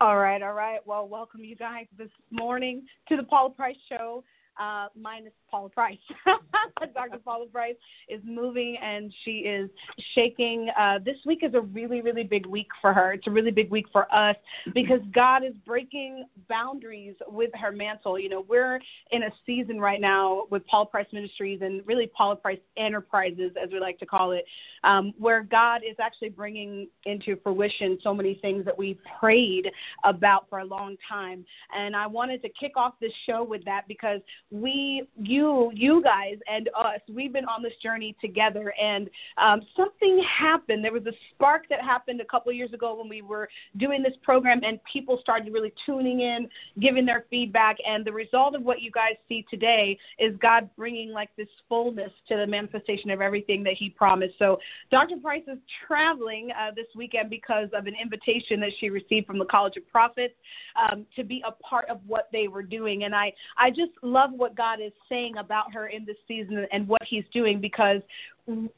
All right, all right. Well, welcome you guys this morning to the Paula Price Show. Uh, minus Paula Price. Dr. Paula Price is moving and she is shaking. Uh, this week is a really, really big week for her. It's a really big week for us because God is breaking boundaries with her mantle. You know, we're in a season right now with Paula Price Ministries and really Paula Price Enterprises, as we like to call it, um, where God is actually bringing into fruition so many things that we prayed about for a long time. And I wanted to kick off this show with that because we, you, you guys, and us, we've been on this journey together. And um, something happened. There was a spark that happened a couple of years ago when we were doing this program, and people started really tuning in, giving their feedback. And the result of what you guys see today is God bringing like this fullness to the manifestation of everything that He promised. So Dr. Price is traveling uh, this weekend because of an invitation that she received from the College of Prophets um, to be a part of what they were doing. And I, I just love what God is saying about her in this season and what He's doing because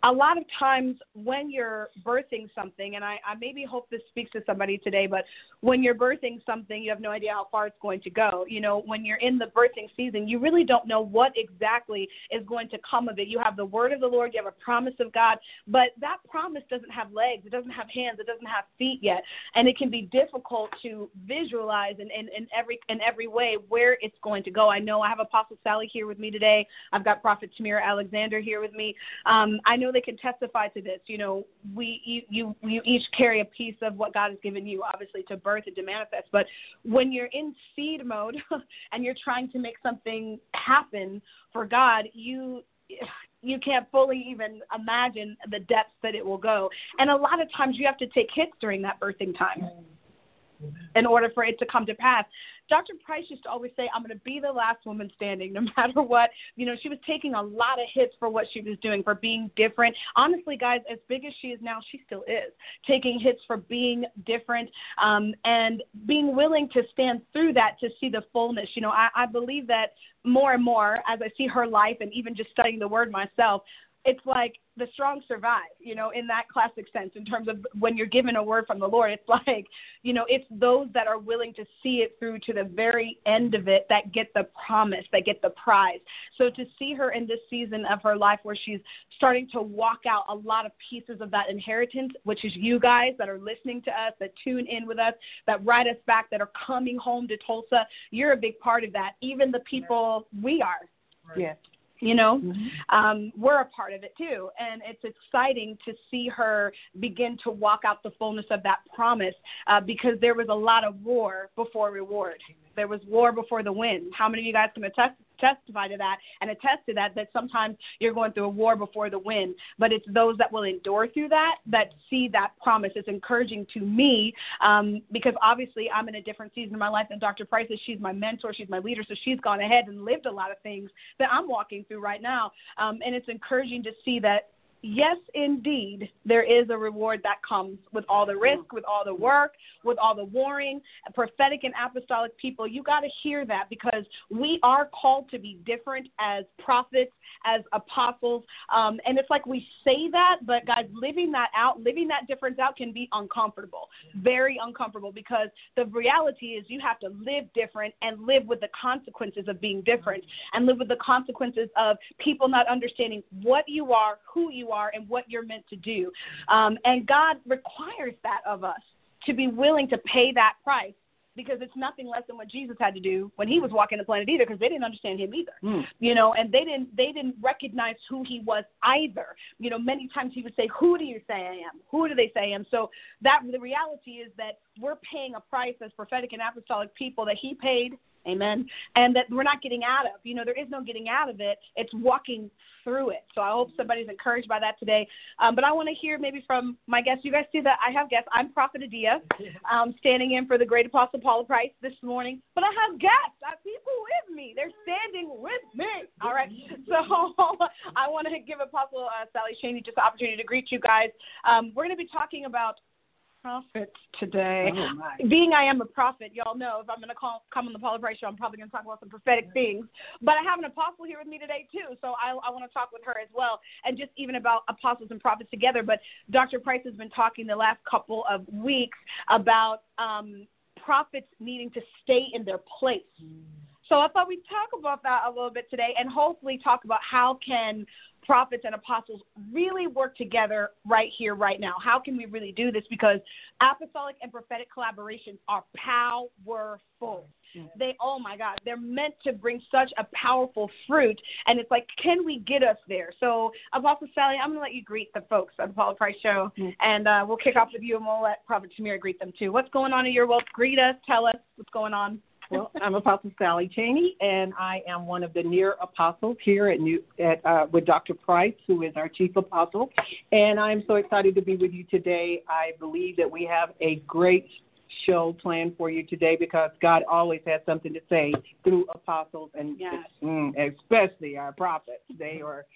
a lot of times when you're birthing something, and I, I maybe hope this speaks to somebody today, but when you're birthing something, you have no idea how far it's going to go. You know, when you're in the birthing season, you really don't know what exactly is going to come of it. You have the word of the Lord, you have a promise of God, but that promise doesn't have legs, it doesn't have hands, it doesn't have feet yet, and it can be difficult to visualize in, in, in every in every way where it's going to go. I know I have Apostle Sally here with me today. I've got Prophet Tamir Alexander here with me. Um, I know they can testify to this. You know, we you, you you each carry a piece of what God has given you, obviously to birth and to manifest. But when you're in seed mode and you're trying to make something happen for God, you you can't fully even imagine the depths that it will go. And a lot of times you have to take hits during that birthing time in order for it to come to pass. Dr. Price used to always say, I'm going to be the last woman standing no matter what. You know, she was taking a lot of hits for what she was doing, for being different. Honestly, guys, as big as she is now, she still is taking hits for being different um, and being willing to stand through that to see the fullness. You know, I, I believe that more and more as I see her life and even just studying the word myself, it's like the strong survive, you know, in that classic sense, in terms of when you're given a word from the Lord. It's like, you know, it's those that are willing to see it through to the very end of it that get the promise, that get the prize. So to see her in this season of her life where she's starting to walk out a lot of pieces of that inheritance, which is you guys that are listening to us, that tune in with us, that write us back, that are coming home to Tulsa, you're a big part of that. Even the people we are. Yes you know? Mm-hmm. um, we're a part of it too. And it's exciting to see her begin to walk out the fullness of that promise uh, because there was a lot of war before reward. There was war before the win. How many of you guys can attest testify to that and attest to that that sometimes you're going through a war before the win but it's those that will endure through that that see that promise. It's encouraging to me um, because obviously i'm in a different season of my life than dr price is. She's my mentor. She's my leader. So she's gone ahead and lived a lot of things that i'm walking through right now. Um, and it's encouraging to see that yes, indeed, there is a reward that comes with all the risk, with all the work, with all the warring. Prophetic and apostolic people, you got to hear that because we are called to be different as prophets, as apostles. Um, and it's like we say that, but guys, living that out, living that difference out can be uncomfortable, very uncomfortable because the reality is you have to live different and live with the consequences of being different and live with the consequences of people not understanding what you are, who you are and what you're meant to do. Um, and God requires that of us to be willing to pay that price because it's nothing less than what Jesus had to do when he was walking the planet either because they didn't understand him either. Mm. You know, and they didn't they didn't recognize who he was either. You know, many times he would say, "Who do you say I am? Who do they say I am?" So that the reality is that we're paying a price as prophetic and apostolic people that he paid Amen. And that we're not getting out of. You know, there is no getting out of it. It's walking through it. So I hope somebody's encouraged by that today. Um, but I want to hear maybe from my guests. You guys see that I have guests. I'm Prophet Adia, um, standing in for the great apostle Paula Price this morning. But I have guests. I have people with me. They're standing with me. All right. So I want to give Apostle uh, Sally Cheney just the opportunity to greet you guys. Um, we're going to be talking about prophets today. Oh, Being I am a prophet, y'all know if I'm going to call, come on the Paula Price show, I'm probably going to talk about some prophetic things. But I have an apostle here with me today too, so I, I want to talk with her as well, and just even about apostles and prophets together. But Dr. Price has been talking the last couple of weeks about um, prophets needing to stay in their place. So I thought we'd talk about that a little bit today, and hopefully talk about how can prophets and apostles really work together right here, right now? How can we really do this? Because apostolic and prophetic collaborations are powerful. They, oh my God, they're meant to bring such a powerful fruit. And it's like, can we get us there? So, Apostle Sally, I'm going to let you greet the folks at the Paula Price Show. And uh, we'll kick off with you and we'll let Prophet Tamir greet them too. What's going on in your world? Greet us, tell us what's going on. Well, I'm Apostle Sally Cheney, and I am one of the near apostles here at New at uh, with Dr. Price, who is our chief apostle. And I'm so excited to be with you today. I believe that we have a great show planned for you today because God always has something to say through apostles and Yes. mm, especially our prophets. They are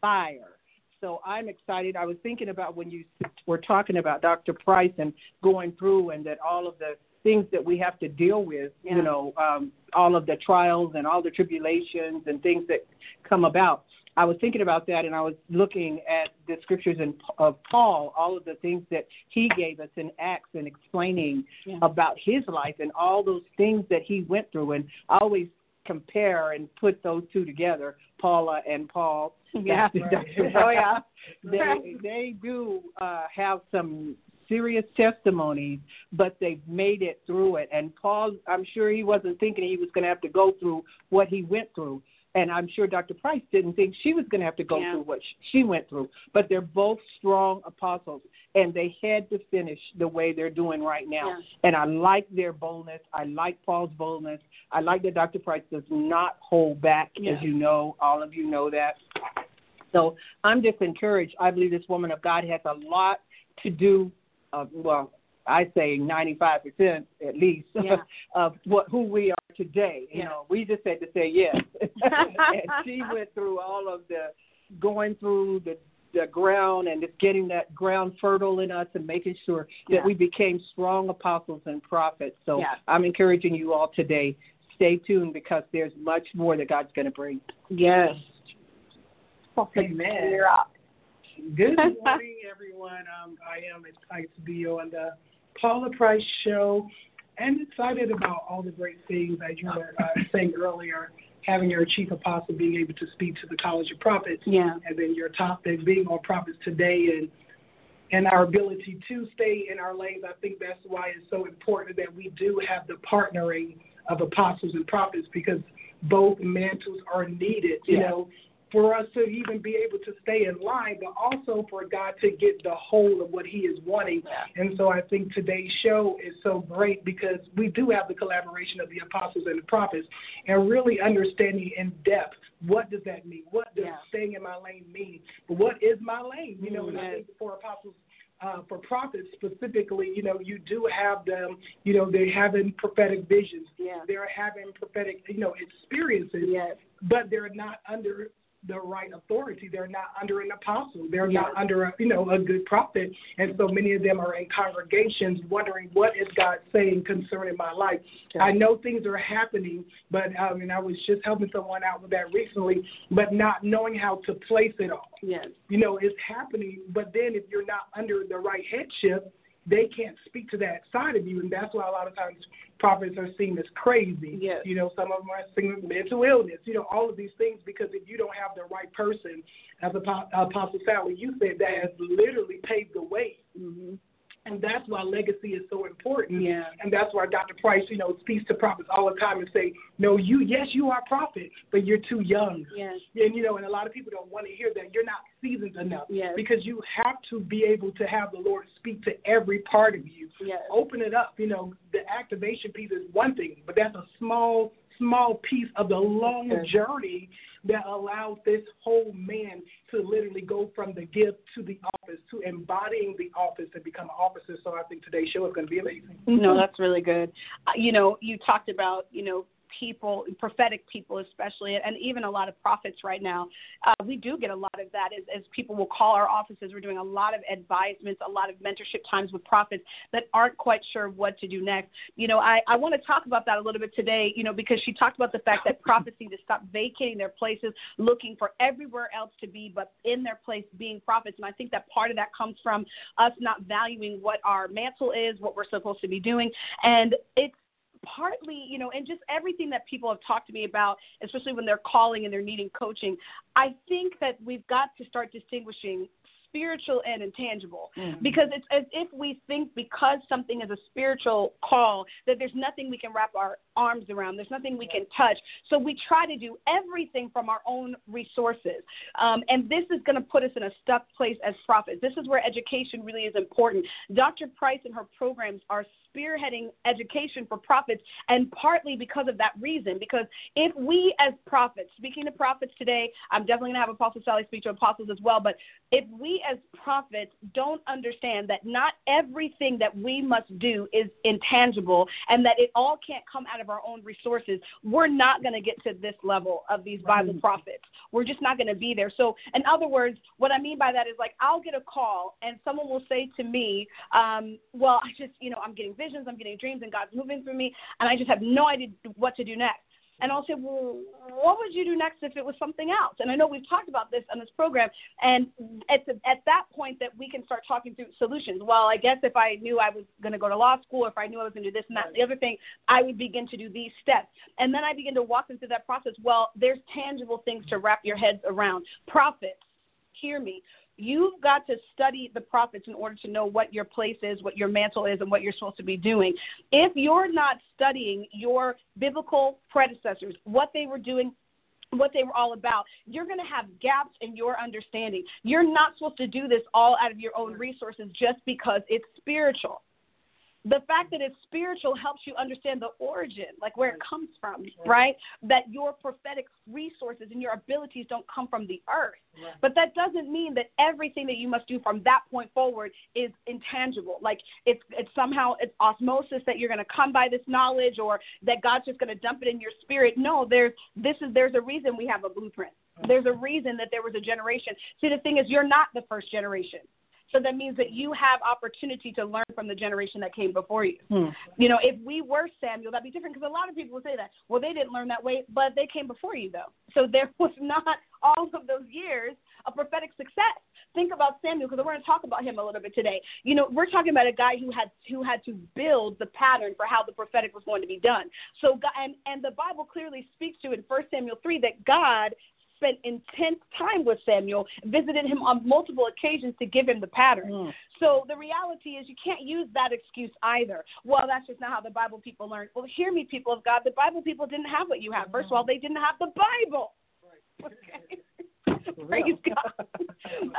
fire. So I'm excited. I was thinking about when you were talking about Dr. Price and going through and that all of the things that we have to deal with, Yeah. you know, um, all of the trials and all the tribulations and things that come about. I was thinking about that, and I was looking at the scriptures in, of Paul, all of the things that he gave us in Acts, and explaining Yeah. about his life and all those things that he went through. And I always compare and put those two together, Paula and Paul. Yeah. oh yeah. They they do uh, have some serious testimonies, but they've made it through it. And Paul, I'm sure he wasn't thinking he was going to have to go through what he went through. And I'm sure Dr. Price didn't think she was going to have to go Yeah. through what she went through. But they're both strong apostles, and they had to finish the way they're doing right now. Yeah. And I like their boldness. I like Paul's boldness. I like that Dr. Price does not hold back, Yeah. as you know. All of you know that. So I'm just encouraged. I believe this woman of God has a lot to do. Uh, well, I say 95% at least Yeah. of what who we are today. You Yeah. know, we just had to say yes. and she went through all of the going through the the ground and just getting that ground fertile in us and making sure that Yeah. we became strong apostles and prophets. So Yeah. I'm encouraging you all today. Stay tuned because there's much more that God's going to bring. Yes. Amen. Good morning, everyone. Um, I am excited to be on the Paula Price Show and excited about all the great things that you were uh, saying earlier, having your chief apostle being able to speak to the College of Prophets, Yeah. and then your topic being on prophets today and and our ability to stay in our lanes. I think that's why it's so important that we do have the partnering of apostles and prophets because both mantles are needed, you Yeah. know, for us to even be able to stay in line, but also for God to get the whole of what He is wanting. And so I think today's show is so great because we do have the collaboration of the apostles and the prophets and really understanding in depth what does that mean? What does Yeah. staying in my lane mean? But what is my lane? You know, and I think for apostles uh, for prophets specifically, you know, you do have them, you know, they're having prophetic visions. Yeah. They're having prophetic, you know, experiences Yes. but they're not under the right authority. They're not under an apostle. They're Yeah. not under a you know a good prophet. And so many of them are in congregations wondering what is God saying concerning my life. I know things are happening, but um, and I was just helping someone out with that recently, but not knowing how to place it all. Yes. You know, it's happening, but then if you're not under the right headship, they can't speak to that side of you, and that's why a lot of times prophets are seen as crazy. Yes. You know, some of them are seen as mental illness. You know, all of these things because if you don't have the right person, as Apo- Apostle Sally, you said that has literally paved the way hmm And that's why legacy is so important. Yeah. And that's why Dr. Price, you know, speaks to prophets all the time and say, no, you, yes, you are a prophet, but you're too young. Yes. And, you know, and a lot of people don't want to hear that. You're not seasoned enough. Yes. Because you have to be able to have the Lord speak to every part of you. Yes. Open it up. You know, the activation piece is one thing, but that's a small, small piece of the long Okay. journey that allowed this whole man to literally go from the gift to the office to embodying the office and become an officer. So I think today's show is going to be amazing. No, that's really good. Uh, you know, you talked about, you know, people, prophetic people especially, and even a lot of prophets right now. Uh, we do get a lot of that as, as people will call our offices. We're doing a lot of advisements, a lot of mentorship times with prophets that aren't quite sure what to do next. You know, I, I want to talk about that a little bit today, you know, because she talked about the fact that prophets need to stop vacating their places, looking for everywhere else to be, but in their place being prophets. And I think that part of that comes from us not valuing what our mantle is, what we're supposed to be doing. And it's partly, you know, and just everything that people have talked to me about, especially when they're calling and they're needing coaching, I think that we've got to start distinguishing spiritual and intangible. Because it's as if we think because something is a spiritual call that there's nothing we can wrap our arms around. There's nothing we can touch. So we try to do everything from our own resources. Um, and this is going to put us in a stuck place as prophets. This is where education really is important. Dr price and her programs are spearheading education for prophets, and partly because of that reason. Because if we as prophets, speaking to prophets today, I'm definitely going to have Apostle Sally speak to apostles as well, but if we as prophets don't understand that not everything that we must do is intangible and that it all can't come out of our own resources, we're not going to get to this level of these Bible prophets. We're just not going to be there. So, in other words, what I mean by that is like I'll get a call and someone will say to me, um, Well, I just, you know, I'm getting visions, I'm getting dreams, and God's moving through me, and I just have no idea what to do next. And I'll say, well, what would you do next if it was something else? And I know we've talked about this on this program, and it's at that point that we can start talking through solutions. Well, I guess if I knew I was going to go to law school, if I knew I was going to do this and that the other thing, I would begin to do these steps. And then I begin to walk them through that process. Well, there's tangible things to wrap your heads around. Prophets, hear me. You've got to study the prophets in order to know what your place is, what your mantle is, and what you're supposed to be doing. If you're not studying your biblical predecessors, what they were doing, what they were all about, you're going to have gaps in your understanding. You're not supposed to do this all out of your own resources just because it's spiritual the fact that it's spiritual helps you understand the origin, like where it comes from, right? That your prophetic resources and your abilities don't come from the earth. But that doesn't mean that everything that you must do from that point forward is intangible. Like it's it's somehow it's osmosis that you're going to come by this knowledge or that God's just going to dump it in your spirit. No, there's this is there's a reason we have a blueprint. There's a reason that there was a generation. See, the thing is, you're not the first generation. So that means that you have opportunity to learn from the generation that came before you. Hmm. You know, if we were Samuel, that'd be different because a lot of people will say that. Well, they didn't learn that way, but they came before you, though. So there was not all of those years of prophetic success. Think about Samuel because we're going to talk about him a little bit today. You know, we're talking about a guy who had who had to build the pattern for how the prophetic was going to be done. So, and and the Bible clearly speaks to in First Samuel three that God spent intense time with Samuel, visited him on multiple occasions to give him the pattern. Mm. So the reality is you can't use that excuse either. Well, that's just not how the Bible people learn. Well, hear me, people of God. The Bible people didn't have what you have. First of all, they didn't have the Bible. Okay. Praise God.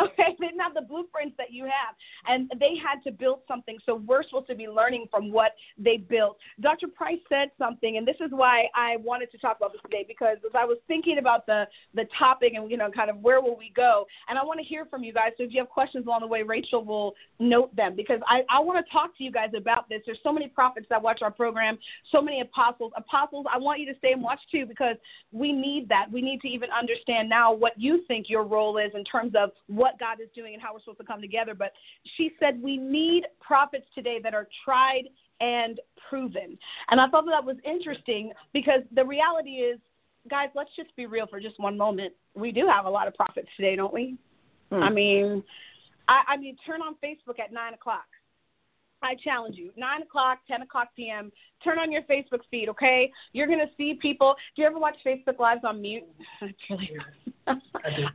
okay, they didn't have the blueprints that you have, and they had to build something. So we're supposed to be learning from what they built. Dr. Price said something, and this is why I wanted to talk about this today because as I was thinking about the the topic and you know kind of where will we go, and I want to hear from you guys. So if you have questions along the way, Rachel will note them because I I want to talk to you guys about this. There's so many prophets that watch our program, so many apostles. Apostles, I want you to stay and watch too because we need that. We need to even understand now what you think your role is in terms of what God is doing and how we're supposed to come together. But she said we need prophets today that are tried and proven. And I thought that, that was interesting because the reality is, guys, let's just be real for just one moment. We do have a lot of prophets today, don't we? Hmm. I mean, I, I mean, turn on Facebook at nine o'clock. I challenge you, nine o'clock, ten o'clock p.m. Turn on your Facebook feed, okay? You're gonna see people. Do you ever watch Facebook Lives on mute? Really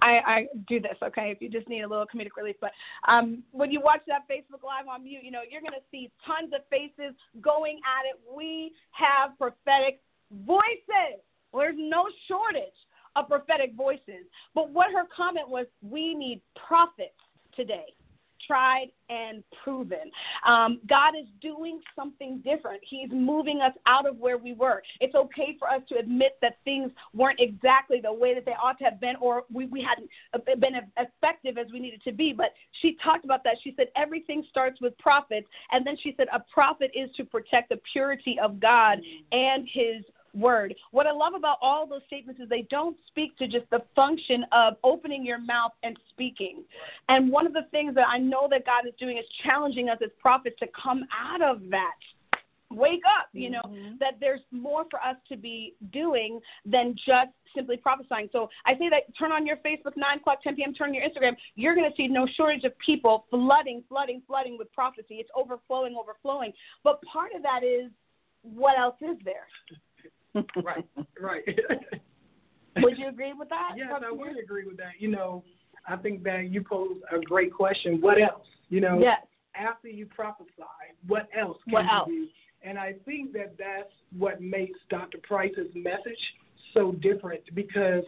I, I do this, okay, if you just need a little comedic relief. But um, when you watch that Facebook Live on mute, you know, you're going to see tons of faces going at it. We have prophetic voices. There's no shortage of prophetic voices. But what her comment was, we need prophets today tried and proven. Um, God is doing something different. He's moving us out of where we were. It's okay for us to admit that things weren't exactly the way that they ought to have been, or we, we hadn't uh, been effective as we needed to be. But she talked about that. She said everything starts with prophets, and then she said a prophet is to protect the purity of God and His word. What I love about all those statements is they don't speak to just the function of opening your mouth and speaking. And one of the things that I know that God is doing is challenging us as prophets to come out of that. Wake up, you know, mm-hmm. that there's more for us to be doing than just simply prophesying. So I say that turn on your Facebook, 9 o'clock, 10 p.m., turn on your Instagram. You're going to see no shortage of people flooding, flooding, flooding with prophecy. It's overflowing, overflowing. But part of that is what else is there? Right, right. would you agree with that? Yes, I would agree with that. You know, I think that you pose a great question. What else? You know, yes. after you prophesy, what else can what you else? do? And I think that that's what makes Dr. Price's message so different because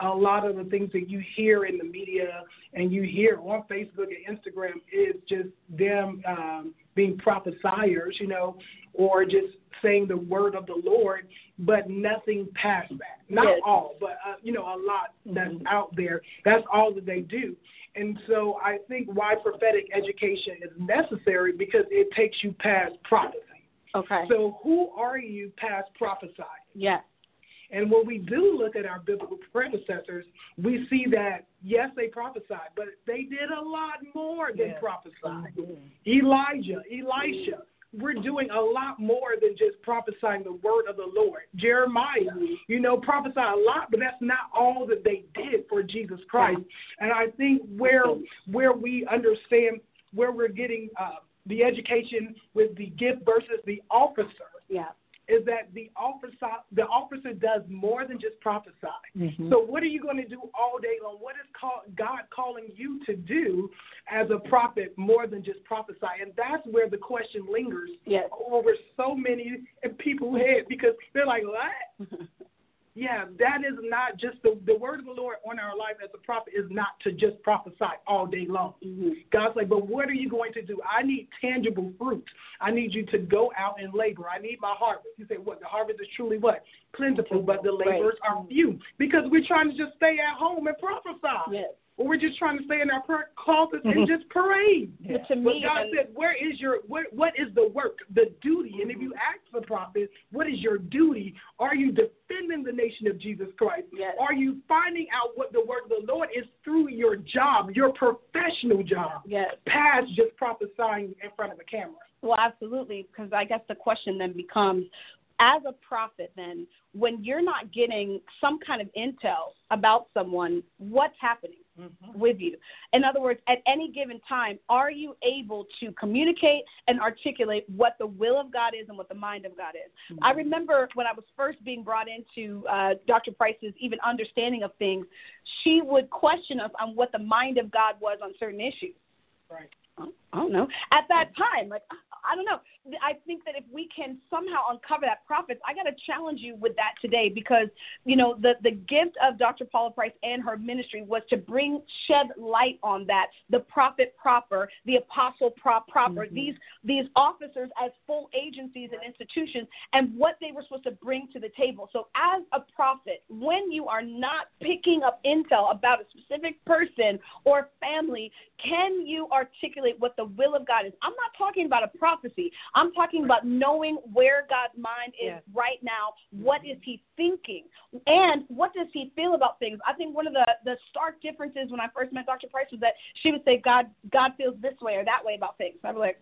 a lot of the things that you hear in the media and you hear on Facebook and Instagram is just them um, being prophesiers, you know, or just saying the word of the Lord, but nothing past that. Not yes. all, but uh, you know, a lot that's mm-hmm. out there. That's all that they do. And so I think why prophetic education is necessary because it takes you past prophecy. Okay. So who are you past prophesying? Yes. And when we do look at our biblical predecessors, we see that yes, they prophesied, but they did a lot more than yeah. prophesy. Mm-hmm. Elijah, Elisha, we're doing a lot more than just prophesying the word of the Lord. Jeremiah, you know, prophesy a lot, but that's not all that they did for Jesus Christ. And I think where where we understand where we're getting uh, the education with the gift versus the officer. Yeah is that the officer the officer does more than just prophesy. Mm-hmm. So what are you going to do all day long? What is call, God calling you to do as a prophet more than just prophesy? And that's where the question lingers yes. over so many people's head because they're like, what? Yeah, that is not just the the word of the Lord on our life as a prophet is not to just prophesy all day long. Mm-hmm. God's like, but what are you going to do? I need tangible fruit. I need you to go out and labor. I need my harvest. You say, what? The harvest is truly what? Plentiful, but the laborers right. are few because we're trying to just stay at home and prophesy. Yes or we're just trying to stay in our closets and mm-hmm. just parade. Yeah. But to me, but God um, said, "Where is your what? What is the work, the duty?" And if you ask the prophet, "What is your duty?" Are you defending the nation of Jesus Christ? Yes. Are you finding out what the work of the Lord is through your job, your professional job, yes. past just prophesying in front of a camera? Well, absolutely, because I guess the question then becomes, as a prophet, then when you're not getting some kind of intel about someone, what's happening? Mm-hmm. with you. In other words, at any given time, are you able to communicate and articulate what the will of God is and what the mind of God is? Mm-hmm. I remember when I was first being brought into uh, Dr. Price's even understanding of things, she would question us on what the mind of God was on certain issues. Right. I don't know. At that time, like I don't know. I think that if we can somehow uncover that prophets, I got to challenge you with that today because you know the the gift of Dr. Paula Price and her ministry was to bring shed light on that the prophet proper, the apostle prop proper, mm-hmm. these these officers as full agencies and institutions, and what they were supposed to bring to the table. So as a prophet, when you are not picking up intel about a specific person or family, can you articulate what the will of God is? I'm not talking about a prophecy. I'm talking about knowing where God's mind is yes. right now. What is He thinking? And what does He feel about things? I think one of the, the stark differences when I first met Dr. Price was that she would say, God, God feels this way or that way about things. I'd be like,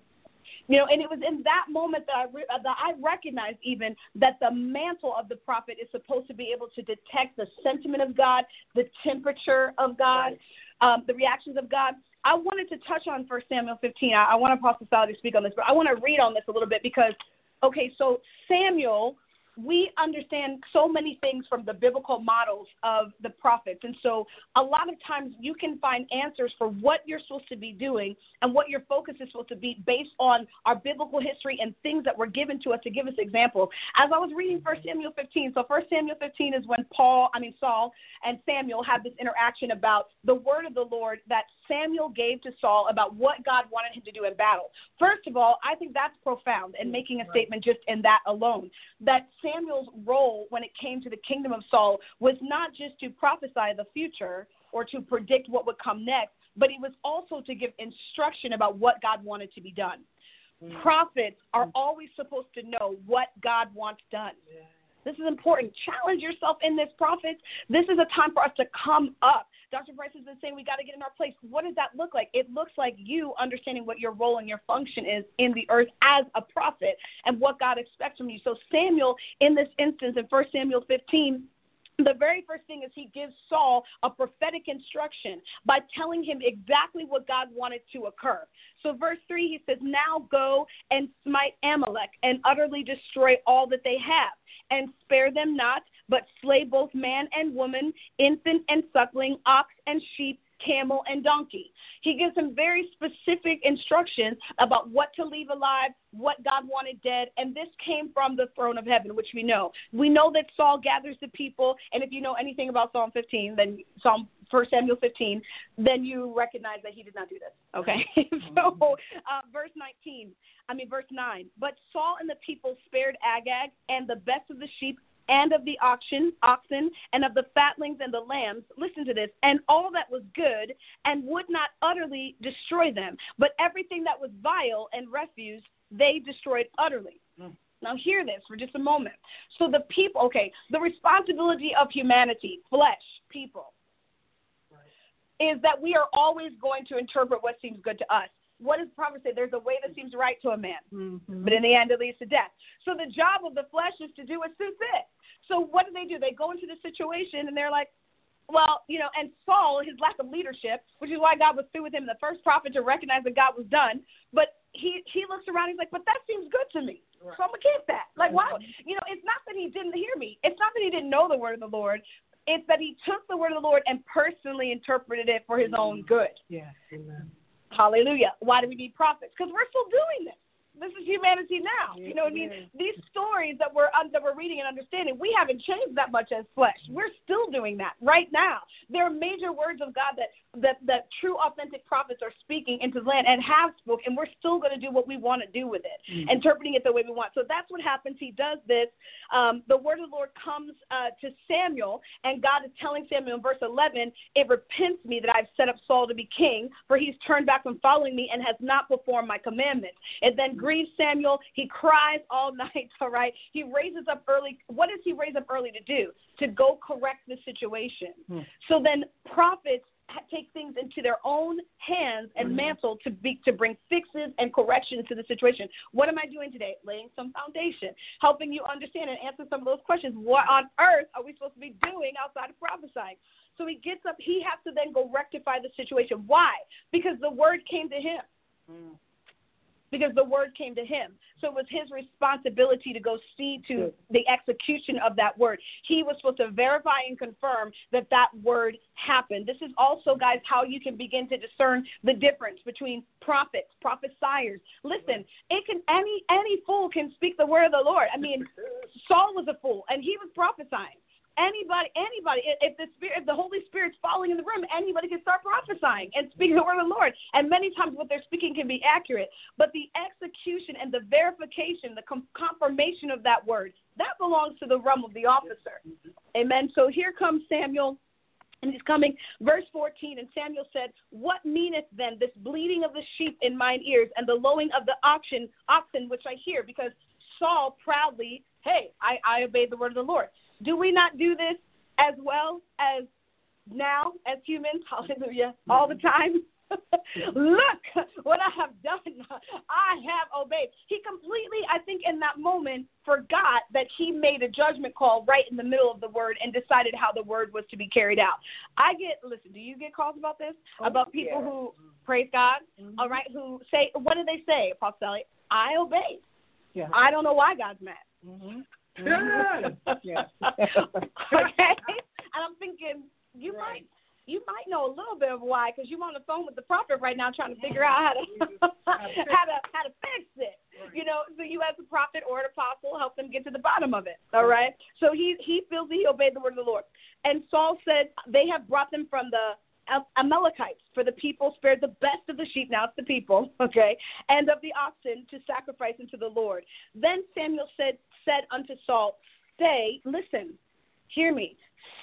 you know, and it was in that moment that I re- that I recognized even that the mantle of the prophet is supposed to be able to detect the sentiment of God, the temperature of God, um, the reactions of God. I wanted to touch on First Samuel 15. I, I want Apostle Sally to speak on this, but I want to read on this a little bit because, okay, so Samuel we understand so many things from the biblical models of the prophets. And so a lot of times you can find answers for what you're supposed to be doing and what your focus is supposed to be based on our biblical history and things that were given to us to give us examples. As I was reading First Samuel 15, so First Samuel 15 is when Paul, I mean Saul and Samuel had this interaction about the word of the Lord that Samuel gave to Saul about what God wanted him to do in battle. First of all, I think that's profound and making a statement just in that alone. That Samuel's role when it came to the kingdom of Saul was not just to prophesy the future or to predict what would come next, but he was also to give instruction about what God wanted to be done. Mm. Prophets are always supposed to know what God wants done. Yeah. This is important. Challenge yourself in this, prophets. This is a time for us to come up. Dr. Price has been saying we got to get in our place. What does that look like? It looks like you understanding what your role and your function is in the earth as a prophet and what God expects from you. So, Samuel, in this instance, in 1 Samuel 15, the very first thing is he gives Saul a prophetic instruction by telling him exactly what God wanted to occur. So, verse 3, he says, Now go and smite Amalek and utterly destroy all that they have, and spare them not, but slay both man and woman, infant and suckling, ox and sheep, camel, and donkey. He gives him very specific instructions about what to leave alive, what God wanted dead, and this came from the throne of heaven, which we know. We know that Saul gathers the people, and if you know anything about Psalm 15, then Psalm 1 Samuel 15, then you recognize that he did not do this. Okay, so uh, verse 19, I mean verse 9. But Saul and the people spared Agag and the best of the sheep and of the oxen, oxen, and of the fatlings and the lambs. Listen to this, and all that was good, and would not utterly destroy them, but everything that was vile and refuse they destroyed utterly. Mm. Now, hear this for just a moment. So, the people, okay, the responsibility of humanity, flesh, people, right. is that we are always going to interpret what seems good to us what does the prophet say? There's a way that seems right to a man, mm-hmm. but in the end it leads to death. So the job of the flesh is to do what suits it. So what do they do? They go into the situation and they're like, well, you know, and Saul, his lack of leadership, which is why God was through with him, the first prophet to recognize that God was done. But he he looks around, he's like, but that seems good to me, right. so I'm gonna keep that. Like, why? You know, it's not that he didn't hear me. It's not that he didn't know the word of the Lord. It's that he took the word of the Lord and personally interpreted it for his own good. Yeah. Amen. Hallelujah. Why do we need prophets? Because we're still doing this this is humanity now. You know what I mean? These stories that we're that we're reading and understanding, we haven't changed that much as flesh. We're still doing that right now. There are major words of God that that that true authentic prophets are speaking into the land and have spoken, and we're still going to do what we want to do with it, mm-hmm. interpreting it the way we want. So that's what happens. He does this. Um, the word of the Lord comes uh, to Samuel, and God is telling Samuel in verse 11, "It repents me that I've set up Saul to be king, for he's turned back from following me and has not performed my commandments." And then grieves Samuel. He cries all night, all right? He raises up early. What does he raise up early to do? To go correct the situation. Hmm. So then prophets take things into their own hands and mm-hmm. mantle to be to bring fixes and corrections to the situation. What am I doing today? Laying some foundation, helping you understand and answer some of those questions. What on earth are we supposed to be doing outside of prophesying? So he gets up. He has to then go rectify the situation. Why? Because the word came to him. Mm because the word came to him. So it was his responsibility to go see to the execution of that word. He was supposed to verify and confirm that that word happened. This is also, guys, how you can begin to discern the difference between prophets, prophesiers. Listen, it can any any fool can speak the word of the Lord. I mean, Saul was a fool and he was prophesying anybody, anybody, if the spirit, if the Holy Spirit's falling in the room, anybody can start prophesying and speaking the word of the Lord. And many times, what they're speaking can be accurate, but the execution and the verification, the com- confirmation of that word, that belongs to the realm of the officer. Amen. So here comes Samuel. And he's coming, verse 14, and Samuel said, What meaneth then this bleating of the sheep in mine ears, and the lowing of the oxen, oxen which I hear? Because Saul proudly, hey, I, I obeyed the word of the Lord. Do we not do this as well as now as humans? Hallelujah. All the time. Look what I have done. I have obeyed. He completely, I think, in that moment forgot that he made a judgment call right in the middle of the word and decided how the word was to be carried out. I get, listen, do you get calls about this? Oh, about people yeah. who, praise God, mm-hmm. all right, who say, what do they say, Apostle Sally? I obeyed. Yeah. I don't know why God's mad. Mm-hmm. yeah. okay, and I'm thinking you Right. might you might know a little bit of why because you're on the phone with the prophet right now trying to figure out how to how to how to fix it. You know, so you as a prophet or an apostle help them get to the bottom of it. All right. So he he feels that he obeyed the word of the Lord, and Saul said they have brought them from the Amalekites, for the people spared the best of the sheep, now it's the people, okay, and of the oxen to sacrifice unto the Lord. Then Samuel said, said unto Saul, Stay, listen, hear me,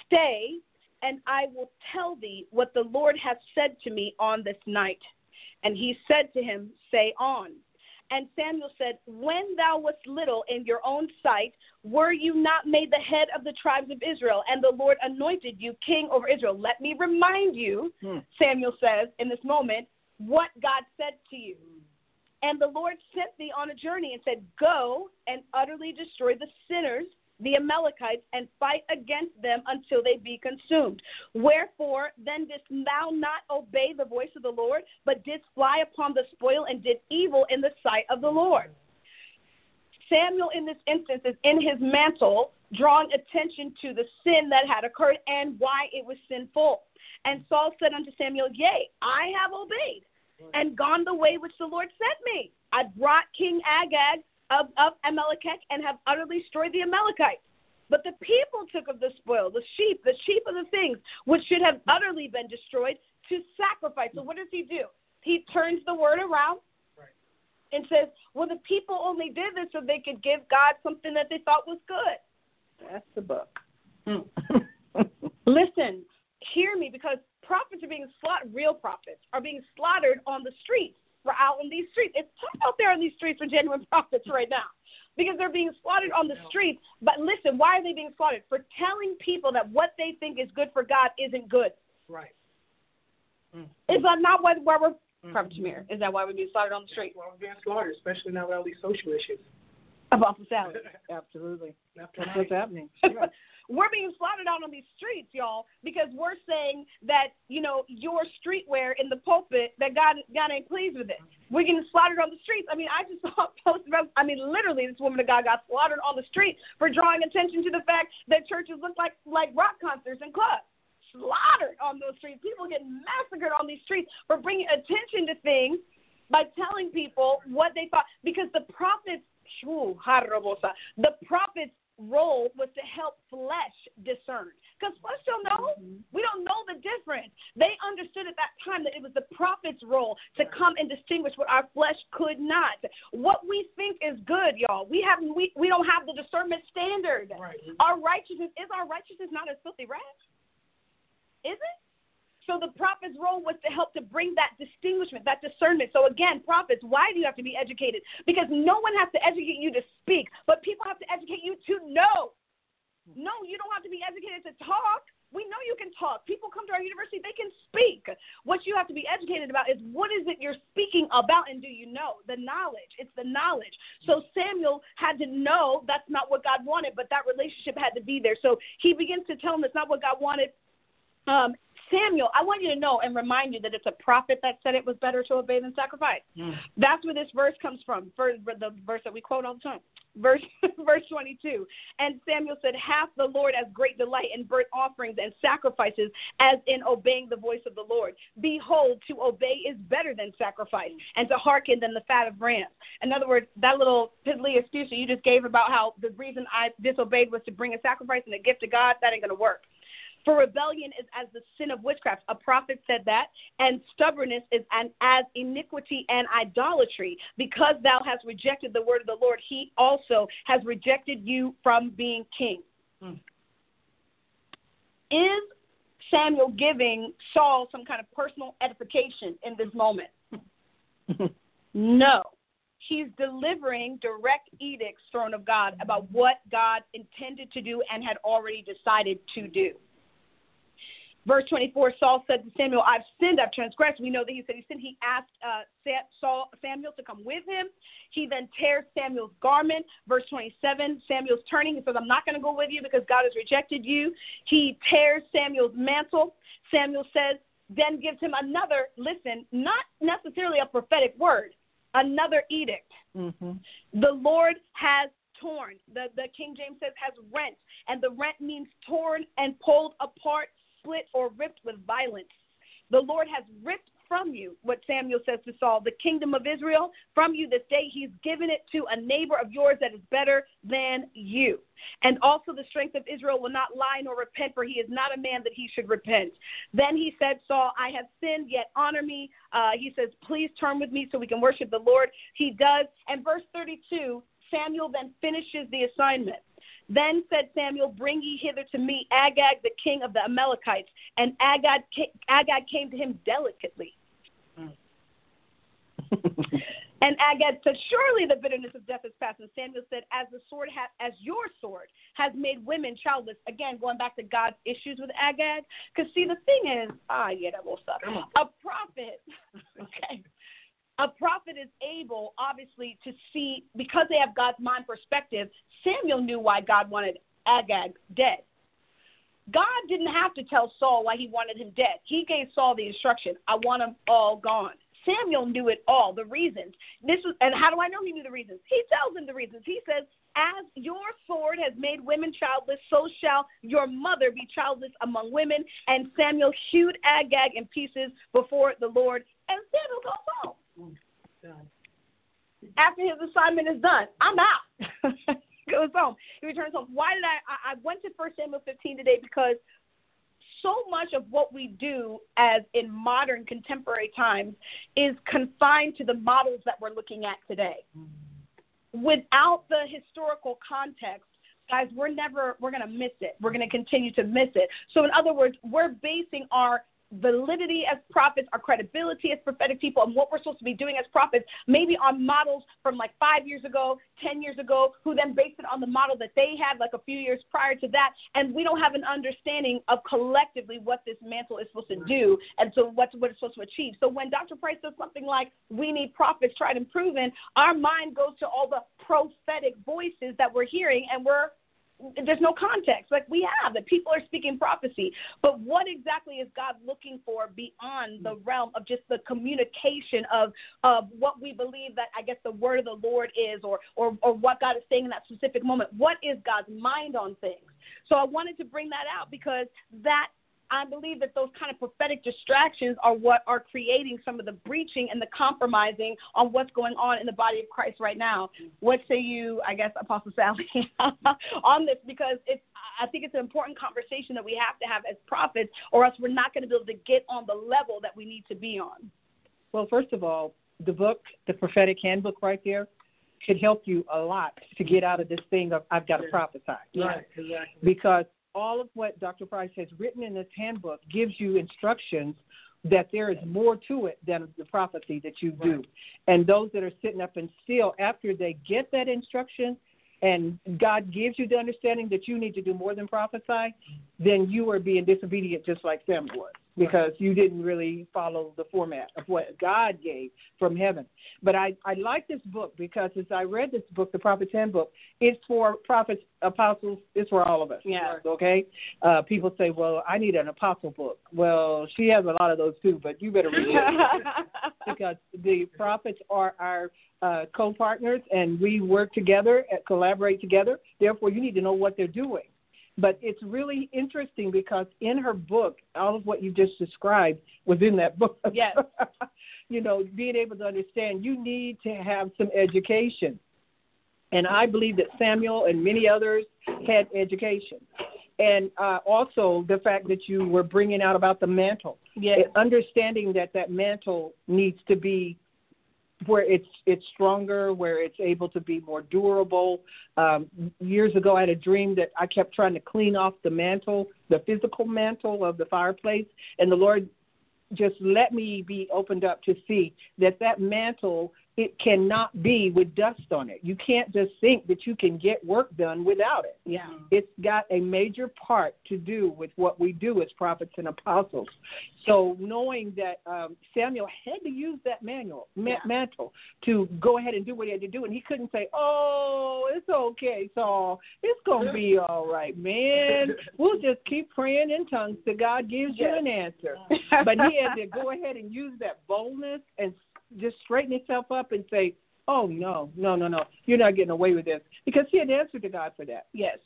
stay, and I will tell thee what the Lord hath said to me on this night. And he said to him, Say on. And Samuel said, When thou wast little in your own sight, were you not made the head of the tribes of Israel, and the Lord anointed you king over Israel? Let me remind you, Hmm. Samuel says in this moment, what God said to you. And the Lord sent thee on a journey and said, Go and utterly destroy the sinners, the Amalekites, and fight against them until they be consumed. Wherefore then didst thou not obey the voice of the Lord, but didst fly upon the spoil and did evil in the sight of the Lord? Samuel, in this instance, is in his mantle, drawing attention to the sin that had occurred and why it was sinful. And Saul said unto Samuel, Yea, I have obeyed and gone the way which the Lord sent me. I brought King Agag of, of Amalekech and have utterly destroyed the Amalekites. But the people took of the spoil, the sheep, the sheep of the things which should have utterly been destroyed to sacrifice. So what does he do? He turns the word around Right. and says, Well, the people only did this so they could give God something that they thought was good. That's the book. Hmm. Listen, hear me, because prophets are being slaughtered, real prophets are being slaughtered on the streets. We're out in these streets. It's tough out there on these streets for genuine prophets right now because they're being slaughtered on the streets. But listen, why are they being slaughtered? For telling people that what they think is good for God isn't good. Right. Mm-hmm. Is that not why, why we're, mm-hmm. Prophet Jameer, is that why we're being slaughtered on the street? Well, we're being slaughtered, especially now with all these social issues. About the salad. Absolutely. That's what's right. happening. We're being slaughtered out on these streets, y'all, because we're saying that you know your streetwear in the pulpit that God God ain't pleased with it. We're getting slaughtered on the streets. I mean, I just saw a post about. I mean, literally, this woman of God got slaughtered on the street for drawing attention to the fact that churches look like like rock concerts and clubs. Slaughtered on those streets. People getting massacred on these streets for bringing attention to things by telling people what they thought because the prophets the prophets role was to help flesh discern. Because flesh don't know mm-hmm. we don't know the difference. They understood at that time that it was the prophet's role to come and distinguish what our flesh could not. What we think is good y'all we have we, we don't have the discernment standard. Right. our righteousness is our righteousness not as filthy rags? Is it so the prophet's role was to help to bring that distinguishment, that discernment. So again, prophets, why do you have to be educated? Because no one has to educate you to speak, but people have to educate you to know. No, you don't have to be educated to talk. We know you can talk. People come to our university, they can speak. What you have to be educated about is what is it you're speaking about and do you know? The knowledge. It's the knowledge. So Samuel had to know that's not what God wanted, but that relationship had to be there. So he begins to tell him it's not what God wanted. Um, Samuel, I want you to know and remind you that it's a prophet that said it was better to obey than sacrifice. Hmm. That's where this verse comes from. Verse, the verse that we quote all the time. Verse verse 22. And Samuel said, Hath the Lord as great delight in burnt offerings and sacrifices as in obeying the voice of the Lord. Behold, to obey is better than sacrifice, and to hearken than the fat of rams. In other words, that little piddly excuse that you just gave about how the reason I disobeyed was to bring a sacrifice and a gift to God, that ain't going to work. For rebellion is as the sin of witchcraft. A prophet said that. And stubbornness is an, as iniquity and idolatry. Because thou hast rejected the word of the Lord, he also has rejected you from being king. Hmm. Is Samuel giving Saul some kind of personal edification in this moment? No. He's delivering direct edicts, throne of God, about what God intended to do and had already decided to do. Verse 24, Saul said to Samuel, I've sinned, I've transgressed. We know that he said he sinned. He asked uh, Saul, Samuel to come with him. He then tears Samuel's garment. Verse 27, Samuel's turning. He says, I'm not going to go with you because God has rejected you. He tears Samuel's mantle. Samuel says, then gives him another, listen, not necessarily a prophetic word, another edict. hmm The Lord has torn. The, the King James says has rent, and the rent means torn and pulled apart, split, or ripped with violence. The Lord has ripped from you, what Samuel says to Saul, the kingdom of Israel from you this day. He's given it to a neighbor of yours that is better than you. And also the strength of Israel will not lie nor repent, for he is not a man that he should repent. Then he said, Saul, I have sinned, yet honor me. Uh, he says, Please turn with me so we can worship the Lord. He does. And verse 32, Samuel then finishes the assignment. Then said Samuel, Bring ye hither to me Agag, the king of the Amalekites. And Agag, Agag came to him delicately. And Agag said, Surely the bitterness of death is past. And Samuel said, As the sword ha- as your sword has made women childless. Again, going back to God's issues with Agag. Because see, the thing is, ah, yeah, that will suck. A prophet, okay, a prophet is able, obviously, to see, because they have God's mind perspective, Samuel knew why God wanted Agag dead. God didn't have to tell Saul why he wanted him dead. He gave Saul the instruction, I want them all gone. Samuel knew it all, the reasons. This was, and how do I know he knew the reasons? He tells him the reasons. He says, "As your sword has made women childless, so shall your mother be childless among women." And Samuel hewed Agag in pieces before the Lord, and Samuel goes home. After his assignment is done, I'm out. goes home. He returns home. Why did I? I went to First Samuel 15 today because so much of what we do as in modern contemporary times is confined to the models that we're looking at today. Without the historical context, guys, we're never we're going to miss it. We're going to continue to miss it. So in other words, we're basing our validity as prophets, our credibility as prophetic people, and what we're supposed to be doing as prophets, maybe on models from like five years ago, 10 years ago, who then based it on the model that they had like a few years prior to that. And we don't have an understanding of collectively what this mantle is supposed to do and so what's what it's supposed to achieve. So when Dr. Price does something like, we need prophets tried and proven, our mind goes to all the prophetic voices that we're hearing and we're there's no context. Like we have that people are speaking prophecy. But what exactly is god looking for beyond the realm of just the communication of of what we believe that i guess the word of the lord is or or or what god is saying in that specific moment? What is god's mind on things? So i wanted to bring that out because that I believe that those kind of prophetic distractions are what are creating some of the breaching and the compromising on what's going on in the body of Christ right now. What say you, I guess, Apostle Sally, on this? Because it's, I think it's an important conversation that we have to have as prophets, or else we're not going to be able to get on the level that we need to be on. Well, first of all, the book, the prophetic handbook, right there, could help you a lot to get out of this thing of I've got to prophesy. Right, exactly. Because all of what Dr. Price has written in this handbook gives you instructions that there is more to it than the prophecy that you do. Right. And those that are sitting up and still, after they get that instruction and God gives you the understanding that you need to do more than prophesy, then you are being disobedient just like Sam was because you didn't really follow the format of what God gave from heaven. But I, I like this book because as I read this book, the Prophet's Handbook, it's for prophets, apostles, it's for all of us. Yeah. Okay? Uh, people say, well, I need an apostle book. Well, she has a lot of those too, but you better read it because the prophets are our uh, co-partners and we work together, and collaborate together. Therefore, you need to know what they're doing. But it's really interesting because in her book, all of what you just described was in that book. Yes. you know, being able to understand, you need to have some education. And I believe that Samuel and many others had education. And uh, also the fact that you were bringing out about the mantle. Yes. Understanding that that mantle needs to be where it's it's stronger, where it's able to be more durable. Um, years ago, I had a dream that I kept trying to clean off the mantle, the physical mantle of the fireplace, and the Lord just let me be opened up to see that that mantle it cannot be with dust on it. You can't just think that you can get work done without it. Yeah. It's got a major part to do with what we do as prophets and apostles. So knowing that um, Samuel had to use that manual ma- Yeah. mantle to go ahead and do what he had to do, and he couldn't say, "Oh, it's okay, Saul. It's gonna be all right, man. We'll just keep praying in tongues till God gives you an answer." But he had to go ahead and use that boldness and just straighten himself up and say, Oh no, no, no, no! You're not getting away with this because he had answered to God for that. Yes.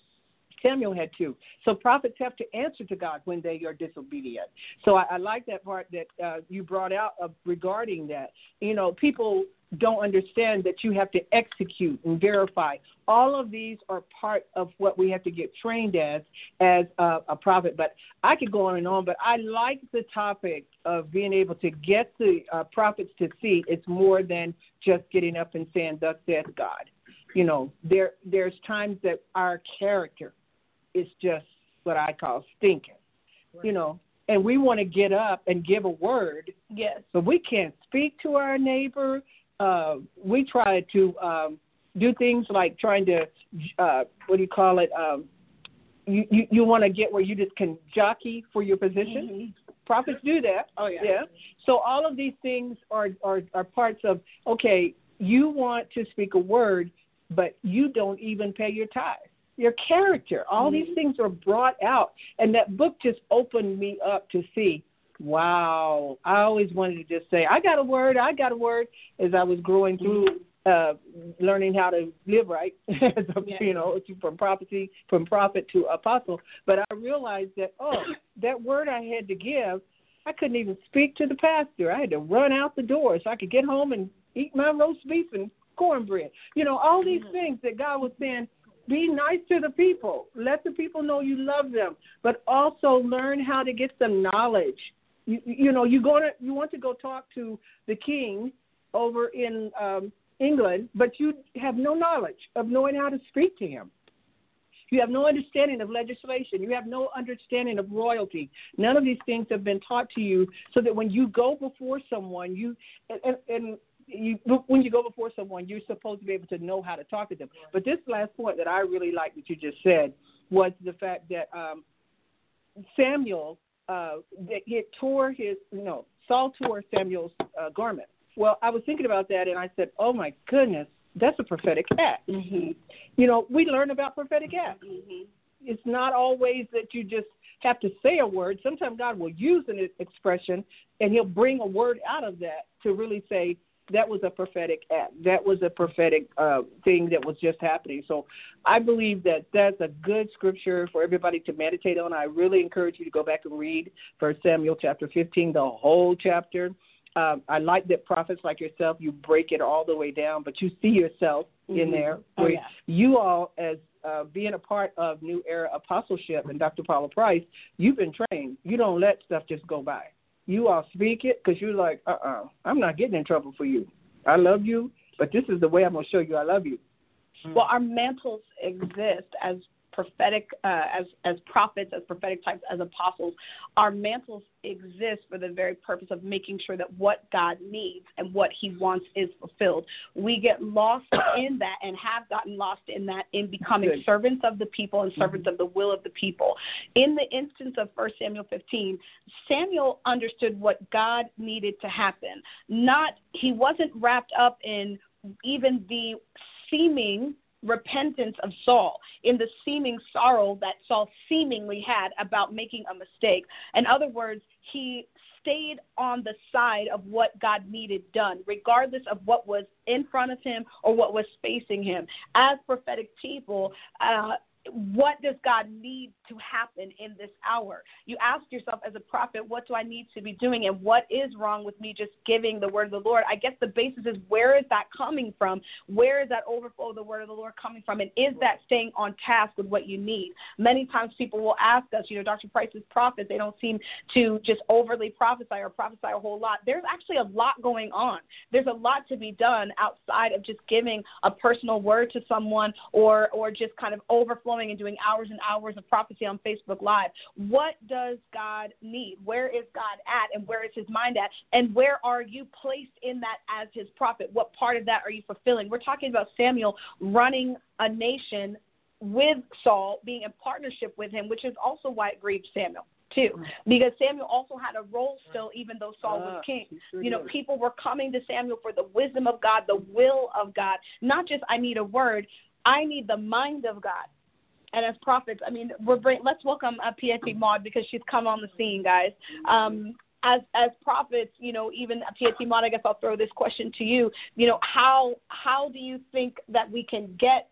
Samuel had too. So prophets have to answer to God when they are disobedient. So I, I like that part that uh, you brought out of regarding that. You know, people don't understand that you have to execute and verify. All of these are part of what we have to get trained as as a, a prophet. But I could go on and on. But I like the topic of being able to get the uh, prophets to see it's more than just getting up and saying, "Thus saith God." You know, there there's times that our character is just what I call stinking. Right. You know, and we want to get up and give a word. Yes. But we can't speak to our neighbor. Uh, we try to um, do things like trying to uh, what do you call it? Um, you you, you want to get where you just can jockey for your position. Mm-hmm. Prophets do that. Oh yeah. Yeah. So all of these things are are are parts of okay. You want to speak a word, but you don't even pay your tithes your character. All mm-hmm. these things are brought out. And that book just opened me up to see, wow, I always wanted to just say, I got a word, I got a word as I was growing through uh learning how to live right as a, yeah. you know from prophecy from prophet to apostle but i realized that oh that word i had to give i couldn't even speak to the pastor i had to run out the door so i could get home and eat my roast beef and cornbread you know all these mm-hmm. things that god was saying be nice to the people. Let the people know you love them, but also learn how to get some knowledge. You, you know, you going to you want to go talk to the king over in um, England, but you have no knowledge of knowing how to speak to him. You have no understanding of legislation. You have no understanding of royalty. None of these things have been taught to you so that when you go before someone, you and, and you when you go before someone, you're supposed to be able to know how to talk to them. But this last point that I really like that you just said was the fact that um, Samuel uh, that he tore his you know Saul tore Samuel's uh, garment. Well, I was thinking about that and I said, oh my goodness, that's a prophetic act. Mm-hmm. You know, we learn about prophetic acts. Mm-hmm. It's not always that you just have to say a word. Sometimes God will use an expression and He'll bring a word out of that to really say, that was a prophetic act. That was a prophetic uh, thing that was just happening. So I believe that that's a good scripture for everybody to meditate on. I really encourage you to go back and read First Samuel chapter 15, the whole chapter. Um, I like that prophets like yourself, you break it all the way down, but you see yourself mm-hmm. in there. Oh, yeah. You all, as uh, being a part of New Era Apostleship and Dr. Paula Price, you've been trained. You don't let stuff just go by you all speak it because you're like, uh uh-uh, uh, i am not getting in trouble for you. I love you, but this is the way I'm going to show you I love you. Well, our mantles exist as prophetic uh, as as prophets, as prophetic types, as apostles, our mantles exist for the very purpose of making sure that what God needs and what He wants is fulfilled. We get lost in that and have gotten lost in that in becoming Good. servants of the people and servants mm-hmm. of the will of the people. In the instance of 1 Samuel 15, Samuel understood what God needed to happen. Not he wasn't wrapped up in even the seeming repentance of Saul, in the seeming sorrow that Saul seemingly had about making a mistake. In other words, he stayed on the side of what God needed done, regardless of what was in front of him or what was facing him. As prophetic people, uh, what does God need to happen in this hour? You ask yourself as a prophet, what do I need to be doing and what is wrong with me just giving the word of the Lord? I guess the basis is where is that coming from? Where is that overflow of the word of the Lord coming from? And is that staying on task with what you need? Many times people will ask us, you know, Dr. Price's prophets, they don't seem to just overly prophesy or prophesy a whole lot. There's actually a lot going on. There's a lot to be done outside of just giving a personal word to someone or or just kind of overflowing and doing hours and hours of prophecy on Facebook Live. What does God need? Where is God at and where is his mind at? And where are you placed in that as his prophet? What part of that are you fulfilling? We're talking about Samuel running a nation with Saul, being in partnership with him, which is also why it grieved Samuel too, because Samuel also had a role still, even though Saul was ah, king. You know, people were coming to Samuel for the wisdom of God, the will of God, not just I need a word. I need the mind of God and as prophets, I mean, we're bring, let's welcome uh, PSC Maud because she's come on the scene, guys. Um, as as prophets, you know, even Pietimon, I guess I'll throw this question to you. You know, how how do you think that we can get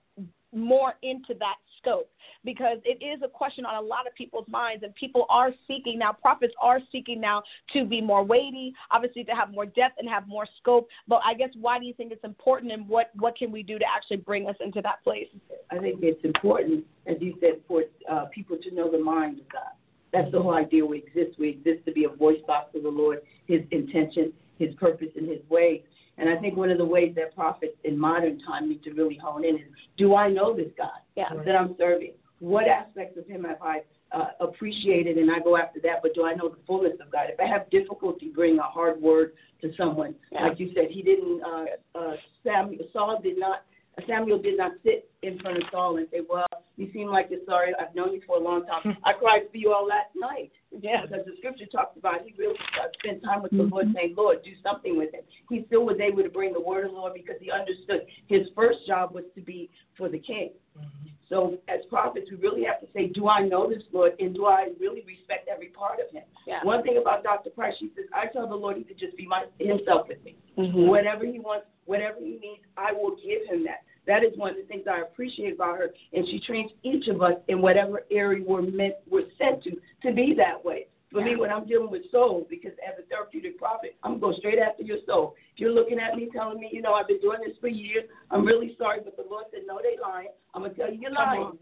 more into that scope? Because it is a question on a lot of people's minds, and people are seeking now. Prophets are seeking now to be more weighty, obviously to have more depth and have more scope. But I guess why do you think it's important, and what what can we do to actually bring us into that place? I think it's important, as you said, for uh, people to know the mind of God. That's the whole idea we exist. We exist to be a voice box of the Lord, His intention, His purpose, and His ways. And I think one of the ways that prophets in modern time need to really hone in is do I know this God yeah. that I'm serving? What aspects of Him have I uh, appreciated and I go after that? But do I know the fullness of God? If I have difficulty bringing a hard word to someone, yeah. like you said, he didn't, uh, uh, Samuel, Saul did not Samuel did not sit in front of Saul and say, Well, you seem like you're sorry. I've known you for a long time. I cried for you all last night. Yeah. Because the scripture talks about he really spent time with the Lord saying, Lord, do something with him. He still was able to bring the word of the Lord because he understood his first job was to be for the king. Mm-hmm. So as prophets, we really have to say, Do I know this Lord and do I really respect every part of him? Yeah. One thing about Dr. Price, she says, I tell the Lord he could just be my himself with me. Mm-hmm. Whatever he wants, whatever he needs, I will give him that. That is one of the things I appreciate about her, and she trains each of us in whatever area we're meant, we're sent to, to be that way. For me, when I'm dealing with souls, because as a therapeutic prophet, I'm going straight after your soul. If you're looking at me telling me, you know, I've been doing this for years, I'm really sorry, but the Lord said, no, they lying. I'm going to tell you you're lying.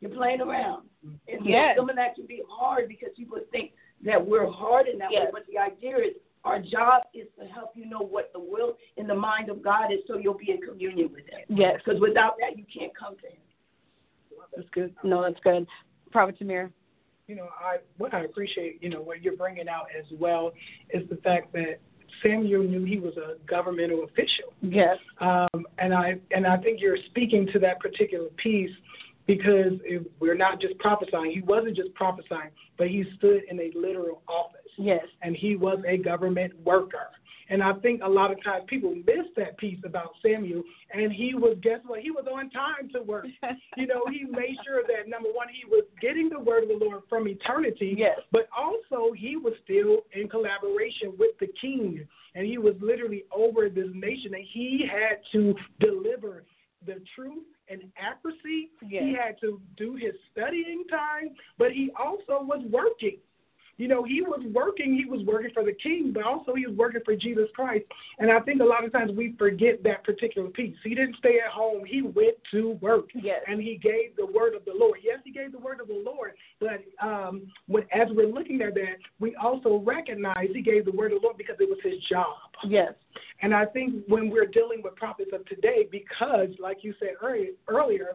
You're playing around. And yes. some of that can be hard because people think that we're hard in that yes. way, but the idea is our job is to help you know what the will and the mind of God is so you'll be in communion with Him. Yes. Because without that, you can't come to Him. That's good. No, that's good. Prophet Tamir. You know, I what I appreciate, you know, what you're bringing out as well is the fact that Samuel knew he was a governmental official. Yes. Um, and I and I think you're speaking to that particular piece because if we're not just prophesying. He wasn't just prophesying, but he stood in a literal office. Yes. And he was a government worker. And I think a lot of times people miss that piece about Samuel. And he was, guess what? He was on time to work. you know, he made sure that, number one, he was getting the word of the Lord from eternity. Yes. But also, he was still in collaboration with the king. And he was literally over this nation. And he had to deliver the truth and accuracy. Yes. He had to do his studying time, but he also was working. You know, he was working, he was working for the king, but also he was working for Jesus Christ. And I think a lot of times we forget that particular piece. He didn't stay at home, he went to work. Yes. And he gave the word of the Lord. Yes, he gave the word of the Lord, but um, when, as we're looking at that, we also recognize he gave the word of the Lord because it was his job. Yes. And I think when we're dealing with prophets of today, because, like you said earlier,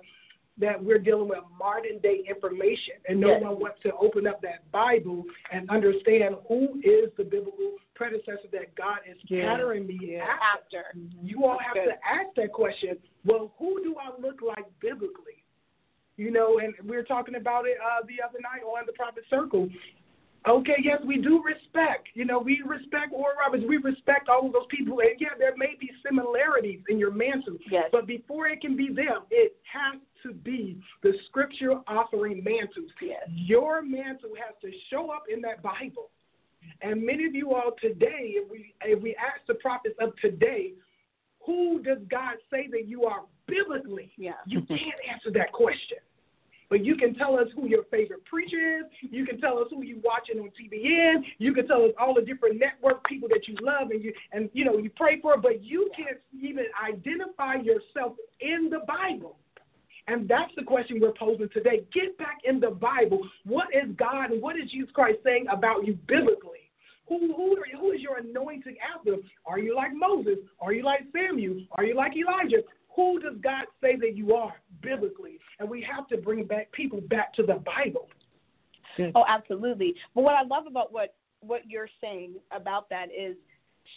that we're dealing with modern day information, and no yes. one wants to open up that Bible and understand who is the biblical predecessor that God is patterning me yeah. after. You all have Good. to ask that question. Well, who do I look like biblically? You know, and we were talking about it uh, the other night on the Prophet Circle. Okay, yes, we do respect. You know, we respect Oral Roberts. We respect all of those people. And yeah, there may be similarities in your mantle. Yes. But before it can be them, it has to be the scripture authoring mantle. Yes. Your mantle has to show up in that Bible. And many of you all today, if we if we ask the prophets of today, who does God say that you are biblically? Yeah. You can't answer that question. But you can tell us who your favorite preacher is. You can tell us who you watching on TBN. You can tell us all the different network people that you love and you and you know you pray for. But you can't even identify yourself in the Bible. And that's the question we're posing today. Get back in the Bible. What is God and what is Jesus Christ saying about you biblically? Who, who, are, who is your anointing after? Are you like Moses? Are you like Samuel? Are you like Elijah? Who does God say that you are biblically? And we have to bring back people back to the Bible. Oh, absolutely. But what I love about what what you're saying about that is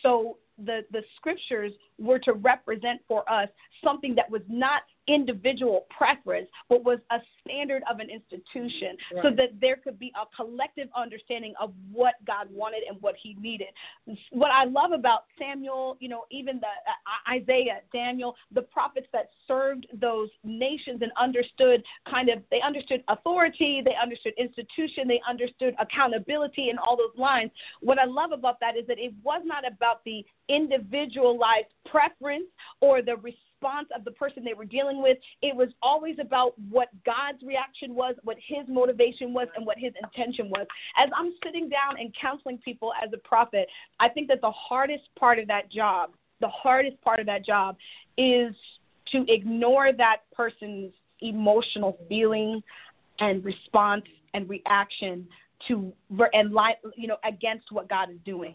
so the the scriptures were to represent for us something that was not individual preference, but was a standard of an institution, right. so that there could be a collective understanding of what God wanted and what He needed. What I love about Samuel, you know, even the uh, Isaiah, Daniel, the prophets that served those nations and understood kind of they understood authority, they understood institution, they understood accountability, and all those lines. What I love about that is that it was not about the individualized preference or the response of the person they were dealing with. It was always about what God's reaction was, what his motivation was, and what his intention was. As I'm sitting down and counseling people as a prophet, I think that the hardest part of that job, the hardest part of that job is to ignore that person's emotional feeling and response and reaction to and you know against what God is doing.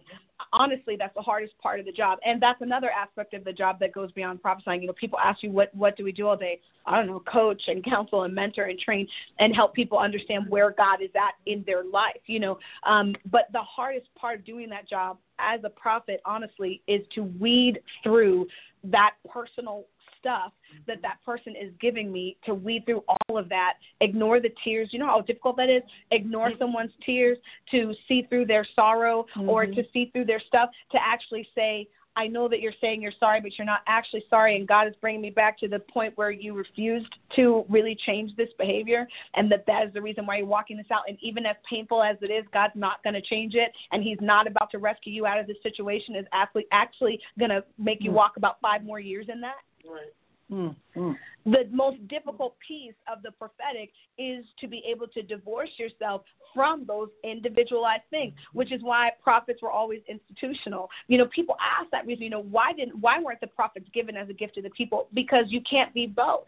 Honestly, that's the hardest part of the job, and that's another aspect of the job that goes beyond prophesying. You know, people ask you what what do we do all day? I don't know, coach and counsel and mentor and train and help people understand where God is at in their life. You know, um, but the hardest part of doing that job as a prophet, honestly, is to weed through that personal stuff that that person is giving me to weed through all of that, ignore the tears. You know how difficult that is? Ignore someone's tears to see through their sorrow mm-hmm. or to see through their stuff, to actually say, I know that you're saying you're sorry, but you're not actually sorry. And God is bringing me back to the point where you refused to really change this behavior, and that that is the reason why you're walking this out. And even as painful as it is, God's not going to change it, and He's not about to rescue you out of this situation. Is actually actually going to make you mm. walk about five more years in that. Right. Mm-hmm. The most difficult piece of the prophetic is to be able to divorce yourself from those individualized things, which is why prophets were always institutional. You know, people ask that reason, you know, why didn't why weren't the prophets given as a gift to the people? Because you can't be both.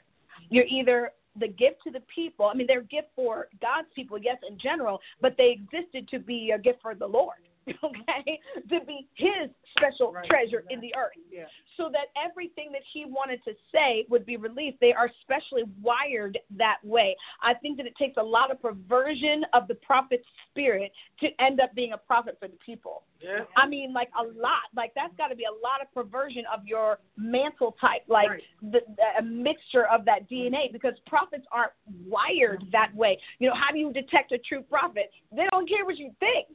You're either the gift to the people. I mean, they're a gift for God's people, yes, in general, but they existed to be a gift for the Lord. okay, to be his special right, treasure exactly. in the earth. Yeah. So that everything that he wanted to say would be released. They are specially wired that way. I think that it takes a lot of perversion of the prophet's spirit to end up being a prophet for the people. Yeah. I mean, like a lot. Like that's got to be a lot of perversion of your mantle type, like right. the, the, a mixture of that DNA, because prophets aren't wired that way. You know, how do you detect a true prophet? They don't care what you think.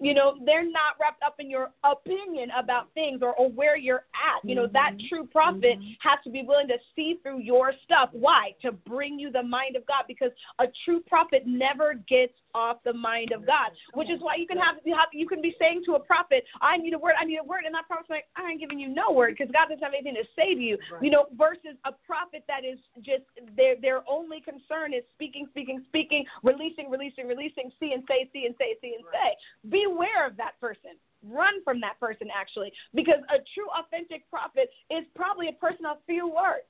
You know, they're not wrapped up in your opinion about things or, or where you're at. You know, that mm-hmm. true prophet mm-hmm. has to be willing to see through your stuff. Why? To bring you the mind of God because a true prophet never gets off the mind of God, which is why you can have you have you can be saying to a prophet, "I need a word, I need a word," and that prophet's like, "I ain't giving you no word because God doesn't have anything to say to you." Right. You know, versus a prophet that is just their their only concern is speaking, speaking, speaking, releasing, releasing, releasing, see and say, see and say, see and right. say. Beware of that person run from that person actually because a true authentic prophet is probably a person of few words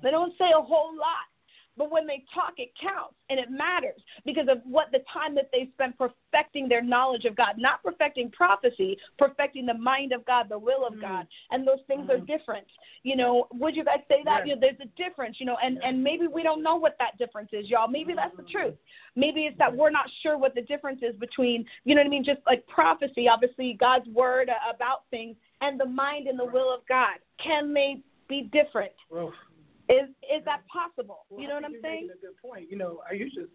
they mm-hmm. don't say a whole lot but when they talk, it counts and it matters because of what the time that they spend perfecting their knowledge of God, not perfecting prophecy, perfecting the mind of God, the will of mm God. And those things mm are different. You know, would you guys say that? You know, there's a difference, you know, and, and maybe we don't know what that difference is, y'all. Maybe that's the truth. Maybe it's that we're not sure what the difference is between, you know what I mean, just like prophecy, obviously God's word about things, and the mind and the will of God. Can they be different? Is is that possible? Well, you know what I'm saying? a good point. You know, I used to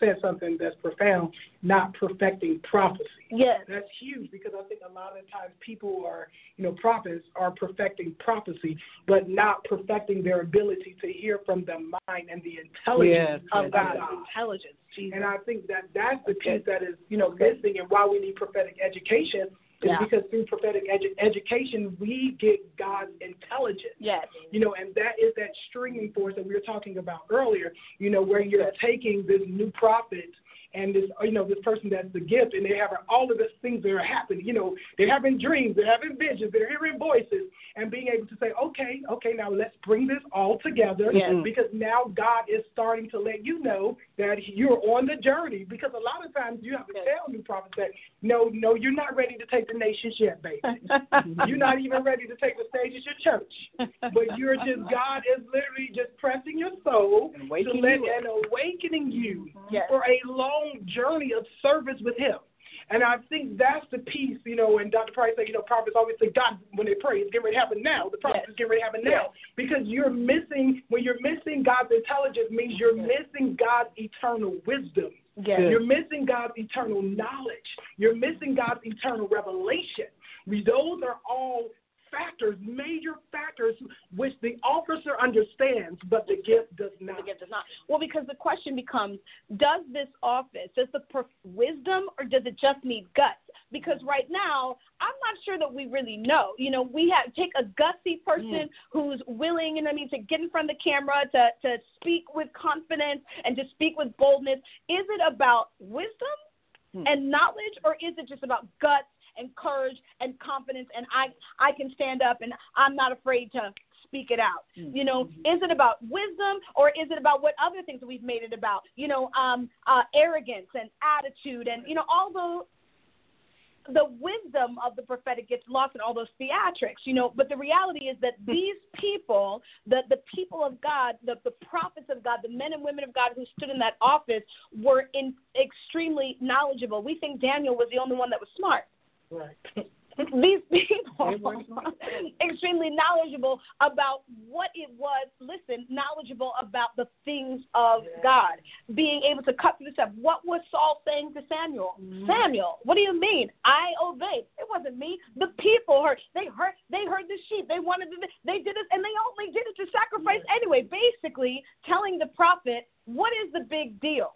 say something that's profound, not perfecting prophecy. Yes. That's huge because I think a lot of times people are, you know, prophets are perfecting prophecy, but not perfecting their ability to hear from the mind and the intelligence yes, of God. Intelligence. Jesus. And I think that that's the piece that is, you know, missing and why we need prophetic education is yeah. because through prophetic edu- education we get God's intelligence. Yes. You know, and that is that stringing force that we were talking about earlier. You know, where you're taking this new prophet and this you know this person that's the gift and they're having all of these things that are happening you know they're having dreams they're having visions they're hearing voices and being able to say okay okay now let's bring this all together yes. because now god is starting to let you know that you're on the journey because a lot of times you have to tell new prophets that no no you're not ready to take the nations yet baby. You're not even ready to take the stage at your church. But you're just god is literally just pressing your soul and, to let, and awakening you yes. for a long long journey of service with Him. And I think that's the piece, you know, and Dr. Price said, you know, prophets always say, God, when they pray, it's getting ready to happen now. The prophet yes. is getting ready to happen now. Yes. Because you're missing, when you're missing God's intelligence, means you're missing God's eternal wisdom. Yes. You're missing God's eternal knowledge. You're missing God's eternal revelation. Those are all factors, major factors, which the officer understands, but the gift does not. The gift does not. Well, because the question becomes, does this office, does the prof- wisdom, or does it just need guts? Because right now, I'm not sure that we really know. You know, we have take a gutsy person mm. who's willing, and I mean, to get in front of the camera, to to speak with confidence, and to speak with boldness. Is it about wisdom? Mm. And knowledge, or is it just about guts and courage and confidence and I I can stand up and I'm not afraid to speak it out. Mm-hmm. You know, is it about wisdom or is it about what other things we've made it about? You know, um, uh, arrogance and attitude and you know all the the wisdom of the prophetic gets lost in all those theatrics, you know. But the reality is that hmm. these people, the the people of God, the the prophets of God, the men and women of God who stood in that office, were in extremely knowledgeable. We think Daniel was the only one that was smart. Right. These people extremely knowledgeable about what it was. Listen, knowledgeable about the things of yeah. God, being able to cut through the stuff. What was Saul saying to Samuel? Mm-hmm. Samuel, what do you mean? I obeyed. It wasn't me. The people heard. They heard. They heard the sheep. They wanted to. They did it, and they only did it to sacrifice yeah. anyway. Basically, telling the prophet, what is the big deal?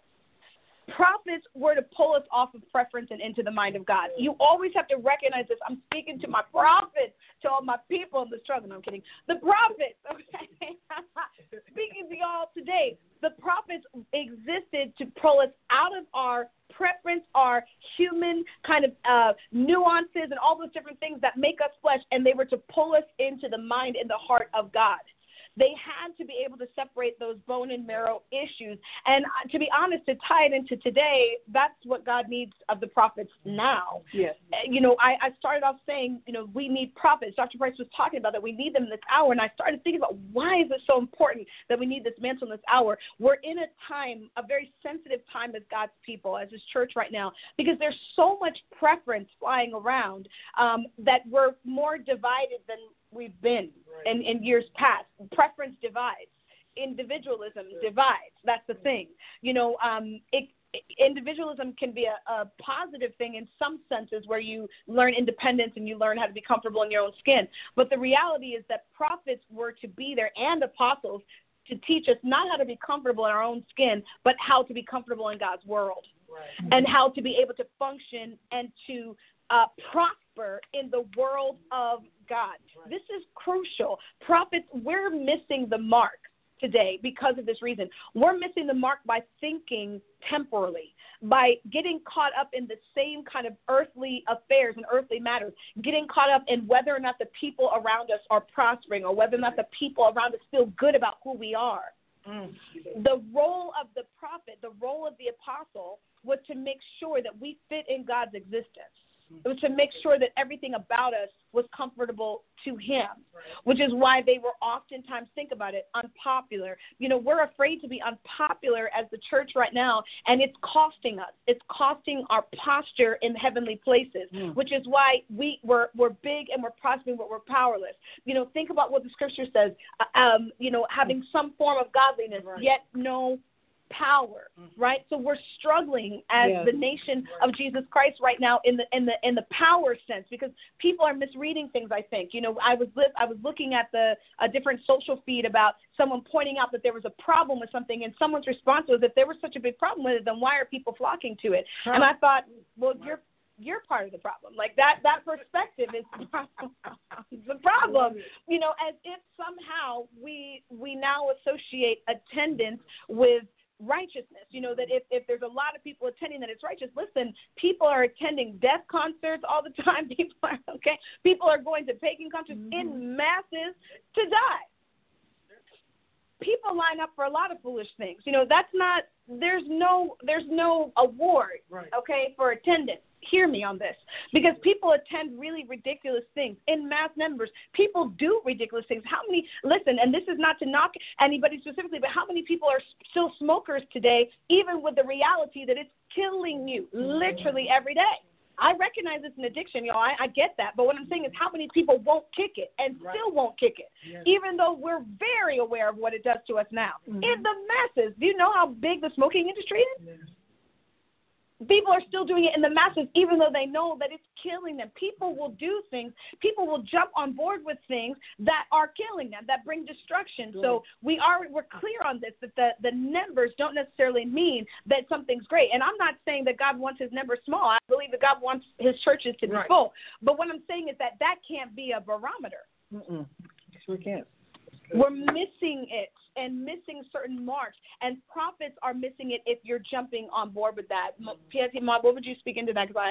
Prophets were to pull us off of preference and into the mind of God. You always have to recognize this. I'm speaking to my prophets, to all my people in the struggle. No, I'm kidding. The prophets, okay? speaking to y'all today. The prophets existed to pull us out of our preference, our human kind of uh, nuances, and all those different things that make us flesh, and they were to pull us into the mind and the heart of God. They had to be able to separate those bone and marrow issues. And uh, to be honest, to tie it into today, that's what God needs of the prophets now. Yes. Uh, you know, I, I started off saying, you know, we need prophets. Dr. Price was talking about that. We need them in this hour. And I started thinking about why is it so important that we need this mantle in this hour? We're in a time, a very sensitive time as God's people, as His church right now, because there's so much preference flying around um, that we're more divided than we've been right. in, in years past. Preference divides, individualism divides. That's the thing. You know, um, it, individualism can be a, a, positive thing in some senses where you learn independence and you learn how to be comfortable in your own skin. But the reality is that prophets were to be there and apostles to teach us not how to be comfortable in our own skin, but how to be comfortable in God's world right. and how to be able to function and to uh, in the world of God. This is crucial. Prophets, we're missing the mark today because of this reason. We're missing the mark by thinking temporally, by getting caught up in the same kind of earthly affairs and earthly matters, getting caught up in whether or not the people around us are prospering or whether or not the people around us feel good about who we are. Mm. The role of the prophet, the role of the apostle, was to make sure that we fit in God's existence. It was to make sure that everything about us was comfortable to him, which is why they were oftentimes, think about it, unpopular. You know, we're afraid to be unpopular as the church right now, and it's costing us. It's costing our posture in heavenly places, mm. which is why we, we're, we're big and we're prospering, but we're powerless. You know, think about what the scripture says, uh, um, you know, having some form of godliness, right. yet no power, mm-hmm. right? So we're struggling as yes. the nation of Jesus Christ right now in the in the in the power sense because people are misreading things. I think you know I was li- I was looking at the a different social feed about someone pointing out that there was a problem with something, and someone's response was, "If there was such a big problem with it, then why are people flocking to it?" Huh. And I thought, well, you're you're part of the problem. Like that that perspective is the problem. You know, as if somehow we we now associate attendance with righteousness. You know, that if, if there's a lot of people attending that it's righteous, listen, people are attending death concerts all the time. People are okay. People are going to pagan concerts mm-hmm. in masses to die. People line up for a lot of foolish things. You know, that's not there's no there's no award, right. okay, for attendance hear me on this because people attend really ridiculous things in mass numbers. People do ridiculous things. How many, listen, and this is not to knock anybody specifically, but how many people are still smokers today, even with the reality that it's killing you literally every day? I recognize it's an addiction, y'all. I, I get that. But what I'm saying is how many people won't kick it and Right. still won't kick it, Yes. even though we're very aware of what it does to us now. Mhm. In the masses, do you know how big the smoking industry is? Yes. People are still doing it in the masses, even though they know that it's killing them. People will do things. People will jump on board with things that are killing them, that bring destruction. So we are we're clear on this that the the numbers don't necessarily mean that something's great. And I'm not saying that God wants His numbers small. I believe that God wants His churches to be Right. full. But what I'm saying is that that can't be a barometer. Mm-mm. Sure can. We're missing it and missing certain marks, and prophets are missing it if you're jumping on board with that. M- Pieti Ma, what would you speak into that? Because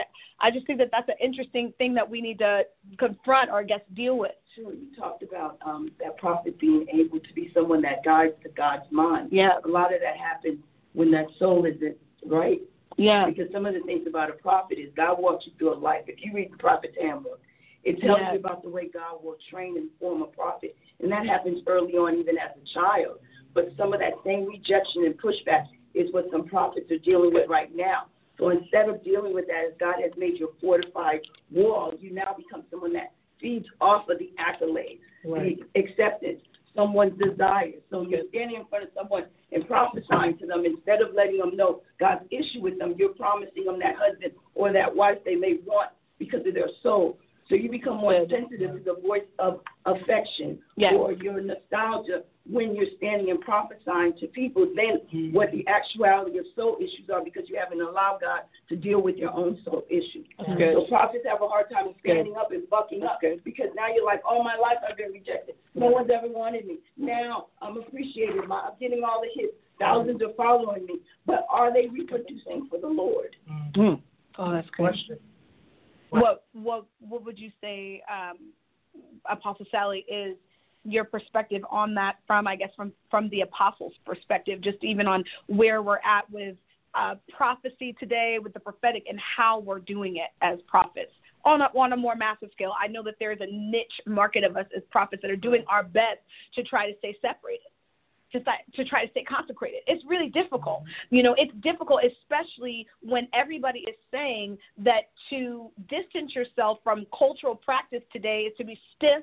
I, I just think that that's an interesting thing that we need to confront or I guess deal with. Sure, you talked about um, that prophet being able to be someone that guides the God's mind. Yeah, A lot of that happens when that soul isn't right. yeah, Because some of the things about a prophet is God walks you through a life. If you read the prophet's handbook, it tells Yeah. you about the way God will train and form a prophet. And that happens early on, even as a child. But some of that same rejection and pushback is what some prophets are dealing with right now. So instead of dealing with that, as God has made you a fortified wall, you now become someone that feeds off of the accolades, Right. the acceptance, someone's desires. So you're standing in front of someone and prophesying to them instead of letting them know God's issue with them. You're promising them that husband or that wife they may want because of their soul. So you become more Good. sensitive to the voice of affection Yes. or your nostalgia when you're standing and prophesying to people than mm-hmm. what the actuality of soul issues are because you haven't allowed God to deal with your own soul issues. Mm-hmm. good. So prophets have a hard time standing up and bucking up because now you're like, all my life I've been rejected. No mm-hmm. one's ever wanted me. Now I'm appreciated. My- I'm getting all the hits. Thousands are following me. But are they reproducing for the Lord? Mm. Oh, that's good. Question. What what what would you say, um, Apostle Sally, is your perspective on that from I guess from from the apostles' perspective, just even on where we're at with uh, prophecy today, with the prophetic, and how we're doing it as prophets on a, on a more massive scale. I know that there is a niche market of us as prophets that are doing our best to try to stay separated. To, to try to stay consecrated. It's really difficult. You know, it's difficult, especially when everybody is saying that to distance yourself from cultural practice today is to be stiff,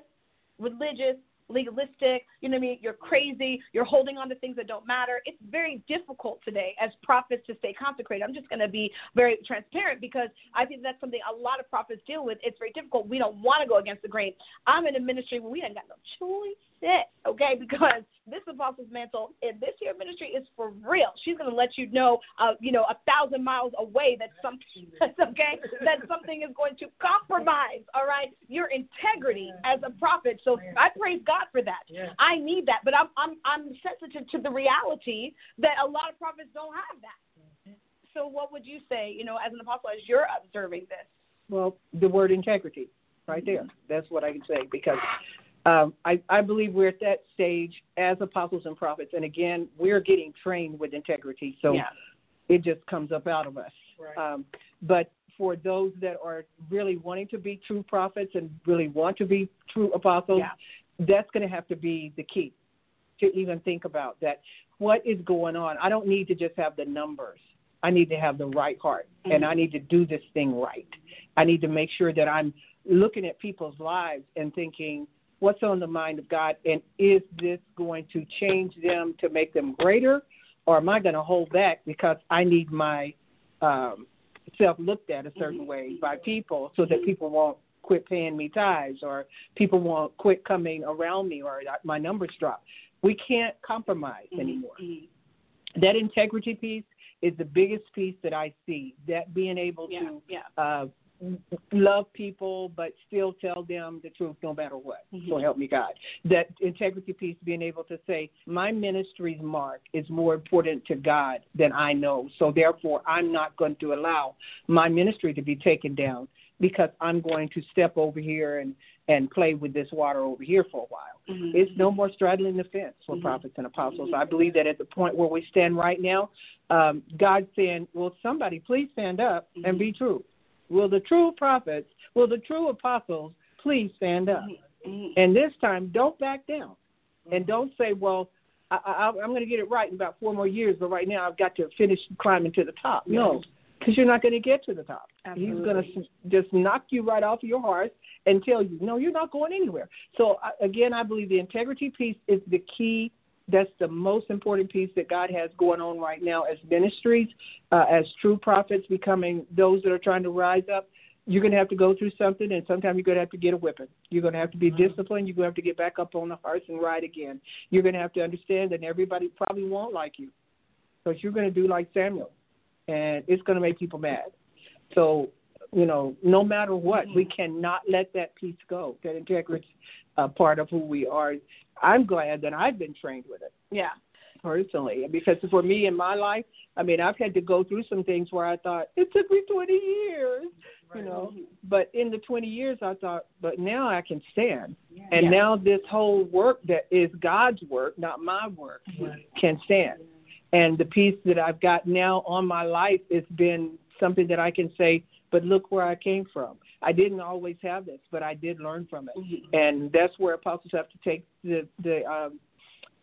religious, legalistic. You know what I mean? You're crazy. You're holding on to things that don't matter. It's very difficult today as prophets to stay consecrated. I'm just going to be very transparent because I think that's something a lot of prophets deal with. It's very difficult. We don't want to go against the grain. I'm in a ministry where we ain't got no choice. Okay, because this apostle's mantle and this here ministry is for real. She's gonna let you know, uh, you know, a thousand miles away that something okay, that something is going to compromise, all right, your integrity as a prophet. So I praise God for that. Yeah. I need that, but I'm I'm I'm sensitive to the reality that a lot of prophets don't have that. So what would you say, you know, as an apostle, as you're observing this? Well, the word integrity, right there. That's what I can say because um, I, I believe we're at that stage as apostles and prophets, and again, we're getting trained with integrity, so yeah. it just comes up out of us. Right. Um, but for those that are really wanting to be true prophets and really want to be true apostles, Yeah. that's going to have to be the key to even think about that. What is going on? I don't need to just have the numbers. I need to have the right heart, and I need to do this thing right. I need to make sure that I'm looking at people's lives and thinking, what's on the mind of God, and is this going to change them to make them greater, or am I going to hold back because I need my um, self looked at a certain way by people so that people won't quit paying me tithes or people won't quit coming around me or my numbers drop. We can't compromise anymore. That integrity piece is the biggest piece that I see. That being able Yeah, to yeah. uh, love people but still tell them the truth no matter what. So mm-hmm. help me God. That integrity piece, being able to say, my ministry's mark is more important to God than I know. So therefore, I'm not going to allow my ministry to be taken down because I'm going to step over here and and play with this water over here for a while. Mm-hmm. It's no more straddling the fence for mm-hmm. prophets and apostles. I believe that at the point where we stand right now, um, God's saying, "Will somebody please stand up and be true? Will the true prophets, will the true apostles please stand up? And this time, don't back down, and mm-hmm. don't say, "Well, I, I, I'm going to get it right in about four more years, but right now I've got to finish climbing to the top." No, because you're not going to get to the top. Absolutely. He's going to just knock you right off your horse and tell you, no, you're not going anywhere. So again, I believe the integrity piece is the key. That's the most important piece that God has going on right now as ministries, uh, as true prophets becoming those that are trying to rise up. You're going to have to go through something, and sometimes you're going to have to get a whipping. You're going to have to be disciplined. You're going to have to get back up on the horse and ride again. You're going to have to understand that everybody probably won't like you, because you're going to do like Samuel, and it's going to make people mad. So you know, no matter what, we cannot let that piece go. That integrity uh, part of who we are. I'm glad that I've been trained with it. Yeah. Personally, because for me in my life, I mean, I've had to go through some things where I thought it took me 20 years, right. you know. But in the 20 years, I thought, but now I can stand, yeah. and yeah. now this whole work that is God's work, not my work, right. can stand. And the piece that I've got now on my life has been something that I can say, but look where I came from. I didn't always have this, but I did learn from it, mm-hmm. and that's where apostles have to take the the um,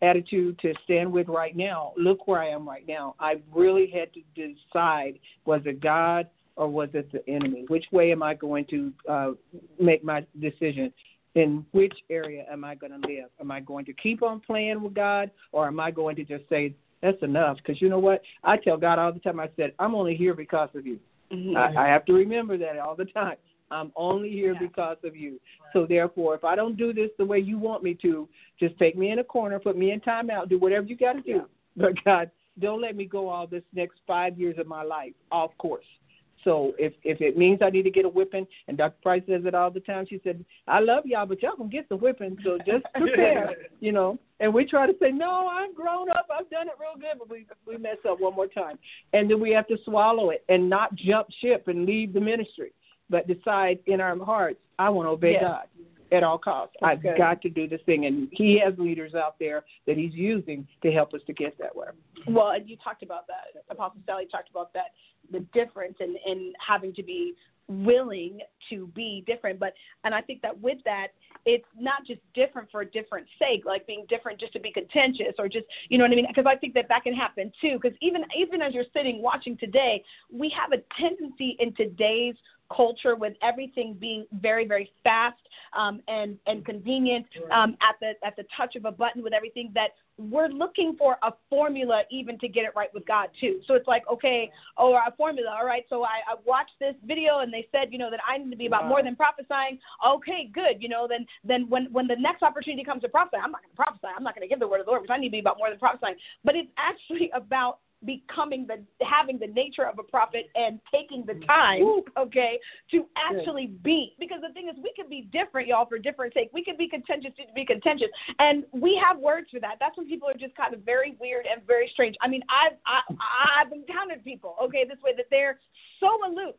attitude to stand with right now. Look where I am right now. I really had to decide: was it God or was it the enemy? Which way am I going to uh, make my decision? In which area am I going to live? Am I going to keep on playing with God, or am I going to just say that's enough? Because you know what? I tell God all the time. I said, I'm only here because of you. Mm-hmm. I, I have to remember that all the time. I'm only here yeah. because of you. So therefore, if I don't do this the way you want me to, just take me in a corner, put me in timeout, do whatever you got to do. Yeah. But God, don't let me go all this next five years of my life off course. So if if it means I need to get a whipping, and Dr. Price says it all the time, she said, "I love y'all, but y'all gonna get the whipping, so just prepare." you know. And we try to say, "No, I'm grown up. I've done it real good," but we we mess up one more time, and then we have to swallow it and not jump ship and leave the ministry, but decide in our hearts, "I want to obey yes. God." At all costs, That's I've good. got to do this thing, and He has leaders out there that He's using to help us to get that way. Well, and you talked about that. Apostle Sally talked about that the difference and in, in having to be willing to be different but and i think that with that it's not just different for a different sake like being different just to be contentious or just you know what i mean because i think that that can happen too because even even as you're sitting watching today we have a tendency in today's culture with everything being very very fast um, and and convenient um, at the at the touch of a button with everything that we're looking for a formula even to get it right with God too. So it's like okay, oh a formula, all right. So I, I watched this video and they said you know that I need to be about wow. more than prophesying. Okay, good. You know then then when when the next opportunity comes to prophesy, I'm not going to prophesy. I'm not going to give the word of the Lord because I need to be about more than prophesying. But it's actually about becoming the having the nature of a prophet and taking the mm. time okay to actually be. Because the thing is we can be different y'all for different sake. We can be contentious to be contentious. And we have words for that. That's when people are just kind of very weird and very strange. I mean i've I, i've encountered people okay this way that they're so aloof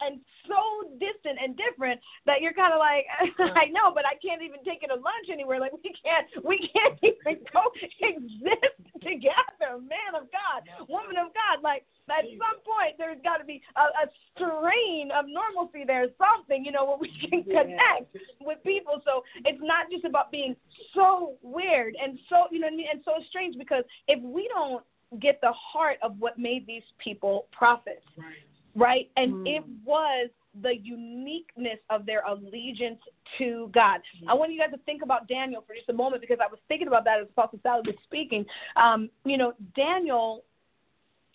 and so distant and different that you're kind of like, I know, but I can't even take it to lunch anywhere. Like we can't, we can't even go exist together. Man of God, woman of God, like at some point there's got to be a, a strain of normalcy there, something you know where we can connect with people. So it's not just about being so weird and so you know and so strange because if we don't get the heart of what made these people prophets. Right right? And mm. it was the uniqueness of their allegiance to God. I want you guys to think about Daniel for just a moment because I was thinking about that as Apostle Sally was speaking. Um, you know, Daniel,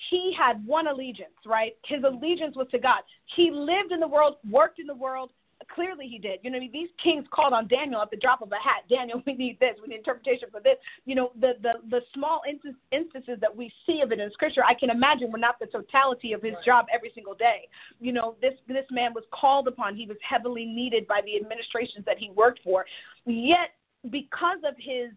he had one allegiance, right? His allegiance was to God. He lived in the world, worked in the world, clearly he did. You know, I mean, these kings called on Daniel at the drop of a hat. Daniel, we need this. We need interpretation for this. You know, the the the small instances that we see of it in Scripture, I can imagine were not the totality of his right. job every single day. You know, this this man was called upon. He was heavily needed by the administrations that he worked for. Yet, because of his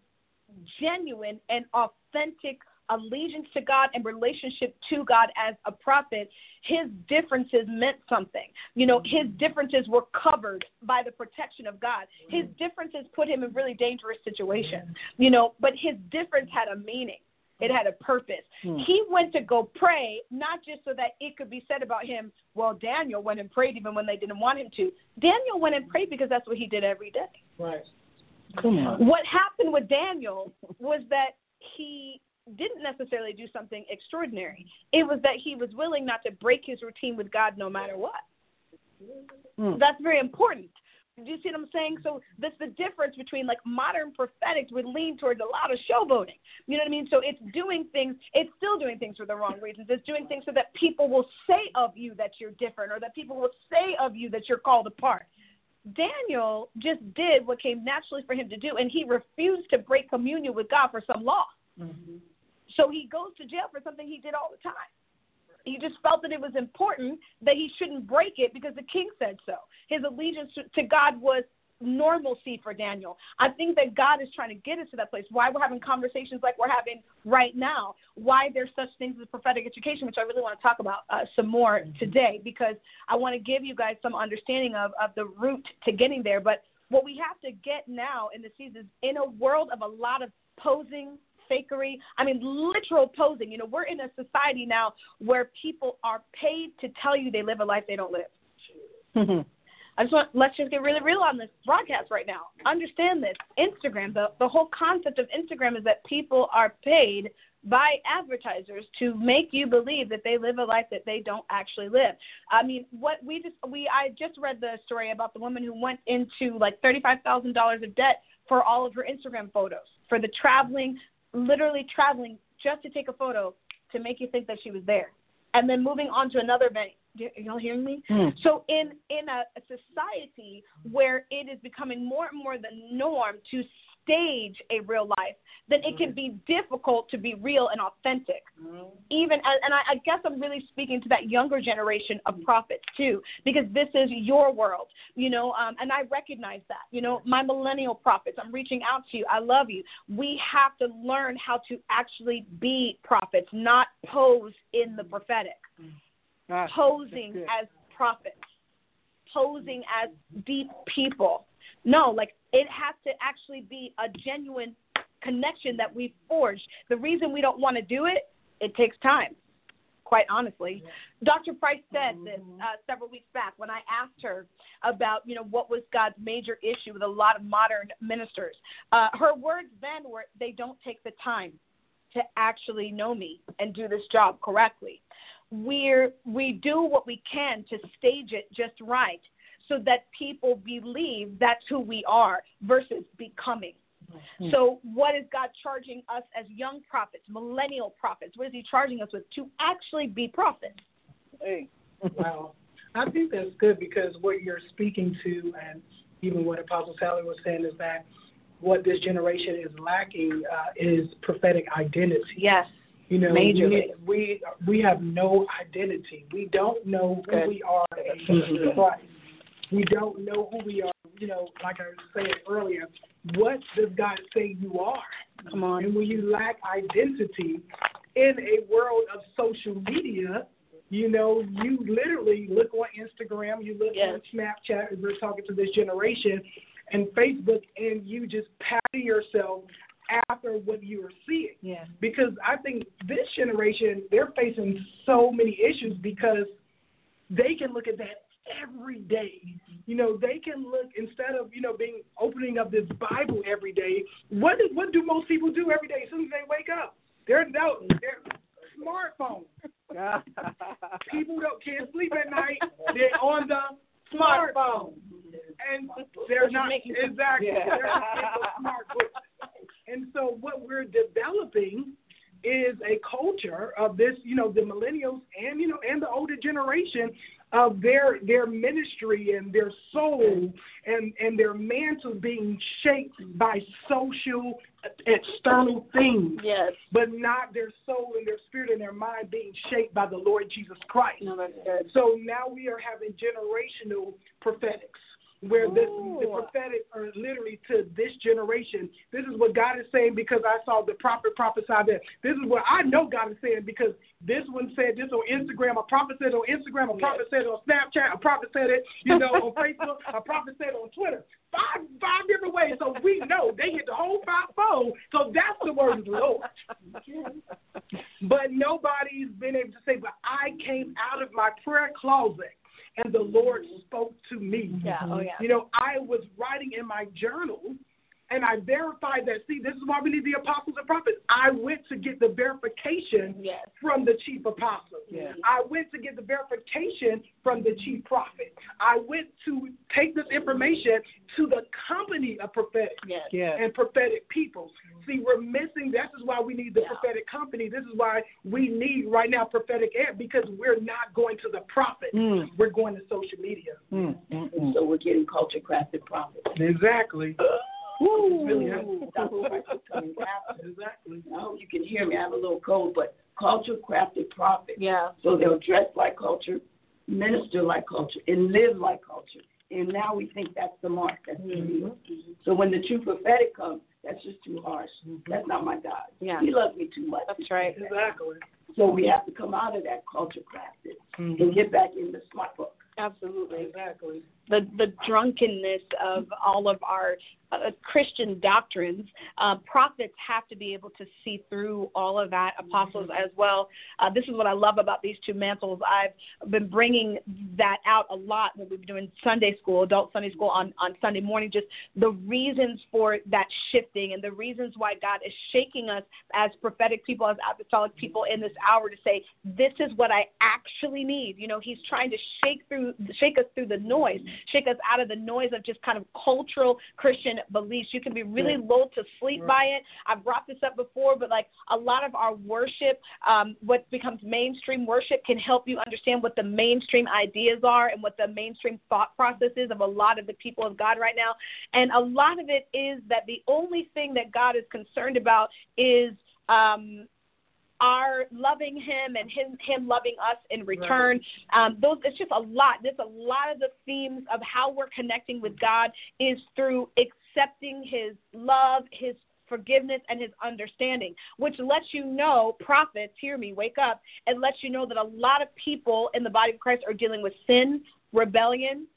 genuine and authentic allegiance to God and relationship to God as a prophet, his differences meant something. You know, his differences were covered by the protection of God. His differences put him in really dangerous situations, you know, but his difference had a meaning. It had a purpose. Hmm. He went to go pray, not just so that it could be said about him, well, Daniel went and prayed even when they didn't want him to. Daniel went and prayed because that's what he did every day. Right. Come on. What happened with Daniel was that he didn't necessarily do something extraordinary. It was that he was willing not to break his routine with God no matter what. Mm. That's very important. Do you see what I'm saying? So that's the difference between like modern prophetics would lean towards a lot of showboating. You know what I mean? So it's doing things, it's still doing things for the wrong reasons. It's doing things so that people will say of you that you're different or that people will say of you that you're called apart. Daniel just did what came naturally for him to do, and he refused to break communion with God for some law. Mm-hmm. So he goes to jail for something he did all the time. He just felt that it was important that he shouldn't break it because the king said so. His allegiance to God was normalcy for Daniel. I think that God is trying to get us to that place. Why we're having conversations like we're having right now. Why there's such things as prophetic education, which I really want to talk about uh, some more today because I want to give you guys some understanding of, of the route to getting there. But what we have to get now in the season in a world of a lot of posing fakery. I mean, literal posing. You know, we're in a society now where people are paid to tell you they live a life they don't live. Mm-hmm. I just want let's just get really real on this broadcast right now. Understand this. Instagram, the the whole concept of Instagram is that people are paid by advertisers to make you believe that they live a life that they don't actually live. I mean, what we just we I just read the story about the woman who went into like $35,000 of debt for all of her Instagram photos, for the traveling, literally traveling just to take a photo to make you think that she was there. And then moving on to another event. Y'all hearing me? Mm. So in in a, a society where it is becoming more and more the norm to stage a real life, then it can be difficult to be real and authentic. Mm-hmm. Even and I, I guess I'm really speaking to that younger generation of prophets too, because this is your world, you know. Um, and I recognize that, you know, my millennial prophets. I'm reaching out to you. I love you. We have to learn how to actually be prophets, not pose in the prophetic, mm. posing as prophets, posing as deep people. No, like it has to actually be a genuine connection that we've forged. The reason we don't want to do it, it takes time, quite honestly. Dr. Price said this uh, several weeks back when I asked her about, you know, what was God's major issue with a lot of modern ministers. Uh, her words then were, they don't take the time to actually know me and do this job correctly. We're, we do what we can to stage it just right so that people believe that's who we are versus becoming. Mm-hmm. So, what is God charging us as young prophets, millennial prophets? What is He charging us with to actually be prophets? Hey, wow. I think that's good because what you're speaking to, and even what Apostle Sally was saying, is that what this generation is lacking uh, is prophetic identity. Yes. You know, Majorly. we we have no identity. We don't know who okay. we are in Christ we don't know who we are. You know, like I was saying earlier, what does God say you are? Come on. And when you lack identity in a world of social media, you know, you literally look on Instagram, you look yes. on Snapchat, as we're talking to this generation, and Facebook, and you just pattern yourself after what you are seeing. Yeah. Because I think this generation, they're facing so many issues because they can look at that every day. You know, they can look instead of you know being opening up this Bible every day. What is what do most people do every day as soon as they wake up? They're no, they're smartphone. people don't can't sleep at night. They're on the smartphone, and they're not exactly yeah. they're smart. And so what we're developing is a culture of this, you know, the millennials and you know and the older generation of their their ministry and their soul and and their mantle being shaped by social external things, yes, but not their soul and their spirit and their mind being shaped by the Lord Jesus Christ. No, that's good. So now we are having generational prophetics where this the prophetic are literally to this generation. This is what God is saying because I saw the prophet prophesy that. This is what I know God is saying because this one said this on Instagram, a prophet said on Instagram, a prophet said on Snapchat, a prophet said it, you know, on Facebook, a prophet said on Twitter. Five five different ways. So we know they hit the whole five fold. So that's the word of the Lord. but nobody's been able to say, but I came out of my prayer closet and the Lord spoke to me. Yeah, oh yeah. You know, I was writing in my journal and I verified that. See, this is why we need the apostles and prophets. I went to get the verification Yes. from the chief apostle. Yes. I went to get the verification from the chief prophet. I went to take this information to the company of prophetic Yes. Yes. and prophetic people. See, we're missing. This is why we need the prophetic company. This is why we need right now prophetic air because we're not going to the prophet. Mm. We're going to social media. Mm, mm, And mm. so we're getting culture crafted prophets. Exactly. It's really Dr. Price is coming after. Exactly. I hope you can hear me. I have a little cold, but culture crafted prophets. Yeah. So they'll dress like culture, minister like culture, and live like culture. And now we think that's the mark. That's the real. Mm-hmm. So when the true prophetic comes, that's just too harsh. Mm-hmm. That's not my God. Yeah. He loves me too much. That's right. Exactly. So we have to come out of that culture crafted mm-hmm. and get back in the smart book. Absolutely. Exactly. The the drunkenness of all of our uh, Christian doctrines. Uh, prophets have to be able to see through all of that. Apostles as well. Uh, this is what I love about these two mantles. I've been bringing that out a lot when we've been doing Sunday school, adult Sunday school on on Sunday morning. Just the reasons for that shifting and the reasons why God is shaking us as prophetic people, as apostolic people in this hour to say, this is what I actually need. You know, He's trying to shake through, shake us through the noise, shake us out of the noise of just kind of cultural Christian beliefs. You can be really lulled to sleep by it. I've brought this up before, but like a lot of our worship, um, what becomes mainstream worship, can help you understand what the mainstream ideas are and what the mainstream thought process is of a lot of the people of God right now. And a lot of it is that the only thing that God is concerned about is um, our loving him and him him loving us in return. Um, those it's just a lot. There's a lot of the themes of how we're connecting with God is through accepting His love, His forgiveness, and His understanding, which lets you know, prophets, hear me, wake up, and lets you know that a lot of people in the body of Christ are dealing with sin, rebellion,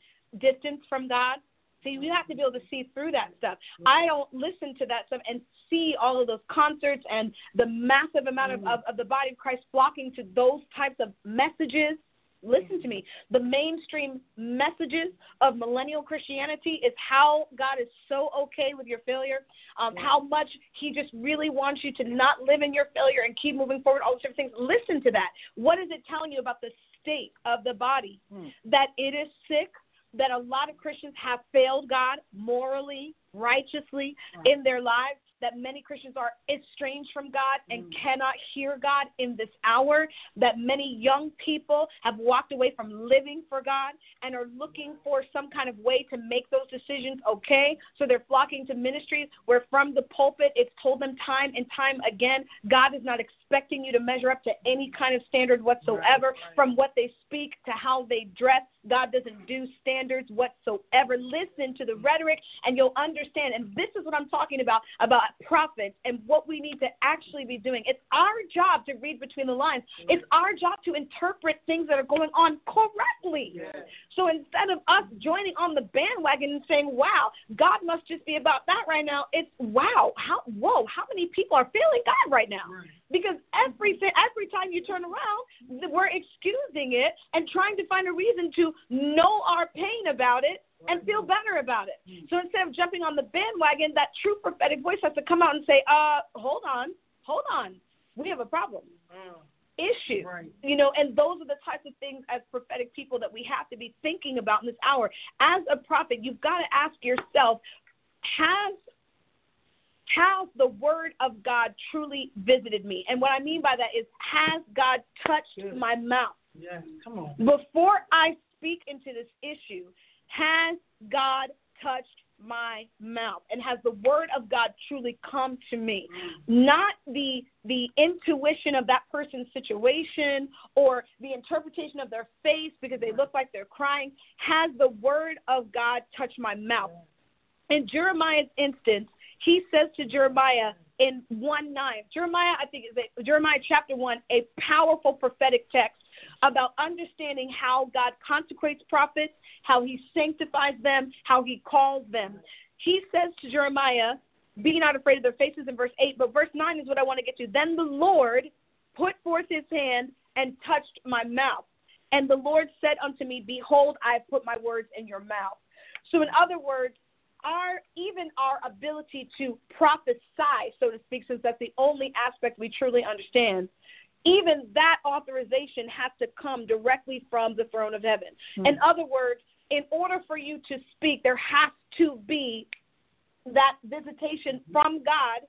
distance from God. See, we have to be able to see through that stuff. I don't listen to that stuff and see all of those concerts and the massive amount of, mm. of, of the body of Christ flocking to those types of messages. Listen to mm. me. The mainstream messages of millennial Christianity is how God is so okay with your failure, um, how much He just really wants you to not live in your failure and keep moving forward, all those different things. Listen to that. What is it telling you about the state of the body? Mm. That it is sick, that a lot of Christians have failed God morally, righteously in their lives, that many Christians are estranged from God and mm. cannot hear God in this hour, that many young people have walked away from living for God and are looking for some kind of way to make those decisions okay. So they're flocking to ministries where from the pulpit it's told them time and time again God is not expecting you to measure up to any kind of standard whatsoever from what they speak to how they dress. God doesn't do standards whatsoever. Listen to the mm. rhetoric and you'll understand. And this is what I'm talking about about prophets and what we need to actually be doing. It's our job to read between the lines. It's our job to interpret things that are going on correctly. So instead of us joining on the bandwagon and saying, "Wow, God must just be about that right now," it's "Wow, how whoa, how many people are failing God right now?" Because everything, every time you turn around, we're excusing it and trying to find a reason to know our pain about it and feel better about it. So instead of jumping on the bandwagon, that true prophetic voice has to come out and say, "Uh, hold on, hold on, we have a problem." issue. Right. You know, and those are the types of things as prophetic people that we have to be thinking about in this hour. As a prophet, you've got to ask yourself, has has the word of God truly visited me? And what I mean by that is has God touched my mouth? Yes. Come on. Before I speak into this issue, has God touched my mouth? And has the word of God truly come to me? Not the the intuition of that person's situation or the interpretation of their face because they look like they're crying. Has the word of God touched my mouth? In Jeremiah's instance he says to Jeremiah in 1 9 Jeremiah I think is it Jeremiah chapter 1 a powerful prophetic text about understanding how God consecrates prophets, how he sanctifies them, how he calls them. He says to Jeremiah, Be not afraid of their faces in verse 8, but verse 9 is what I want to get to. Then the Lord put forth his hand and touched my mouth. And the Lord said unto me, Behold, I have put my words in your mouth. So, in other words, our even our ability to prophesy, so to speak, since that's the only aspect we truly understand, even that authorization has to come directly from the throne of heaven. Hmm. In other words, in order for you to speak, there has to be that visitation from God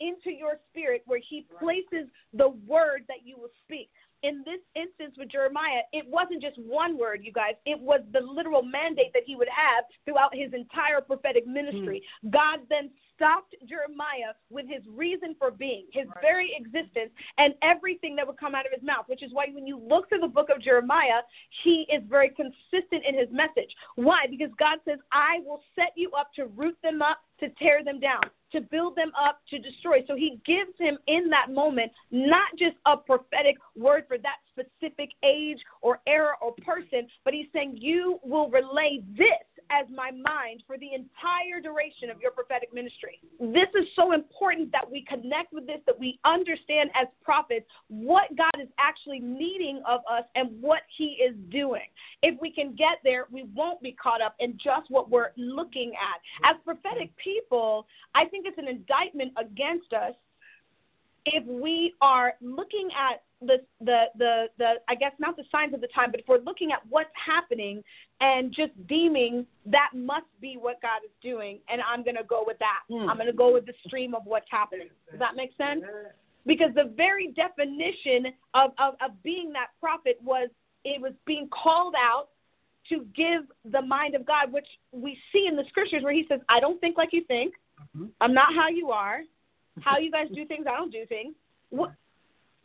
into your spirit where He places the word that you will speak. In this instance with Jeremiah, it wasn't just one word, you guys. It was the literal mandate that he would have throughout his entire prophetic ministry. Hmm. God then stopped Jeremiah with his reason for being, his very existence, and everything that would come out of his mouth, which is why when you look through the book of Jeremiah, he is very consistent in his message. Why? Because God says, I will set you up to root them up, to tear them down, to build them up, to destroy. So he gives him in that moment not just a prophetic word for that specific age or era or person, but he's saying, You will relay this as my mind for the entire duration of your prophetic ministry. This is so important that we connect with this, that we understand as prophets what God is actually needing of us and what He is doing. If we can get there, we won't be caught up in just what we're looking at. As prophetic people, I think it's an indictment against us if we are looking at the, the the the I guess not the signs of the time, but if we're looking at what's happening and just deeming that must be what God is doing, and I'm going to go with that. Hmm. I'm going to go with the stream of what's happening. Does that make sense? Because the very definition of, of, of being that prophet was it was being called out to give the mind of God, which we see in the scriptures where he says, I don't think like you think. I'm not how you are. How you guys do things, I don't do things. What,